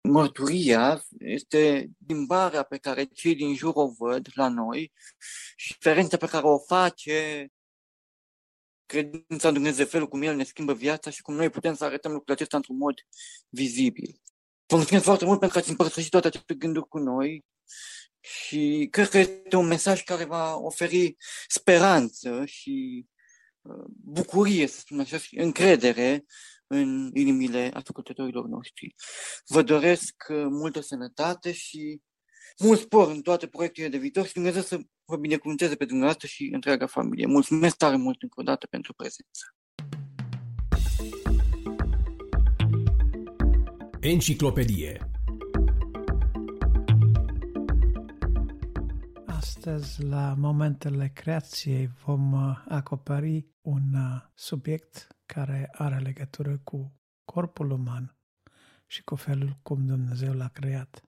mărturia este limbarea pe care cei din jur o văd la noi și diferența pe care o face credința în Dumnezeu, felul cum El ne schimbă viața și cum noi putem să arătăm lucrul acesta într-un mod vizibil. Vă mulțumesc foarte mult pentru că ați împărtășit toate aceste gânduri cu noi și cred că este un mesaj care va oferi speranță și uh, bucurie, să spun așa, și încredere în inimile ascultătorilor noștri. Vă doresc uh, multă sănătate și mult spor în toate proiectele de viitor și Dumnezeu să vă binecuvânteze pe dumneavoastră și întreaga familie. Mulțumesc tare mult încă o dată pentru prezență. Enciclopedie Astăzi, la momentele creației, vom uh, acoperi un uh, subiect care are legătură cu corpul uman și cu felul cum Dumnezeu l-a creat.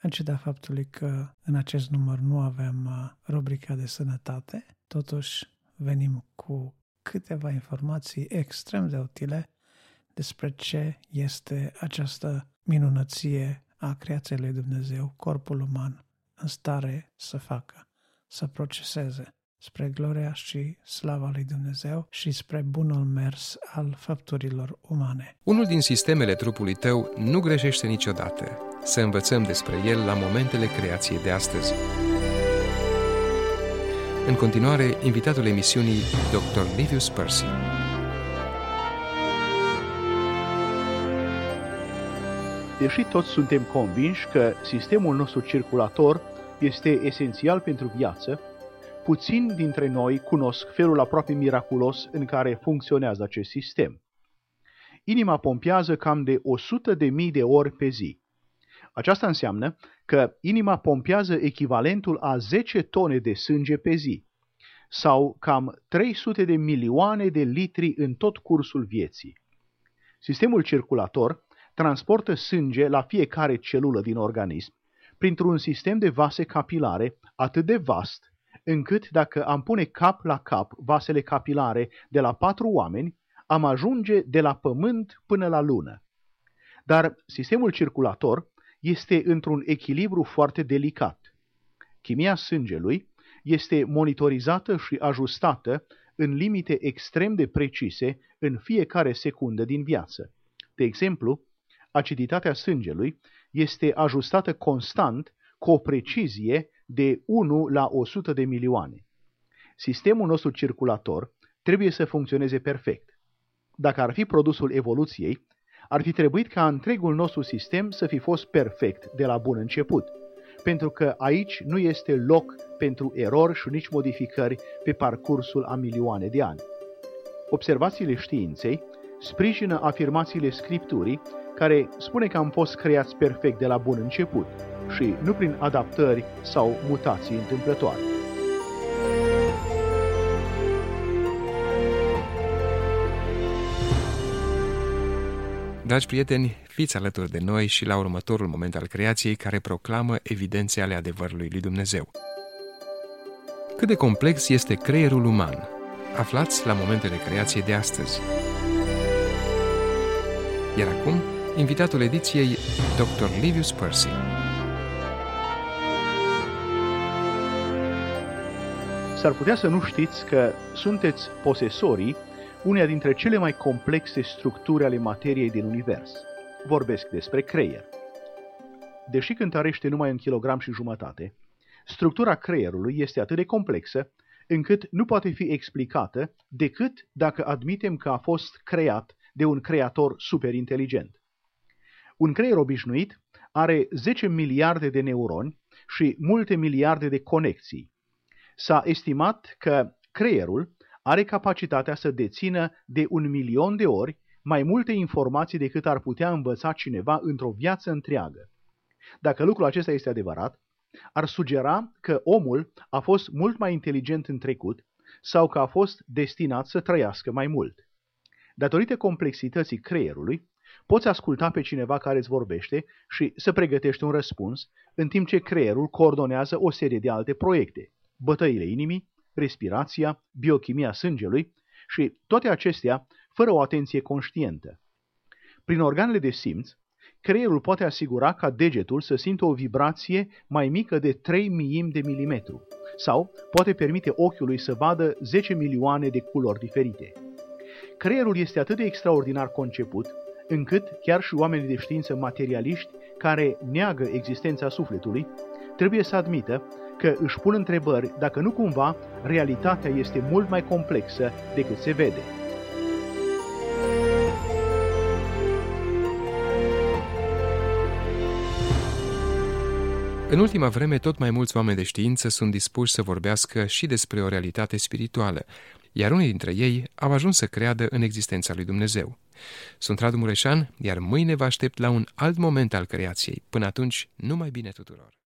În ciuda faptului că în acest număr nu avem uh, rubrica de sănătate, totuși venim cu câteva informații extrem de utile despre ce este această minunăție a creației lui Dumnezeu, corpul uman, în stare să facă, să proceseze spre gloria și slava lui Dumnezeu și spre bunul mers al făpturilor umane. Unul din sistemele trupului tău nu greșește niciodată. Să învățăm despre el la momentele creației de astăzi. În continuare, invitatul emisiunii, Dr. Livius Percy. Deși toți suntem convinși că sistemul nostru circulator este esențial pentru viață, puțini dintre noi cunosc felul aproape miraculos în care funcționează acest sistem. Inima pompează cam de 100 de mii de ori pe zi. Aceasta înseamnă că inima pompează echivalentul a 10 tone de sânge pe zi, sau cam 300 de milioane de litri în tot cursul vieții. Sistemul circulator transportă sânge la fiecare celulă din organism printr-un sistem de vase capilare atât de vast, încât dacă am pune cap la cap vasele capilare de la patru oameni, am ajunge de la pământ până la lună. Dar sistemul circulator este într-un echilibru foarte delicat. Chimia sângelui este monitorizată și ajustată în limite extrem de precise în fiecare secundă din viață. De exemplu, aciditatea sângelui este ajustată constant cu o precizie de 1 la 100 de milioane. Sistemul nostru circulator trebuie să funcționeze perfect. Dacă ar fi produsul evoluției, ar fi trebuit ca întregul nostru sistem să fi fost perfect de la bun început, pentru că aici nu este loc pentru erori și nici modificări pe parcursul a milioane de ani. Observațiile științei sprijină afirmațiile Scripturii, care spune că am fost creați perfect de la bun început și nu prin adaptări sau mutații întâmplătoare. Dragi prieteni, fiți alături de noi și la următorul moment al creației care proclamă evidențe ale adevărului lui Dumnezeu. Cât de complex este creierul uman? Aflați la momentele creației de astăzi. Iar acum, invitatul ediției, Dr. Livius Percy. S-ar putea să nu știți că sunteți posesorii uneia dintre cele mai complexe structuri ale materiei din univers. Vorbesc despre creier. Deși cântărește numai un kilogram și jumătate, structura creierului este atât de complexă încât nu poate fi explicată decât dacă admitem că a fost creat de un creator superinteligent. Un creier obișnuit are 10 miliarde de neuroni și multe miliarde de conexii. S-a estimat că creierul are capacitatea să dețină de un milion de ori mai multe informații decât ar putea învăța cineva într-o viață întreagă. Dacă lucrul acesta este adevărat, ar sugera că omul a fost mult mai inteligent în trecut sau că a fost destinat să trăiască mai mult. Datorită complexității creierului, poți asculta pe cineva care îți vorbește și să pregătești un răspuns, în timp ce creierul coordonează o serie de alte proiecte, bătăile inimii, respirația, biochimia sângelui și toate acestea fără o atenție conștientă. Prin organele de simț, creierul poate asigura ca degetul să simtă o vibrație mai mică de 3 miimi de milimetru sau poate permite ochiului să vadă 10 milioane de culori diferite. Creierul este atât de extraordinar conceput, încât chiar și oamenii de știință materialiști care neagă existența sufletului trebuie să admită că își pun întrebări dacă nu cumva realitatea este mult mai complexă decât se vede. În ultima vreme, tot mai mulți oameni de știință sunt dispuși să vorbească și despre o realitate spirituală, iar unii dintre ei au ajuns să creadă în existența lui Dumnezeu. Sunt Radu Mureșan, iar mâine vă aștept la un alt moment al creației. Până atunci, numai bine tuturor!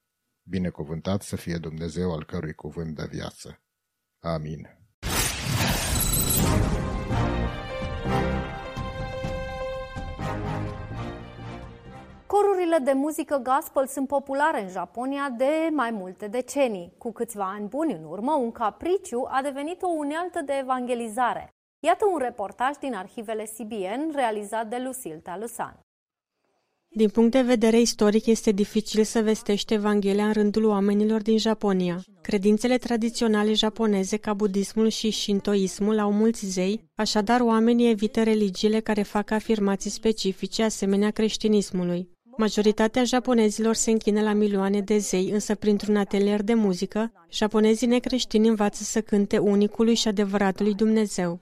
Binecuvântat să fie Dumnezeu al cărui cuvânt de viață. Amin. Corurile de muzică gospel sunt populare în Japonia de mai multe decenii. Cu câțiva ani buni în urmă, un capriciu a devenit o unealtă de evangelizare. Iată un reportaj din arhivele CBN realizat de Lucille Talusan. Din punct de vedere istoric, este dificil să vestește Evanghelia în rândul oamenilor din Japonia. Credințele tradiționale japoneze, ca budismul și shintoismul, au mulți zei, așadar oamenii evită religiile care fac afirmații specifice asemenea creștinismului. Majoritatea japonezilor se închină la milioane de zei, însă printr-un atelier de muzică, japonezii necreștini învață să cânte unicului și adevăratului Dumnezeu.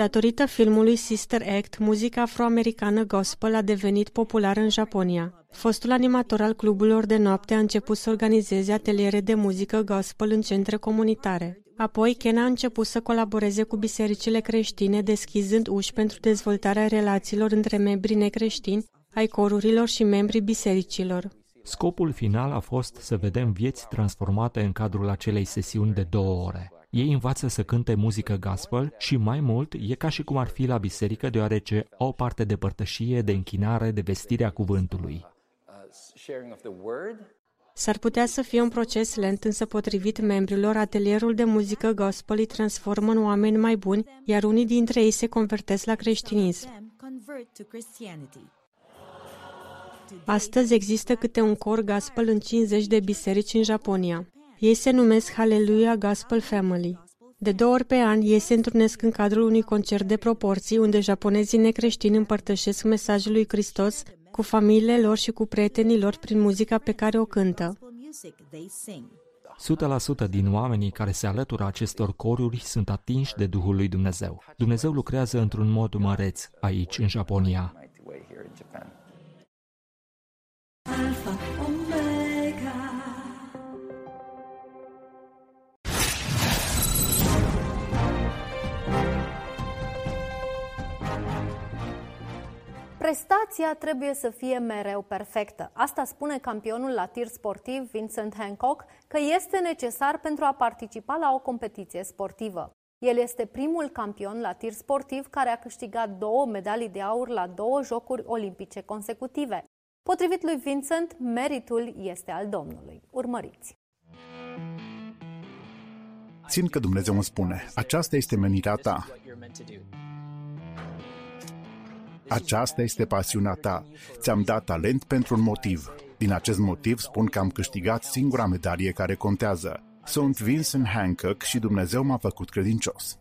Datorită filmului Sister Act, muzica afroamericană gospel a devenit populară în Japonia. Fostul animator al cluburilor de noapte a început să organizeze ateliere de muzică gospel în centre comunitare. Apoi, Ken a început să colaboreze cu bisericile creștine, deschizând uși pentru dezvoltarea relațiilor între membrii necreștini, ai corurilor și membrii bisericilor. Scopul final a fost să vedem vieți transformate în cadrul acelei sesiuni de două ore. Ei învață să cânte muzică gospel și mai mult e ca și cum ar fi la biserică deoarece au o parte de părtășie, de închinare, de vestirea cuvântului. S-ar putea să fie un proces lent, însă potrivit membrilor, atelierul de muzică gospel îi transformă în oameni mai buni, iar unii dintre ei se convertesc la creștinism. Astăzi există câte un cor gospel în 50 de biserici în Japonia. Ei se numesc Hallelujah Gospel Family. De două ori pe an, ei se întrunesc în cadrul unui concert de proporții unde japonezii necreștini împărtășesc mesajul lui Hristos cu familiile lor și cu prietenii lor prin muzica pe care o cântă. 100% din oamenii care se alătură acestor coruri sunt atinși de Duhul lui Dumnezeu. Dumnezeu lucrează într-un mod măreț aici, în Japonia. Alpha, Prestația trebuie să fie mereu perfectă. Asta spune campionul la tir sportiv Vincent Hancock că este necesar pentru a participa la o competiție sportivă. El este primul campion la tir sportiv care a câștigat două medalii de aur la două jocuri olimpice consecutive. Potrivit lui Vincent, meritul este al Domnului. Urmăriți! Țin că Dumnezeu îmi spune, aceasta este menirea ta. Aceasta este pasiunea ta. Ți-am dat talent pentru un motiv. Din acest motiv spun că am câștigat singura medalie care contează. Sunt Vincent Hancock și Dumnezeu m-a făcut credincios.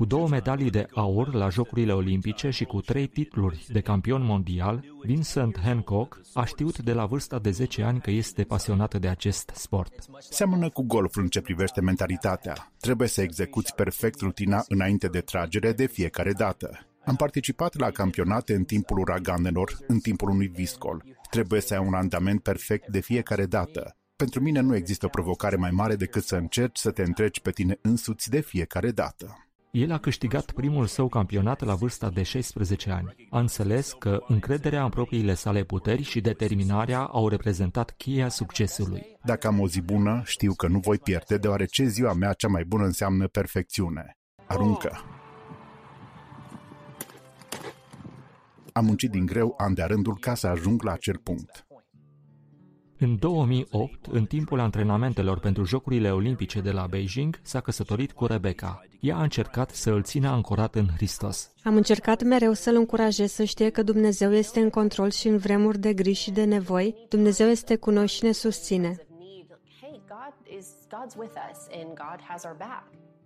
Cu două medalii de aur la Jocurile Olimpice și cu trei titluri de campion mondial, Vincent Hancock a știut de la vârsta de 10 ani că este pasionată de acest sport. Seamănă cu golful în ce privește mentalitatea. Trebuie să execuți perfect rutina înainte de tragere de fiecare dată. Am participat la campionate în timpul uraganelor, în timpul unui viscol. Trebuie să ai un randament perfect de fiecare dată. Pentru mine nu există o provocare mai mare decât să încerci să te întreci pe tine însuți de fiecare dată. El a câștigat primul său campionat la vârsta de 16 ani. A înțeles că încrederea în propriile sale puteri și determinarea au reprezentat cheia succesului. Dacă am o zi bună, știu că nu voi pierde, deoarece ziua mea cea mai bună înseamnă perfecțiune. Aruncă! Am muncit din greu an de rândul ca să ajung la acel punct. În 2008, în timpul antrenamentelor pentru Jocurile Olimpice de la Beijing, s-a căsătorit cu Rebecca. Ea a încercat să îl țină ancorat în Hristos. Am încercat mereu să-l încurajez să știe că Dumnezeu este în control și în vremuri de griji și de nevoi, Dumnezeu este cu noi și ne susține.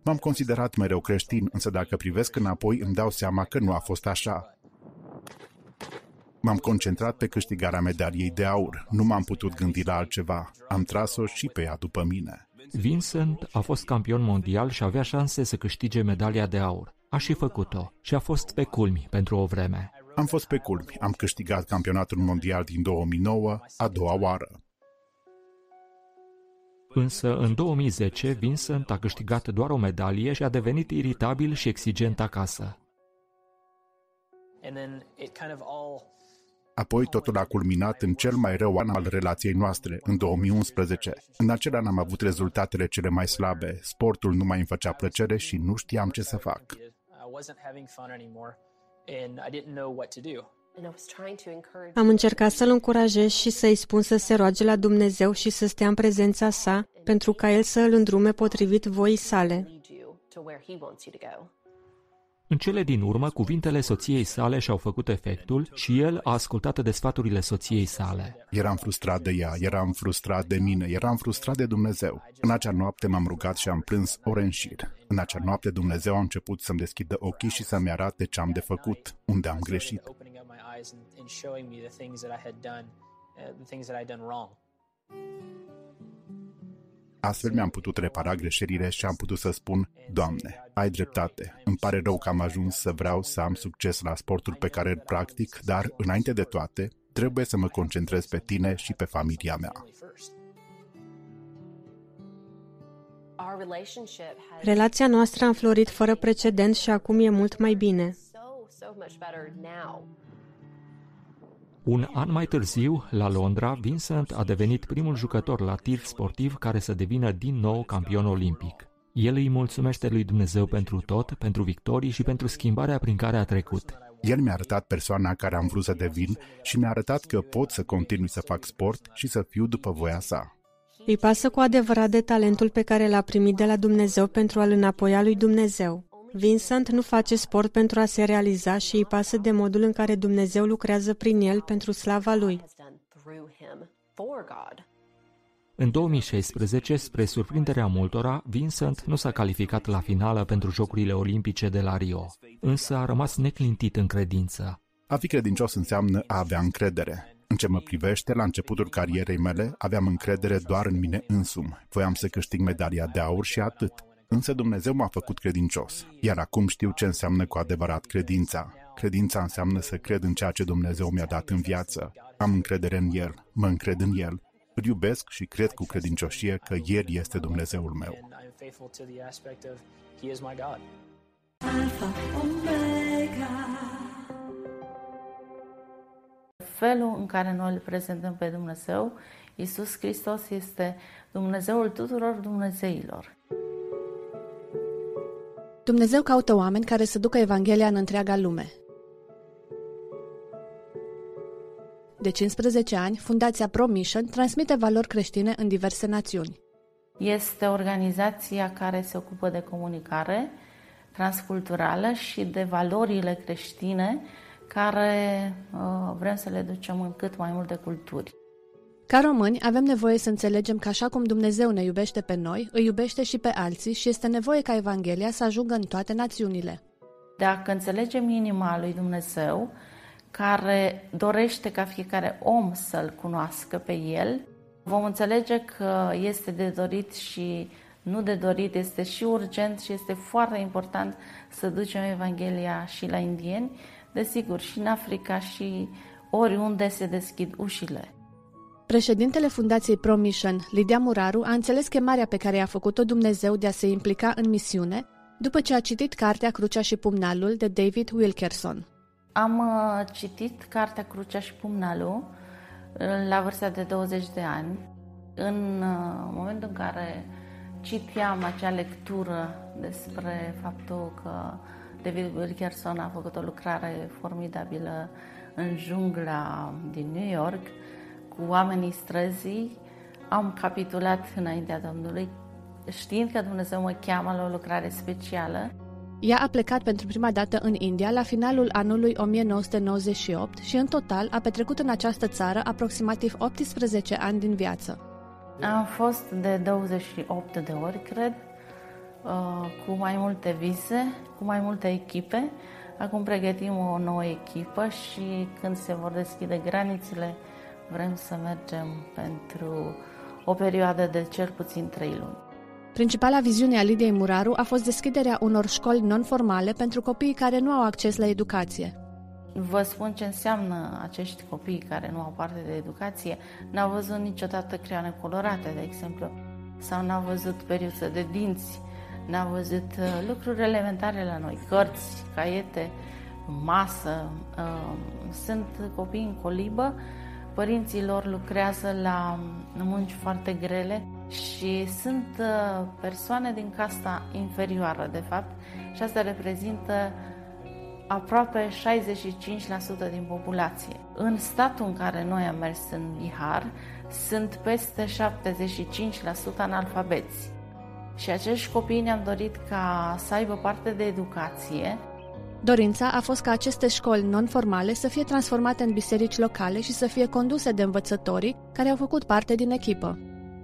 M-am considerat mereu creștin, însă dacă privesc înapoi îmi dau seama că nu a fost așa. M-am concentrat pe câștigarea medaliei de aur. Nu m-am putut gândi la altceva. Am tras-o și pe ea după mine. Vincent a fost campion mondial și avea șanse să câștige medalia de aur. A și făcut-o și a fost pe culmi pentru o vreme. Am fost pe culmi. Am câștigat campionatul mondial din 2009, a doua oară. Însă, în 2010, Vincent a câștigat doar o medalie și a devenit iritabil și exigent acasă. Apoi totul a culminat în cel mai rău an al relației noastre, în 2011. În acel an am avut rezultatele cele mai slabe, sportul nu mai îmi făcea plăcere și nu știam ce să fac. Am încercat să-l încurajez și să-i spun să se roage la Dumnezeu și să stea în prezența sa, pentru ca el să îl îndrume potrivit voii sale. În cele din urmă, cuvintele soției sale și-au făcut efectul și el a ascultat de sfaturile soției sale. Eram frustrat de ea, eram frustrat de mine, eram frustrat de Dumnezeu. În acea noapte m-am rugat și am plâns ore în șir. În acea noapte Dumnezeu a început să-mi deschidă ochii și să-mi arate ce am de făcut, unde am greșit. Astfel mi-am putut repara greșelile și am putut să spun, Doamne, ai dreptate, îmi pare rău că am ajuns să vreau să am succes la sportul pe care îl practic, dar, înainte de toate, trebuie să mă concentrez pe tine și pe familia mea. Relația noastră a înflorit fără precedent și acum e mult mai bine. Un an mai târziu, la Londra, Vincent a devenit primul jucător la tir sportiv care să devină din nou campion olimpic. El îi mulțumește lui Dumnezeu pentru tot, pentru victorii și pentru schimbarea prin care a trecut. El mi-a arătat persoana care am vrut să devin și mi-a arătat că pot să continui să fac sport și să fiu după voia sa. Îi pasă cu adevărat de talentul pe care l-a primit de la Dumnezeu pentru a-l înapoia lui Dumnezeu. Vincent nu face sport pentru a se realiza și îi pasă de modul în care Dumnezeu lucrează prin el pentru slava lui. În 2016, spre surprinderea multora, Vincent nu s-a calificat la finală pentru Jocurile Olimpice de la Rio, însă a rămas neclintit în credință. A fi credincios înseamnă a avea încredere. În ce mă privește, la începutul carierei mele, aveam încredere doar în mine însumi. Voiam să câștig medalia de aur și atât. Însă Dumnezeu m-a făcut credincios, iar acum știu ce înseamnă cu adevărat credința. Credința înseamnă să cred în ceea ce Dumnezeu mi-a dat în viață. Am încredere în El, mă încred în El, îl iubesc și cred cu credincioșie că El este Dumnezeul meu. Alpha, Omega. Felul în care noi îl prezentăm pe Dumnezeu, Iisus Hristos este Dumnezeul tuturor Dumnezeilor. Dumnezeu caută oameni care să ducă Evanghelia în întreaga lume. De 15 ani, Fundația ProMission transmite valori creștine în diverse națiuni. Este organizația care se ocupă de comunicare transculturală și de valorile creștine care uh, vrem să le ducem în cât mai multe culturi. Ca români, avem nevoie să înțelegem că așa cum Dumnezeu ne iubește pe noi, îi iubește și pe alții și este nevoie ca Evanghelia să ajungă în toate națiunile. Dacă înțelegem inima lui Dumnezeu, care dorește ca fiecare om să-L cunoască pe El, vom înțelege că este de dorit și nu de dorit, este și urgent și este foarte important să ducem Evanghelia și la indieni, desigur și în Africa și oriunde se deschid ușile. Președintele Fundației ProMission, Lidia Muraru, a înțeles chemarea pe care i-a făcut-o Dumnezeu de a se implica în misiune după ce a citit cartea Crucea și Pumnalul de David Wilkerson. Am uh, citit cartea Crucea și Pumnalul uh, la vârsta de 20 de ani. În uh, momentul în care citeam acea lectură despre faptul că David Wilkerson a făcut o lucrare formidabilă în jungla din New York, cu oamenii străzii, am capitulat înaintea Domnului, știind că Dumnezeu mă cheamă la o lucrare specială. Ea a plecat pentru prima dată în India la finalul anului 1998 și în total a petrecut în această țară aproximativ 18 ani din viață. Am fost de 28 de ori, cred, uh, cu mai multe vise, cu mai multe echipe. Acum pregătim o nouă echipă și când se vor deschide granițele, vrem să mergem pentru o perioadă de cel puțin trei luni. Principala viziune a Lidiei Muraru a fost deschiderea unor școli non-formale pentru copiii care nu au acces la educație. Vă spun ce înseamnă acești copii care nu au parte de educație. N-au văzut niciodată creioane colorate, de exemplu, sau n-au văzut periuță de dinți, n-au văzut uh, lucruri elementare la noi, cărți, caiete, masă. Uh, sunt copii în colibă Părinții lor lucrează la munci foarte grele și sunt uh, persoane din casta inferioară, de fapt, și asta reprezintă aproape 65% din populație. În statul în care noi am mers în Bihar, sunt peste 75% analfabeți. Și acești copii ne-am dorit ca să aibă parte de educație, Dorința a fost ca aceste școli non-formale să fie transformate în biserici locale și să fie conduse de învățătorii care au făcut parte din echipă.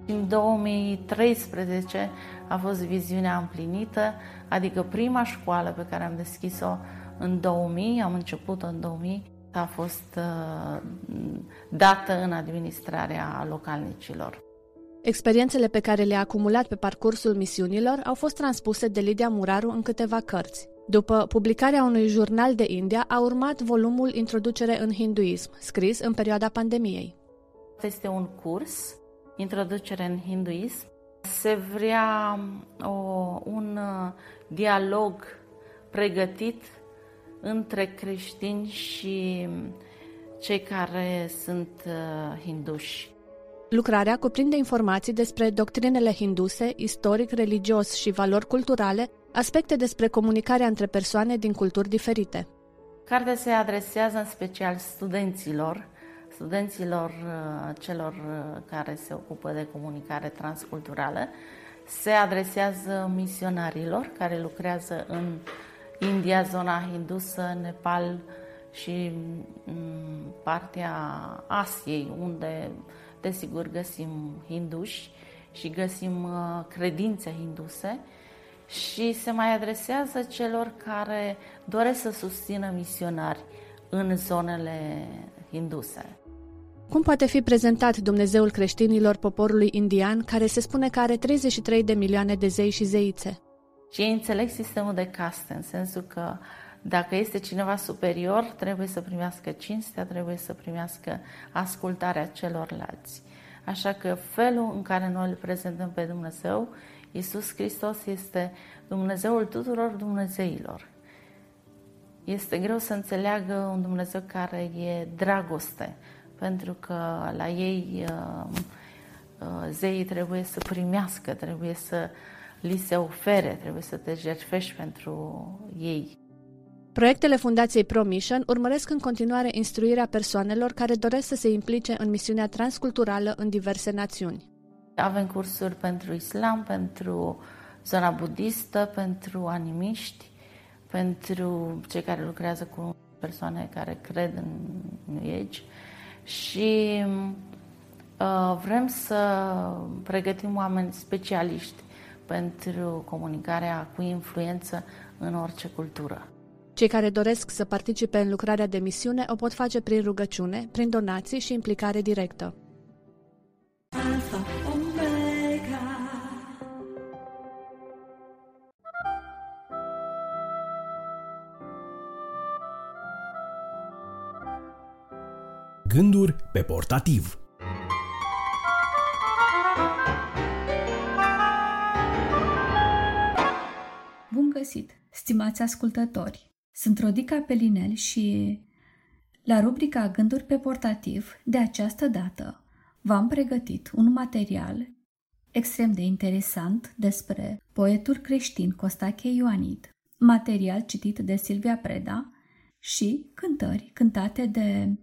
În 2013 a fost viziunea împlinită, adică prima școală pe care am deschis-o în 2000, am început în 2000, a fost uh, dată în administrarea localnicilor. Experiențele pe care le-a acumulat pe parcursul misiunilor au fost transpuse de Lidia Muraru în câteva cărți. După publicarea unui jurnal de India, a urmat volumul Introducere în hinduism, scris în perioada pandemiei. Este un curs, Introducere în hinduism. Se vrea o, un uh, dialog pregătit între creștini și cei care sunt uh, hinduși. Lucrarea cuprinde informații despre doctrinele hinduse, istoric, religios și valori culturale Aspecte despre comunicarea între persoane din culturi diferite. Cartea se adresează în special studenților, studenților uh, celor uh, care se ocupă de comunicare transculturală. se adresează misionarilor care lucrează în India, zona hindusă, Nepal și mm, partea Asiei, unde desigur găsim hinduși și găsim uh, credințe hinduse și se mai adresează celor care doresc să susțină misionari în zonele hinduse. Cum poate fi prezentat Dumnezeul creștinilor poporului indian, care se spune că are 33 de milioane de zei și zeițe? Și ei înțeleg sistemul de caste, în sensul că dacă este cineva superior, trebuie să primească cinstea, trebuie să primească ascultarea celorlalți. Așa că felul în care noi îl prezentăm pe Dumnezeu, Iisus Hristos este Dumnezeul tuturor Dumnezeilor. Este greu să înțeleagă un Dumnezeu care e dragoste, pentru că la ei uh, uh, zeii trebuie să primească, trebuie să li se ofere, trebuie să te jertfești pentru ei. Proiectele Fundației ProMission urmăresc în continuare instruirea persoanelor care doresc să se implice în misiunea transculturală în diverse națiuni. Avem cursuri pentru islam, pentru zona budistă, pentru animiști, pentru cei care lucrează cu persoane care cred în New Age și uh, vrem să pregătim oameni specialiști pentru comunicarea cu influență în orice cultură. Cei care doresc să participe în lucrarea de misiune o pot face prin rugăciune, prin donații și implicare directă. Gânduri pe portativ Bun găsit, stimați ascultători! Sunt Rodica Pelinel și la rubrica Gânduri pe portativ, de această dată, v-am pregătit un material extrem de interesant despre poetul creștin Costache Ioanid, material citit de Silvia Preda și cântări cântate de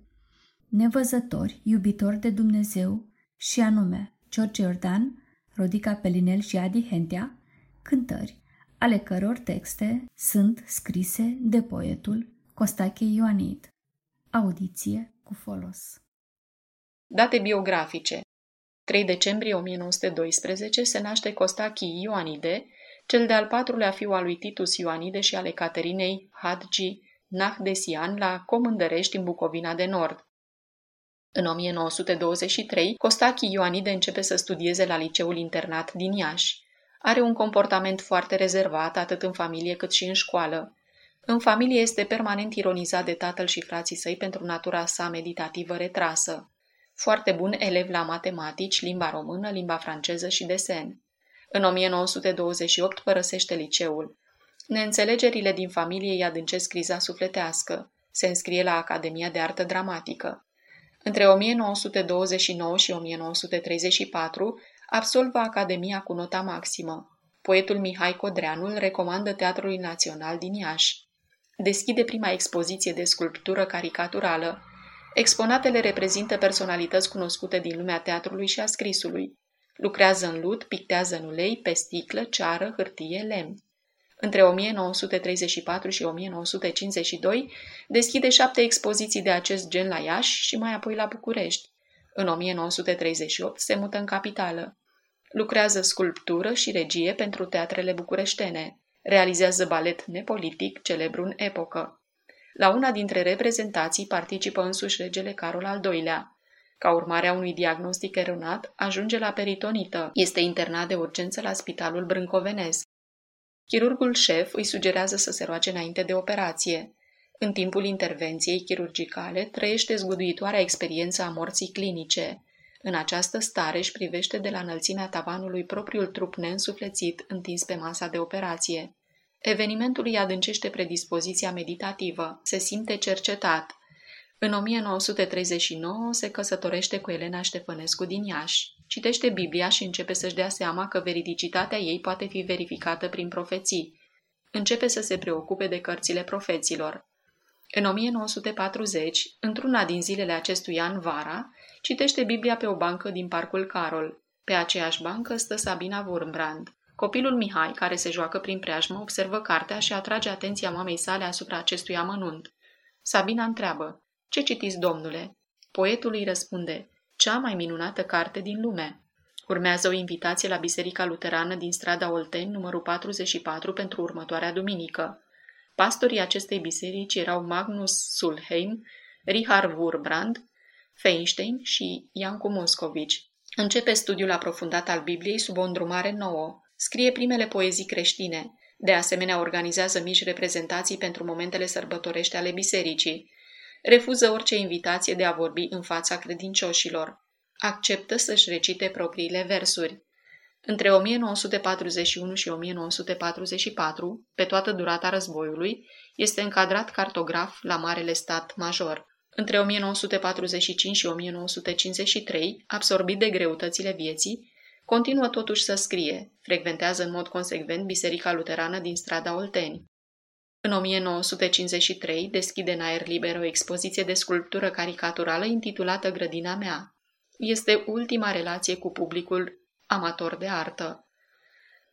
nevăzători, iubitori de Dumnezeu și anume George Jordan, Rodica Pelinel și Adi Hentea, cântări ale căror texte sunt scrise de poetul Costache Ioanid. Audiție cu folos. Date biografice 3 decembrie 1912 se naște Costachi Ioanide, cel de-al patrulea fiu al lui Titus Ioanide și ale Caterinei Hadgi Nahdesian la Comândărești în Bucovina de Nord. În 1923, Costachi Ioanide începe să studieze la liceul internat din Iași. Are un comportament foarte rezervat atât în familie cât și în școală. În familie este permanent ironizat de tatăl și frații săi pentru natura sa meditativă retrasă. Foarte bun elev la matematici, limba română, limba franceză și desen. În 1928 părăsește liceul. Neînțelegerile din familie îi adâncesc criza sufletească. Se înscrie la Academia de Artă Dramatică. Între 1929 și 1934 absolvă Academia cu nota maximă. Poetul Mihai Codreanu îl recomandă Teatrului Național din Iași. Deschide prima expoziție de sculptură caricaturală. Exponatele reprezintă personalități cunoscute din lumea teatrului și a scrisului. Lucrează în lut, pictează în ulei, pe sticlă, ceară, hârtie, lemn. Între 1934 și 1952 deschide șapte expoziții de acest gen la Iași și mai apoi la București. În 1938 se mută în capitală. Lucrează sculptură și regie pentru teatrele bucureștene. Realizează balet nepolitic, celebru în epocă. La una dintre reprezentații participă însuși regele Carol al II-lea. Ca urmare a unui diagnostic eronat, ajunge la peritonită. Este internat de urgență la spitalul brâncovenesc. Chirurgul șef îi sugerează să se roage înainte de operație. În timpul intervenției chirurgicale trăiește zguduitoarea experiență a morții clinice. În această stare își privește de la înălțimea tavanului propriul trup neînsuflețit întins pe masa de operație. Evenimentul îi adâncește predispoziția meditativă, se simte cercetat. În 1939 se căsătorește cu Elena Ștefănescu din Iași. Citește Biblia și începe să-și dea seama că veridicitatea ei poate fi verificată prin profeții. Începe să se preocupe de cărțile profeților. În 1940, într-una din zilele acestui an vara, citește Biblia pe o bancă din Parcul Carol. Pe aceeași bancă stă Sabina Wurmbrand. Copilul Mihai, care se joacă prin preajmă, observă cartea și atrage atenția mamei sale asupra acestui amănunt. Sabina întreabă, Ce citiți, domnule? Poetul îi răspunde, Cea mai minunată carte din lume. Urmează o invitație la Biserica Luterană din strada Olteni, numărul 44, pentru următoarea duminică. Pastorii acestei biserici erau Magnus Sulheim, Richard Wurbrand, Feinstein și Iancu Moscovici. Începe studiul aprofundat al Bibliei sub o îndrumare nouă. Scrie primele poezii creștine. De asemenea, organizează mici reprezentații pentru momentele sărbătorești ale bisericii. Refuză orice invitație de a vorbi în fața credincioșilor. Acceptă să-și recite propriile versuri. Între 1941 și 1944, pe toată durata războiului, este încadrat cartograf la Marele Stat Major. Între 1945 și 1953, absorbit de greutățile vieții, continuă totuși să scrie, frecventează în mod consecvent Biserica Luterană din strada Olteni. În 1953 deschide în aer liber o expoziție de sculptură caricaturală intitulată Grădina mea. Este ultima relație cu publicul amator de artă.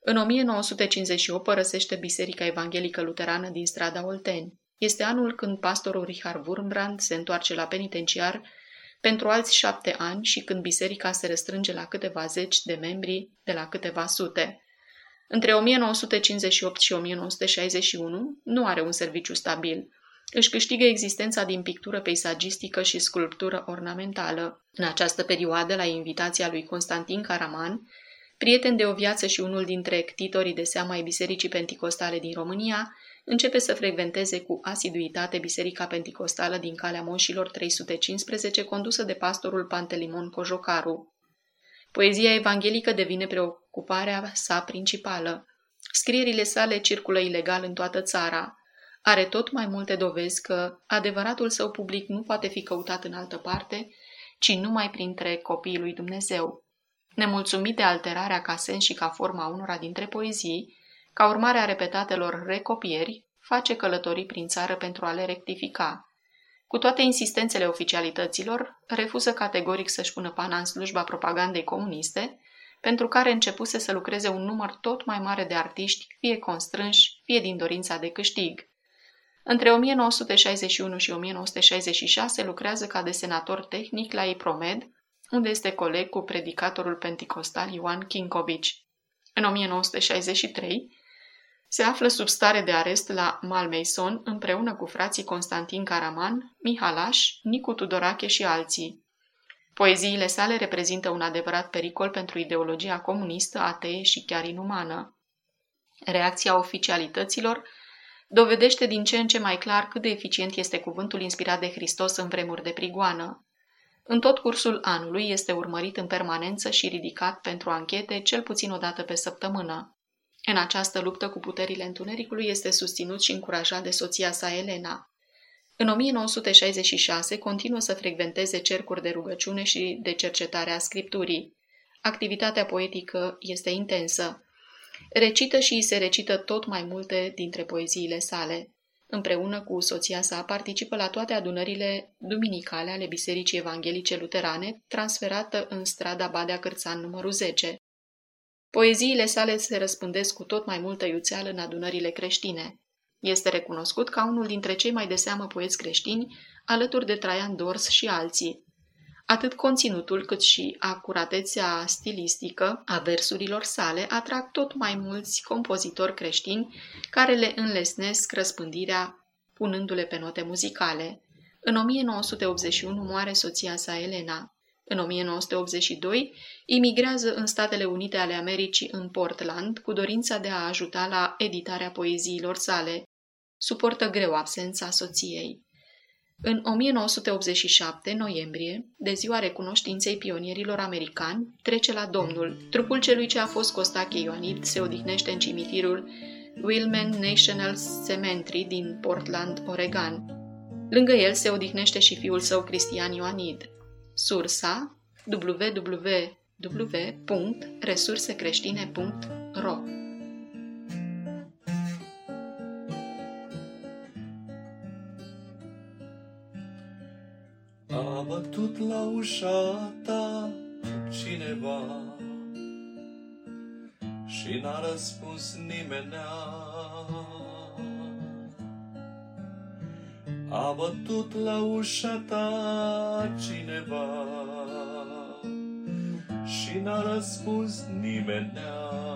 În 1958 părăsește Biserica Evanghelică Luterană din strada Olteni. Este anul când pastorul Richard Wurmbrand se întoarce la penitenciar pentru alți șapte ani și când biserica se restrânge la câteva zeci de membri de la câteva sute. Între 1958 și 1961 nu are un serviciu stabil. Își câștigă existența din pictură peisagistică și sculptură ornamentală. În această perioadă, la invitația lui Constantin Caraman, prieten de o viață și unul dintre ctitorii de seama ai Bisericii Penticostale din România, începe să frecventeze cu asiduitate Biserica Penticostală din Calea Moșilor 315, condusă de pastorul Pantelimon Cojocaru. Poezia evanghelică devine preocuparea sa principală. Scrierile sale circulă ilegal în toată țara. Are tot mai multe dovezi că adevăratul său public nu poate fi căutat în altă parte, ci numai printre copiii lui Dumnezeu. Nemulțumit de alterarea ca sens și ca forma unora dintre poezii, ca urmare a repetatelor recopieri, face călătorii prin țară pentru a le rectifica. Cu toate insistențele oficialităților, refuză categoric să-și pună pana în slujba propagandei comuniste, pentru care începuse să lucreze un număr tot mai mare de artiști, fie constrânși, fie din dorința de câștig. Între 1961 și 1966 lucrează ca desenator tehnic la Ipromed, unde este coleg cu predicatorul penticostal Ioan Kinkovici. În 1963 se află sub stare de arest la Malmaison împreună cu frații Constantin Caraman, Mihalaș, Nicu Tudorache și alții. Poeziile sale reprezintă un adevărat pericol pentru ideologia comunistă, atee și chiar inumană. Reacția oficialităților dovedește din ce în ce mai clar cât de eficient este cuvântul inspirat de Hristos în vremuri de prigoană. În tot cursul anului este urmărit în permanență și ridicat pentru anchete cel puțin o dată pe săptămână. În această luptă cu puterile întunericului este susținut și încurajat de soția sa Elena. În 1966 continuă să frecventeze cercuri de rugăciune și de cercetare a scripturii. Activitatea poetică este intensă. Recită și îi se recită tot mai multe dintre poeziile sale. Împreună cu soția sa participă la toate adunările duminicale ale Bisericii Evanghelice Luterane, transferată în strada Badea Cârțan numărul 10. Poeziile sale se răspândesc cu tot mai multă iuțeală în adunările creștine. Este recunoscut ca unul dintre cei mai de seamă poeți creștini, alături de Traian Dors și alții. Atât conținutul cât și acuratețea stilistică a versurilor sale atrag tot mai mulți compozitori creștini care le înlesnesc răspândirea punându-le pe note muzicale. În 1981 moare soția sa Elena. În 1982, imigrează în Statele Unite ale Americii în Portland cu dorința de a ajuta la editarea poeziilor sale. Suportă greu absența soției. În 1987, noiembrie, de ziua recunoștinței pionierilor americani, trece la Domnul. Trupul celui ce a fost Costache Ioanid se odihnește în cimitirul Wilman National Cemetery din Portland, Oregon. Lângă el se odihnește și fiul său Cristian Ioanid. Sursa www.resursecreștine.ro A bătut la ușa ta cineva și și n-a răspuns nimenea. A bătut la ușa ta cineva și n-a răspuns nimenea.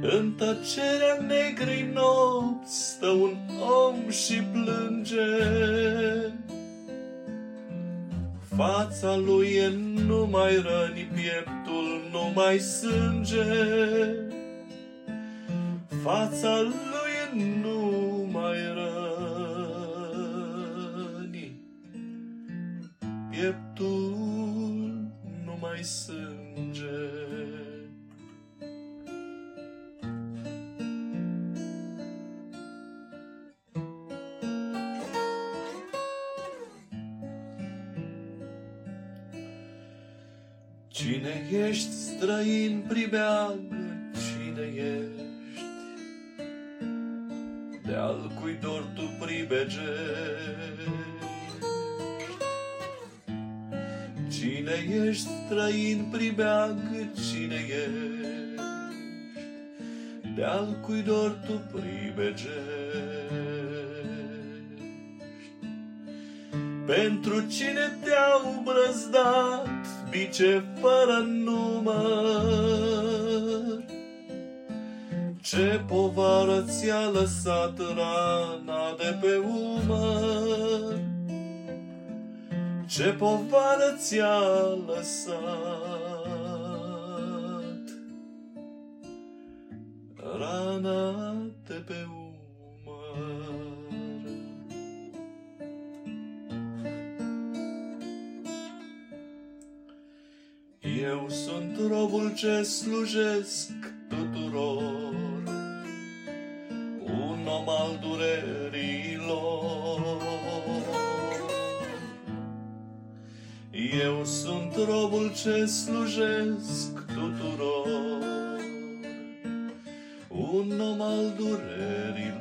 În tăcerea negrei nopți stă un om și plânge. Fața lui e numai răni, pieptul numai sânge. Fața lui e numai răni, pieptul numai sânge. Cine ești străin pribeag, cine ești? De al cui dor tu pribegești? Cine ești străin pribeag, cine ești? De al cui dor tu pribegești? Pentru cine te-au brăzdat bice fără număr. Ce povară ți-a lăsat rana de pe umăr? Ce povară ți-a lăsat rana de pe umăr? Eu sunt robul ce slujesc tuturor, un om al durerilor. Eu sunt robul ce slujesc tuturor, un om al durerilor.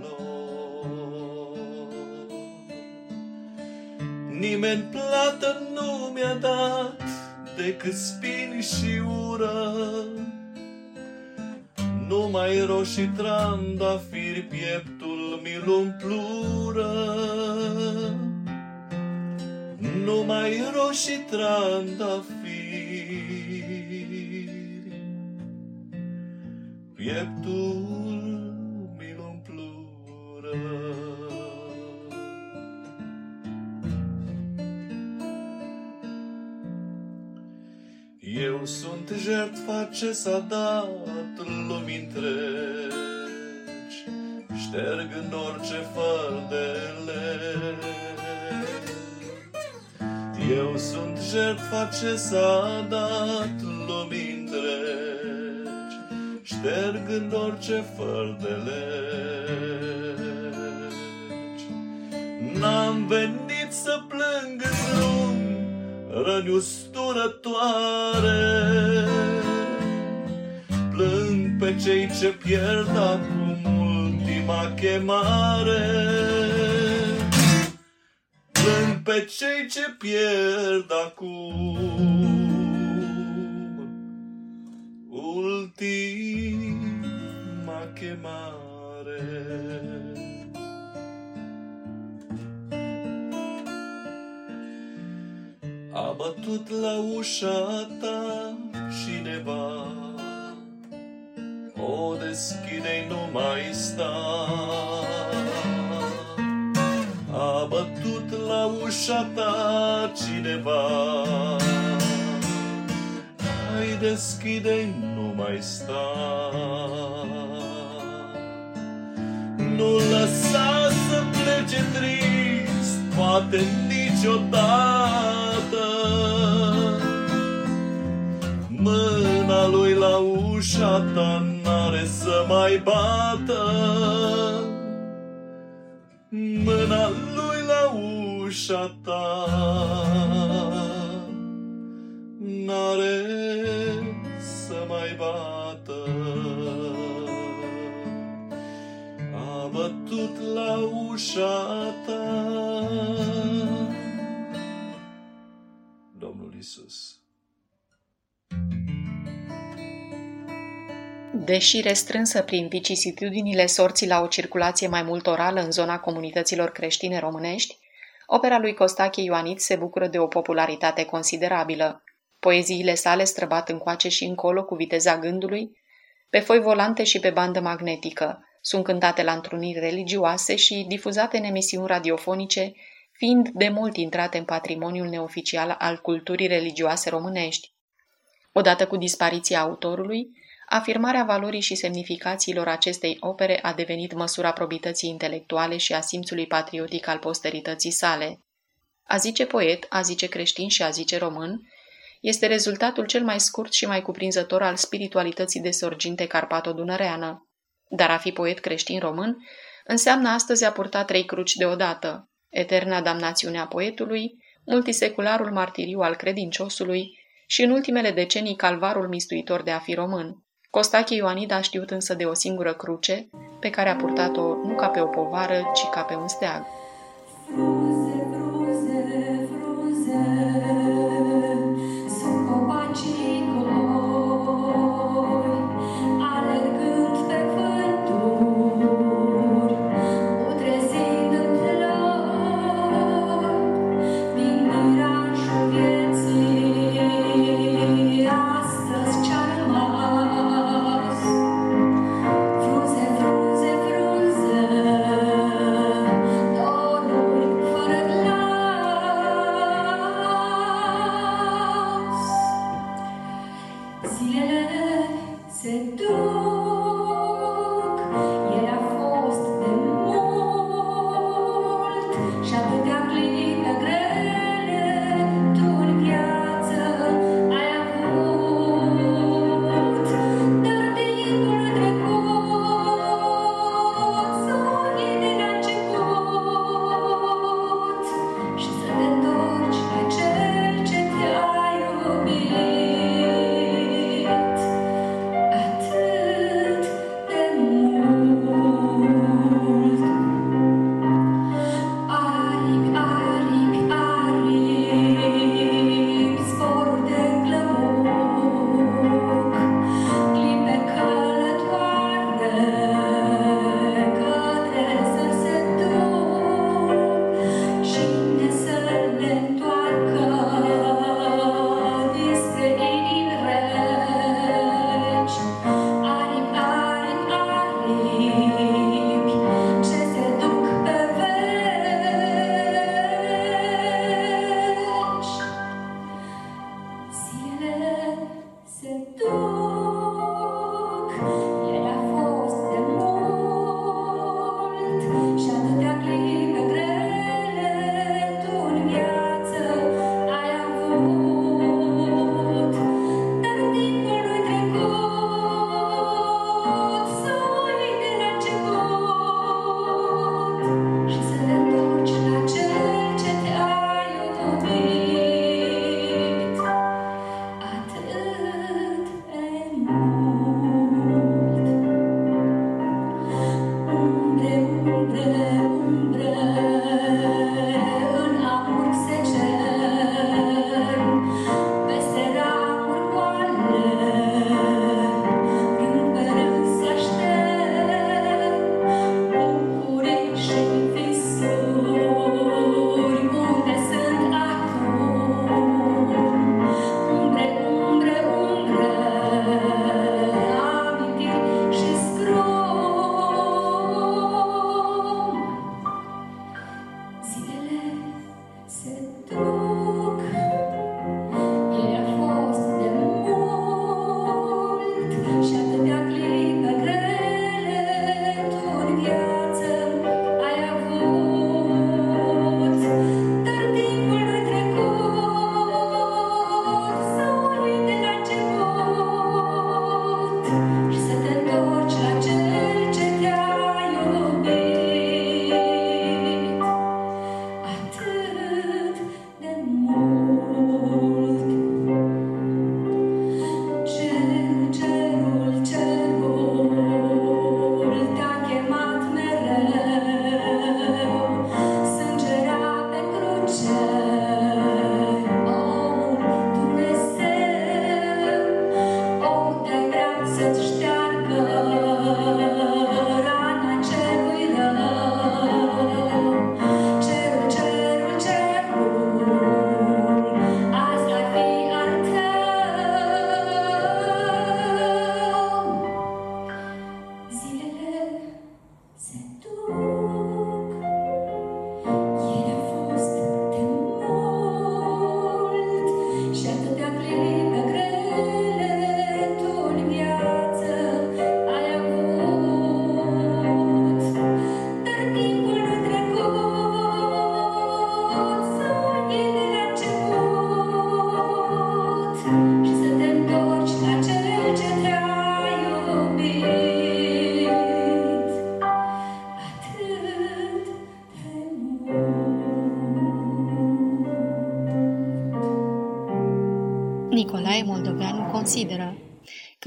Nimeni plată nu mi-a dat decât spini și ură. Numai roșii trandafiri pieptul mi-l umplură. Numai roșii trandafiri pieptul Eu sunt jertfa ce s-a dat lumii întregi, ștergând orice făr de legi. Eu sunt jertfa ce s-a dat lumii întregi, ștergând orice făr de legi. N-am venit să plâng în drum, răni usturătoare. Plâng pe cei ce pierd acum ultima chemare. Plâng pe cei ce pierd acum ultima chemare. A bătut la ușa ta cineva O deschide nu mai sta. A bătut la ușa ta cineva Hai deschide nu mai sta. Nu lăsa să plece trist Poate niciodată. Mâna lui la ușa ta n-are să mai bată. Mâna lui la ușa ta N-are să mai bată. A bătut la ușa ta Isus. Deși restrânsă prin vicisitudinile sorții la o circulație mai mult orală în zona comunităților creștine românești, opera lui Costache Ioanit se bucură de o popularitate considerabilă. Poeziile sale străbat încoace și încolo cu viteza gândului, pe foi volante și pe bandă magnetică, sunt cântate la întruniri religioase și difuzate în emisiuni radiofonice, fiind de mult intrate în patrimoniul neoficial al culturii religioase românești. Odată cu dispariția autorului, afirmarea valorii și semnificațiilor acestei opere a devenit măsura probității intelectuale și a simțului patriotic al posterității sale. A zice poet, a zice creștin și a zice român, este rezultatul cel mai scurt și mai cuprinzător al spiritualității de sorginte carpato-dunăreană. Dar a fi poet creștin român înseamnă astăzi a purta trei cruci deodată, eterna damnațiune a poetului, multisecularul martiriu al credinciosului și în ultimele decenii calvarul mistuitor de a fi român. Costache Ioanid a știut însă de o singură cruce, pe care a purtat-o nu ca pe o povară, ci ca pe un steag. Frunze, frunze,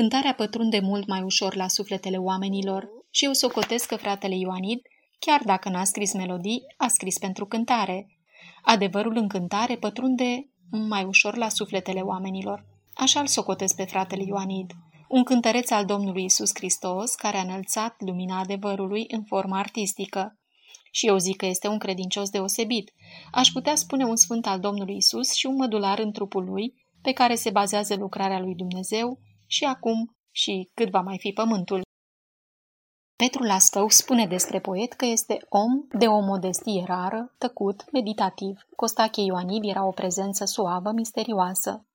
Cântarea pătrunde mult mai ușor la sufletele oamenilor și eu socotesc că fratele Ioanid, chiar dacă n-a scris melodii, a scris pentru cântare. Adevărul în cântare pătrunde mai ușor la sufletele oamenilor. Așa îl socotesc pe fratele Ioanid, un cântăreț al Domnului Isus Hristos care a înălțat lumina adevărului în formă artistică. Și eu zic că este un credincios deosebit. Aș putea spune un sfânt al Domnului Isus și un mădular în trupul lui, pe care se bazează lucrarea lui Dumnezeu și acum și cât va mai fi pământul. Petru Lascău spune despre poet că este om de o modestie rară, tăcut, meditativ. Costache Ioanid era o prezență suavă, misterioasă.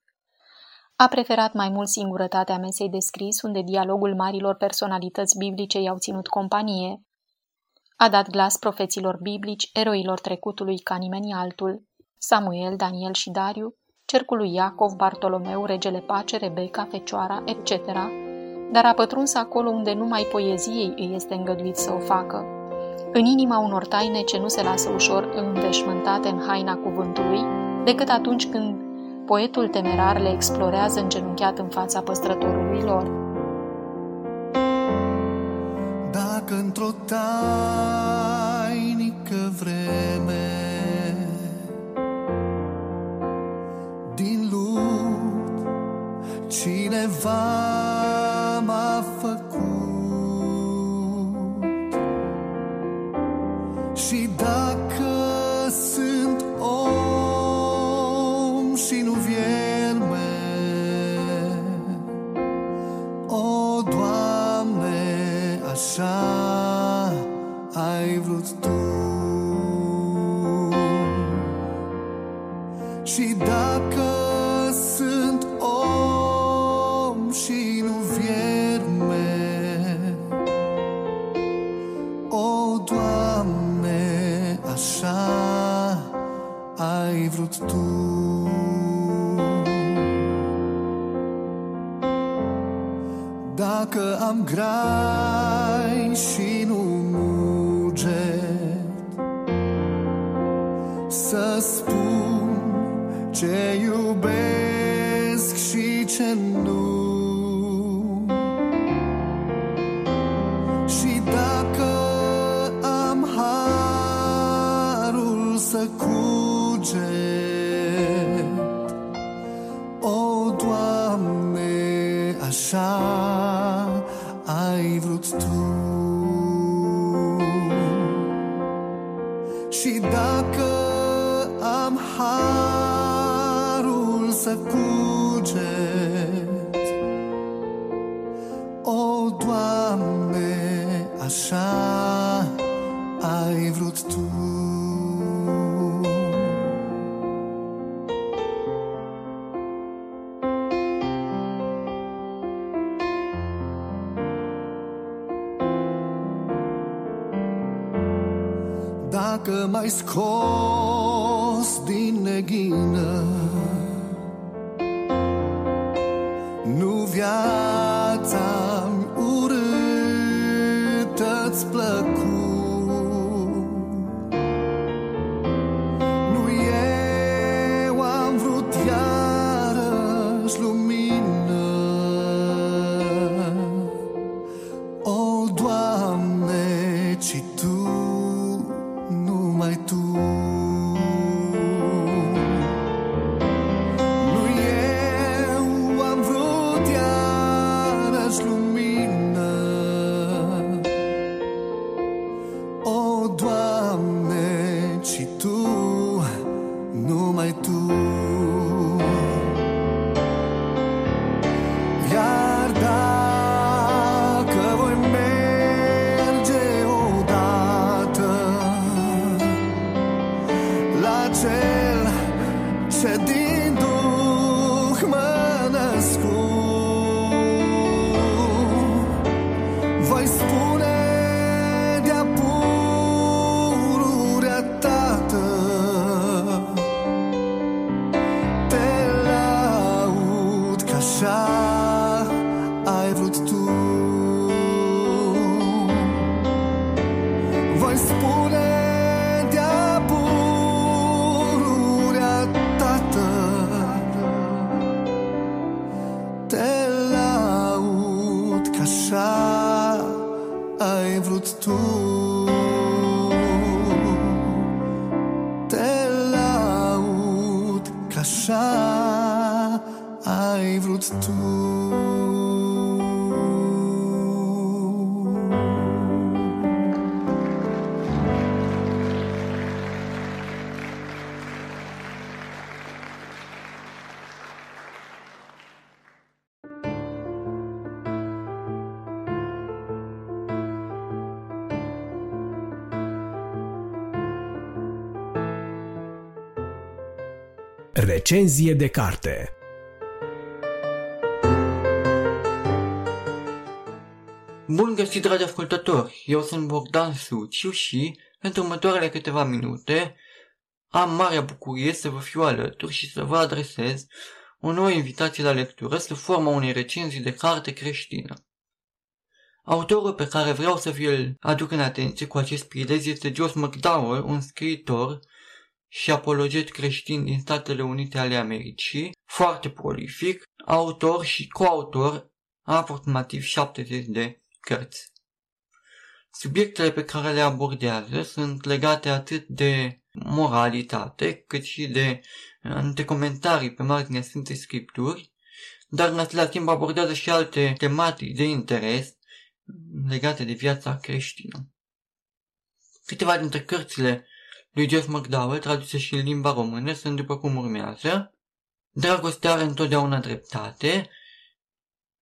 A preferat mai mult singurătatea mesei de scris, unde dialogul marilor personalități biblice i-au ținut companie. A dat glas profeților biblici, eroilor trecutului ca nimeni altul, Samuel, Daniel și Dariu, cercul lui Iacov, Bartolomeu, regele Pace, Rebecca, Fecioara, etc., dar a pătruns acolo unde numai poeziei îi este îngăduit să o facă. În inima unor taine ce nu se lasă ușor înveșmântate în haina cuvântului, decât atunci când poetul temerar le explorează îngenunchiat în fața păstrătorului lor. Dacă într-o tainică vreme cineva m-a făcut. Și dacă sunt om și nu vierme o, Doamne, așa Dacă am grai și nu muget. Să spun ce iubesc și ce nu. Și dacă am harul să cuget O, Doamne, așa cuget O, Doamne, așa Recenzie de carte Bun găsit, dragi ascultători! Eu sunt Bogdan Suciu și, pentru următoarele câteva minute, am marea bucurie să vă fiu alături și să vă adresez o nouă invitație la lectură sub forma unei recenzii de carte creștină. Autorul pe care vreau să vi-l aduc în atenție cu acest prilej este Josh McDowell, un scriitor și apologet creștin din Statele Unite ale Americii, foarte prolific, autor și coautor a aproximativ 70 de cărți. Subiectele pe care le abordează sunt legate atât de moralitate, cât și de anumite comentarii pe marginea Sfintei Scripturi, dar în același timp abordează și alte tematici de interes legate de viața creștină. Câteva dintre cărțile lui Jeff McDowell, traduse și în limba română, sunt după cum urmează. Dragostea are întotdeauna dreptate,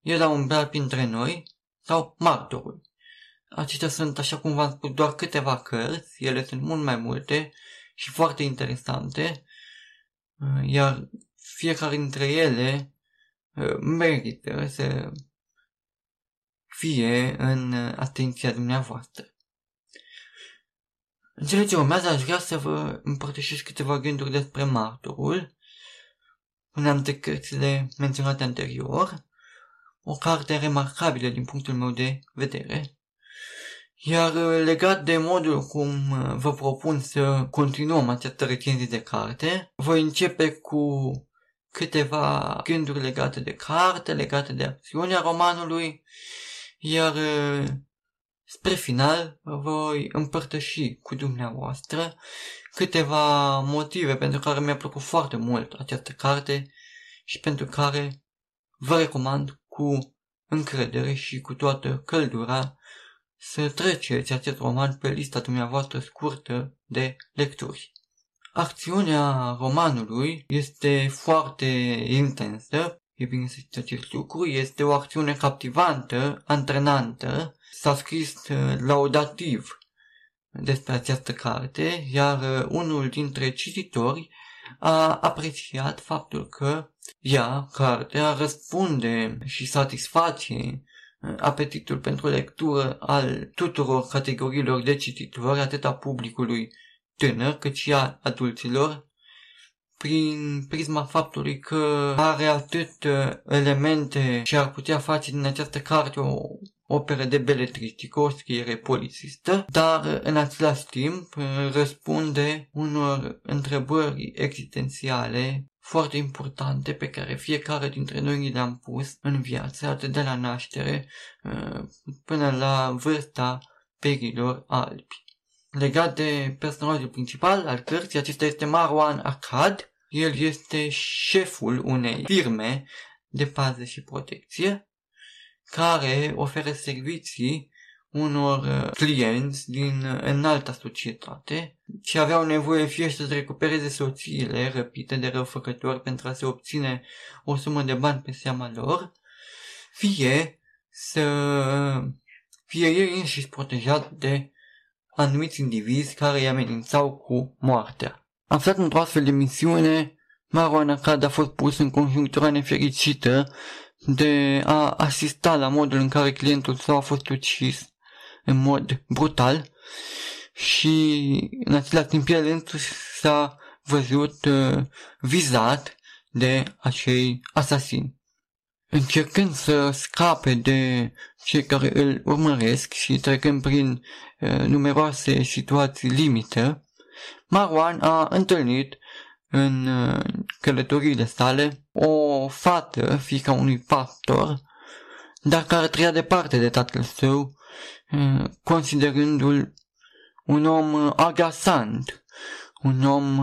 el a umblat printre noi, sau martorul. Acestea sunt, așa cum v-am spus, doar câteva cărți, ele sunt mult mai multe și foarte interesante, iar fiecare dintre ele uh, merită să fie în atenția dumneavoastră. În cele ce urmează aș vrea să vă împărtășesc câteva gânduri despre martorul, am de cărțile menționate anterior, o carte remarcabilă din punctul meu de vedere, iar legat de modul cum vă propun să continuăm această recenzie de carte, voi începe cu câteva gânduri legate de carte, legate de acțiunea romanului, iar Spre final, voi împărtăși cu dumneavoastră câteva motive pentru care mi-a plăcut foarte mult această carte și pentru care vă recomand cu încredere și cu toată căldura să treceți acest roman pe lista dumneavoastră scurtă de lecturi. Acțiunea romanului este foarte intensă, e bine să știți acest lucru, este o acțiune captivantă, antrenantă, s-a scris uh, laudativ despre această carte, iar uh, unul dintre cititori a apreciat faptul că ea, cartea, răspunde și satisface uh, apetitul pentru lectură al tuturor categoriilor de cititori, atât a publicului tânăr, cât și a adulților, prin prisma faptului că are atât elemente și ar putea face din această carte o operă de beletristică, o scriere polițistă, dar în același timp răspunde unor întrebări existențiale foarte importante pe care fiecare dintre noi le-am pus în viață, atât de la naștere până la vârsta perilor albi. Legat de personajul principal al cărții, acesta este Marwan Akkad. El este șeful unei firme de pază și protecție care oferă servicii unor uh, clienți din uh, înalta societate și aveau nevoie fie să recupereze soțiile răpite de răufăcători pentru a se obține o sumă de bani pe seama lor, fie să fie ei înșiși protejați de anumiți indivizi care îi amenințau cu moartea. Aflat într-o astfel de misiune, Marwan Akkad a fost pus în conjunctura nefericită de a asista la modul în care clientul său a fost ucis în mod brutal și în același timp el însuși s-a văzut uh, vizat de acei asasini. Încercând să scape de cei care îl urmăresc și trecând prin uh, numeroase situații limită, Marwan a întâlnit în uh, călătoriile sale o fată, fica unui pastor, dar care trăia departe de tatăl său, uh, considerându-l un om uh, agasant, un om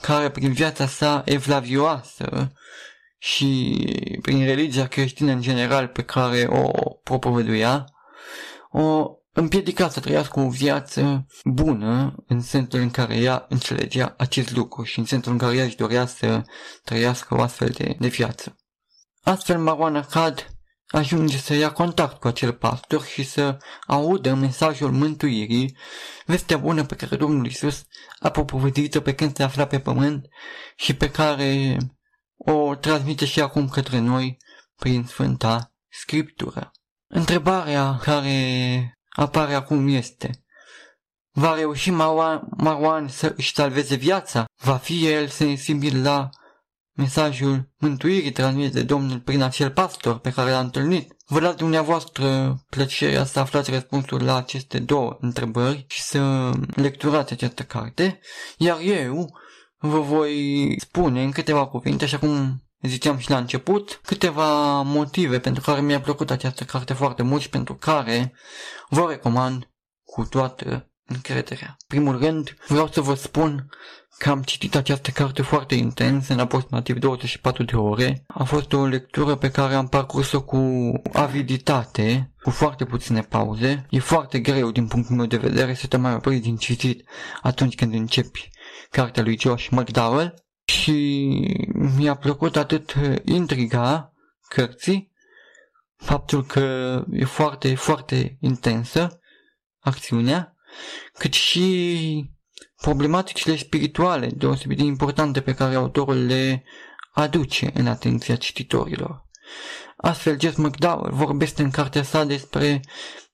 care prin viața sa evlavioasă și prin religia creștină în general pe care o propovăduia, o împiedica să trăiască o viață bună în sensul în care ea înțelegea acest lucru și în sensul în care ea își dorea să trăiască o astfel de, de viață. Astfel, Marwan Akkad ajunge să ia contact cu acel pastor și să audă mesajul mântuirii, vestea bună pe care Domnul Isus a propovăduit-o pe când se afla pe pământ și pe care o transmite și acum către noi prin Sfânta Scriptură. Întrebarea care apare acum este, va reuși Marwan, Marwan să își salveze viața? Va fi el sensibil la mesajul mântuirii transmis de Domnul prin acel pastor pe care l-a întâlnit? Vă las dumneavoastră plăcerea să aflați răspunsul la aceste două întrebări și să lecturați această carte, iar eu vă voi spune în câteva cuvinte, așa cum ziceam și la început, câteva motive pentru care mi-a plăcut această carte foarte mult și pentru care vă recomand cu toată încrederea. Primul rând, vreau să vă spun că am citit această carte foarte intens, în aproximativ 24 de ore. A fost o lectură pe care am parcurs-o cu aviditate, cu foarte puține pauze. E foarte greu din punctul meu de vedere să te mai opri din citit atunci când începi cartea lui Josh McDowell și mi-a plăcut atât intriga cărții, faptul că e foarte, foarte intensă acțiunea, cât și problematicile spirituale deosebit de importante pe care autorul le aduce în atenția cititorilor. Astfel, Jess McDowell vorbește în cartea sa despre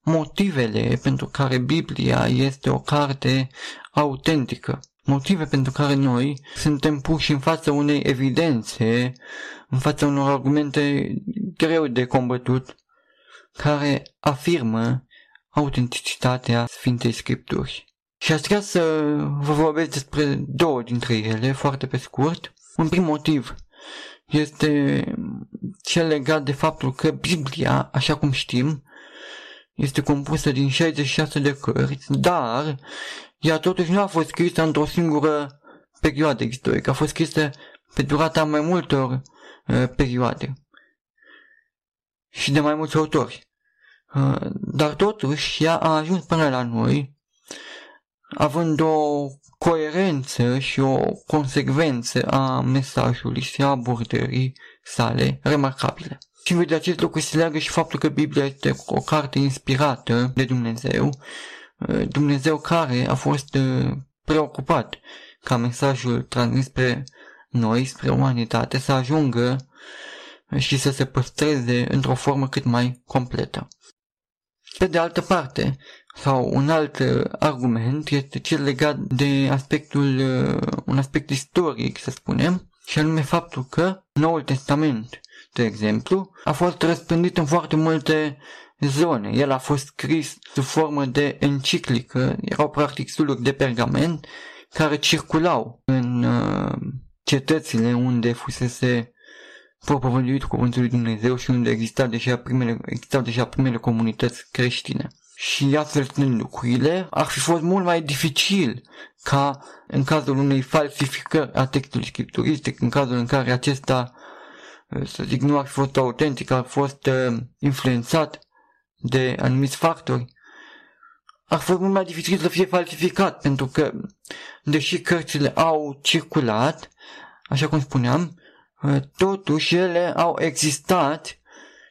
motivele pentru care Biblia este o carte autentică, motive pentru care noi suntem puși în fața unei evidențe, în fața unor argumente greu de combătut, care afirmă autenticitatea Sfintei Scripturi. Și aș vrea să vă vorbesc despre două dintre ele, foarte pe scurt. Un prim motiv este cel legat de faptul că Biblia, așa cum știm, este compusă din 66 de cărți, dar ea totuși nu a fost scrisă într-o singură perioadă istorică, a fost scrisă pe durata mai multor uh, perioade și de mai mulți autori. Uh, dar totuși ea a ajuns până la noi având o coerență și o consecvență a mesajului și a abordării sale remarcabile. Și de acest lucru se leagă și faptul că Biblia este o carte inspirată de Dumnezeu, Dumnezeu care a fost uh, preocupat ca mesajul transmis spre noi, spre umanitate, să ajungă și să se păstreze într-o formă cât mai completă. Pe de altă parte, sau un alt uh, argument este cel legat de aspectul, uh, un aspect istoric, să spunem, și anume faptul că Noul Testament, de exemplu, a fost răspândit în foarte multe zone. El a fost scris sub formă de enciclică, erau practic suluri de pergament care circulau în uh, cetățile unde fusese propovăduit cuvântul lui Dumnezeu și unde exista deja primele, existau deja primele comunități creștine și astfel stând lucrurile, ar fi fost mult mai dificil ca în cazul unei falsificări a textului scripturistic, în cazul în care acesta, să zic, nu ar fi fost autentic, ar fi fost uh, influențat de anumiți factori, ar fi fost mult mai dificil să fie falsificat, pentru că, deși cărțile au circulat, așa cum spuneam, uh, totuși ele au existat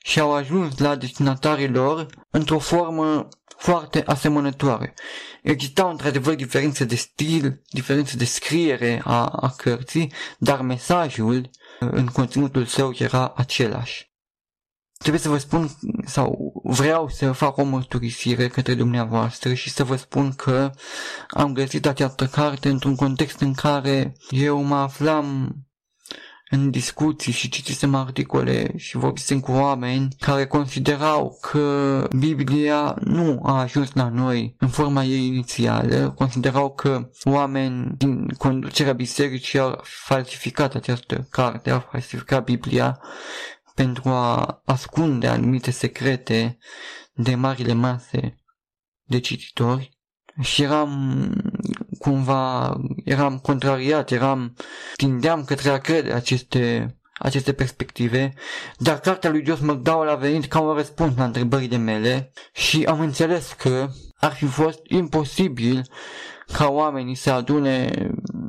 și au ajuns la destinatarii lor într-o formă foarte asemănătoare. Existau într-adevăr diferențe de stil, diferențe de scriere a, a cărții, dar mesajul în conținutul său era același. Trebuie să vă spun, sau vreau să fac o mărturisire către dumneavoastră și să vă spun că am găsit această carte într-un context în care eu mă aflam în discuții și citisem articole și vorbisem cu oameni care considerau că Biblia nu a ajuns la noi în forma ei inițială, considerau că oameni din conducerea bisericii au falsificat această carte, au falsificat Biblia pentru a ascunde anumite secrete de marile mase de cititori. Și eram cumva eram contrariat, eram, tindeam către a crede aceste, aceste perspective, dar cartea lui Jos McDowell a venit ca un răspuns la întrebările mele și am înțeles că ar fi fost imposibil ca oamenii să adune,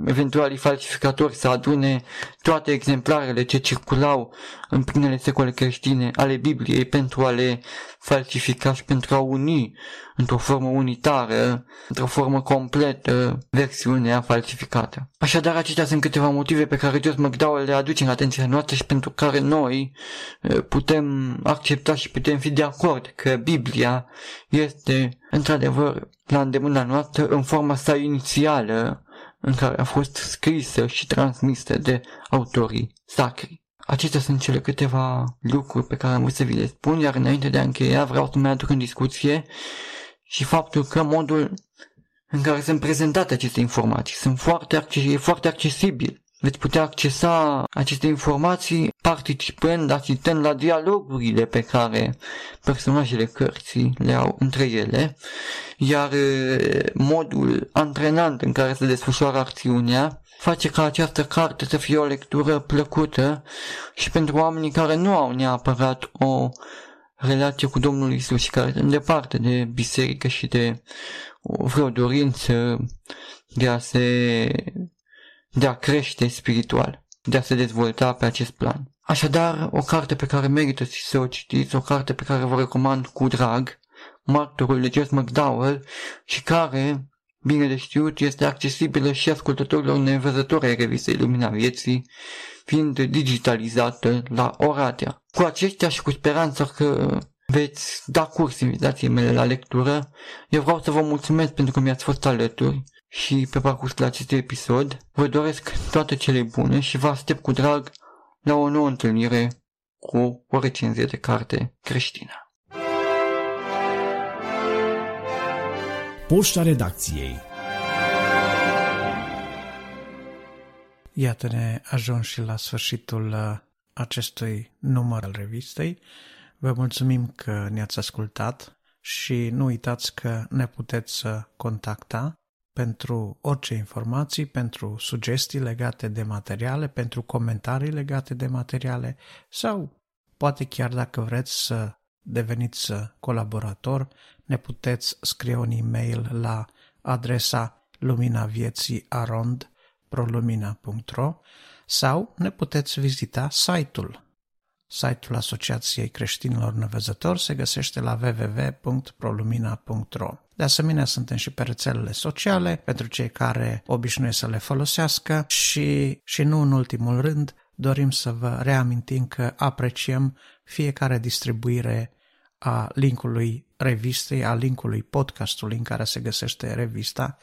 eventualii falsificatori să adune toate exemplarele ce circulau în primele secole creștine ale Bibliei pentru a le falsifica și pentru a uni într-o formă unitară, într-o formă completă, versiunea falsificată. Așadar, acestea sunt câteva motive pe care Jos McDowell le aduce în atenția noastră și pentru care noi eh, putem accepta și putem fi de acord că Biblia este, într-adevăr, la îndemâna noastră în forma sa inițială în care a fost scrisă și transmisă de autorii sacri. Acestea sunt cele câteva lucruri pe care am vrut să vi le spun, iar înainte de a încheia vreau să mai aduc în discuție și faptul că modul în care sunt prezentate aceste informații sunt foarte, e foarte accesibil. Veți putea accesa aceste informații participând, asistând la dialogurile pe care personajele cărții le au între ele, iar modul antrenant în care se desfășoară acțiunea face ca această carte să fie o lectură plăcută și pentru oamenii care nu au neapărat o relație cu Domnul Isus și care sunt departe de biserică și de vreo dorință de a se de a crește spiritual, de a se dezvolta pe acest plan. Așadar, o carte pe care merită să o citiți, o carte pe care vă recomand cu drag, Martorul de Jess McDowell și care, bine de știut, este accesibilă și ascultătorilor nevăzători ai revistei Lumina Vieții, fiind digitalizată la Oradea. Cu aceștia și cu speranța că veți da curs invitației mele la lectură, eu vreau să vă mulțumesc pentru că mi-ați fost alături și pe parcursul acestui episod. Vă doresc toate cele bune și vă aștept cu drag la o nouă întâlnire cu o recenzie de carte creștină. Poșta redacției Iată ne ajuns și la sfârșitul uh, acestui număr al revistei. Vă mulțumim că ne-ați ascultat și nu uitați că ne puteți contacta pentru orice informații, pentru sugestii legate de materiale, pentru comentarii legate de materiale sau poate chiar dacă vreți să deveniți colaborator, ne puteți scrie un e-mail la adresa luminavieții.arond.prolumina.ro sau ne puteți vizita site-ul Site-ul Asociației Creștinilor Nevăzători se găsește la www.prolumina.ro. De asemenea, suntem și pe rețelele sociale pentru cei care obișnuiesc să le folosească și, și nu în ultimul rând, dorim să vă reamintim că apreciem fiecare distribuire a linkului revistei, a linkului podcastului în care se găsește revista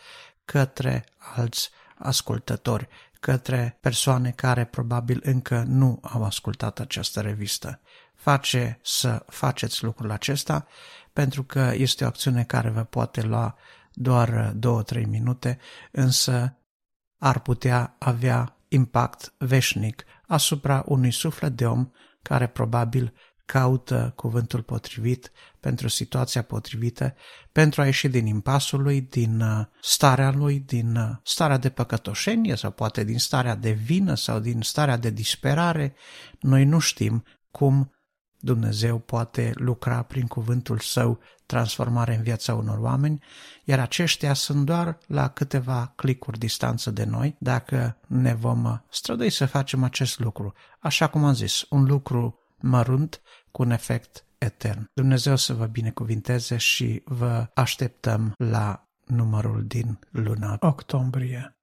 către alți ascultători către persoane care probabil încă nu au ascultat această revistă. Face să faceți lucrul acesta pentru că este o acțiune care vă poate lua doar 2-3 minute, însă ar putea avea impact veșnic asupra unui suflet de om care probabil caută cuvântul potrivit pentru situația potrivită, pentru a ieși din impasul lui, din uh, starea lui, din uh, starea de păcătoșenie sau poate din starea de vină sau din starea de disperare. Noi nu știm cum Dumnezeu poate lucra prin cuvântul său transformare în viața unor oameni, iar aceștia sunt doar la câteva clicuri distanță de noi, dacă ne vom strădui să facem acest lucru. Așa cum am zis, un lucru mărunt cu un efect etern. Dumnezeu să vă binecuvinteze și vă așteptăm la numărul din luna octombrie.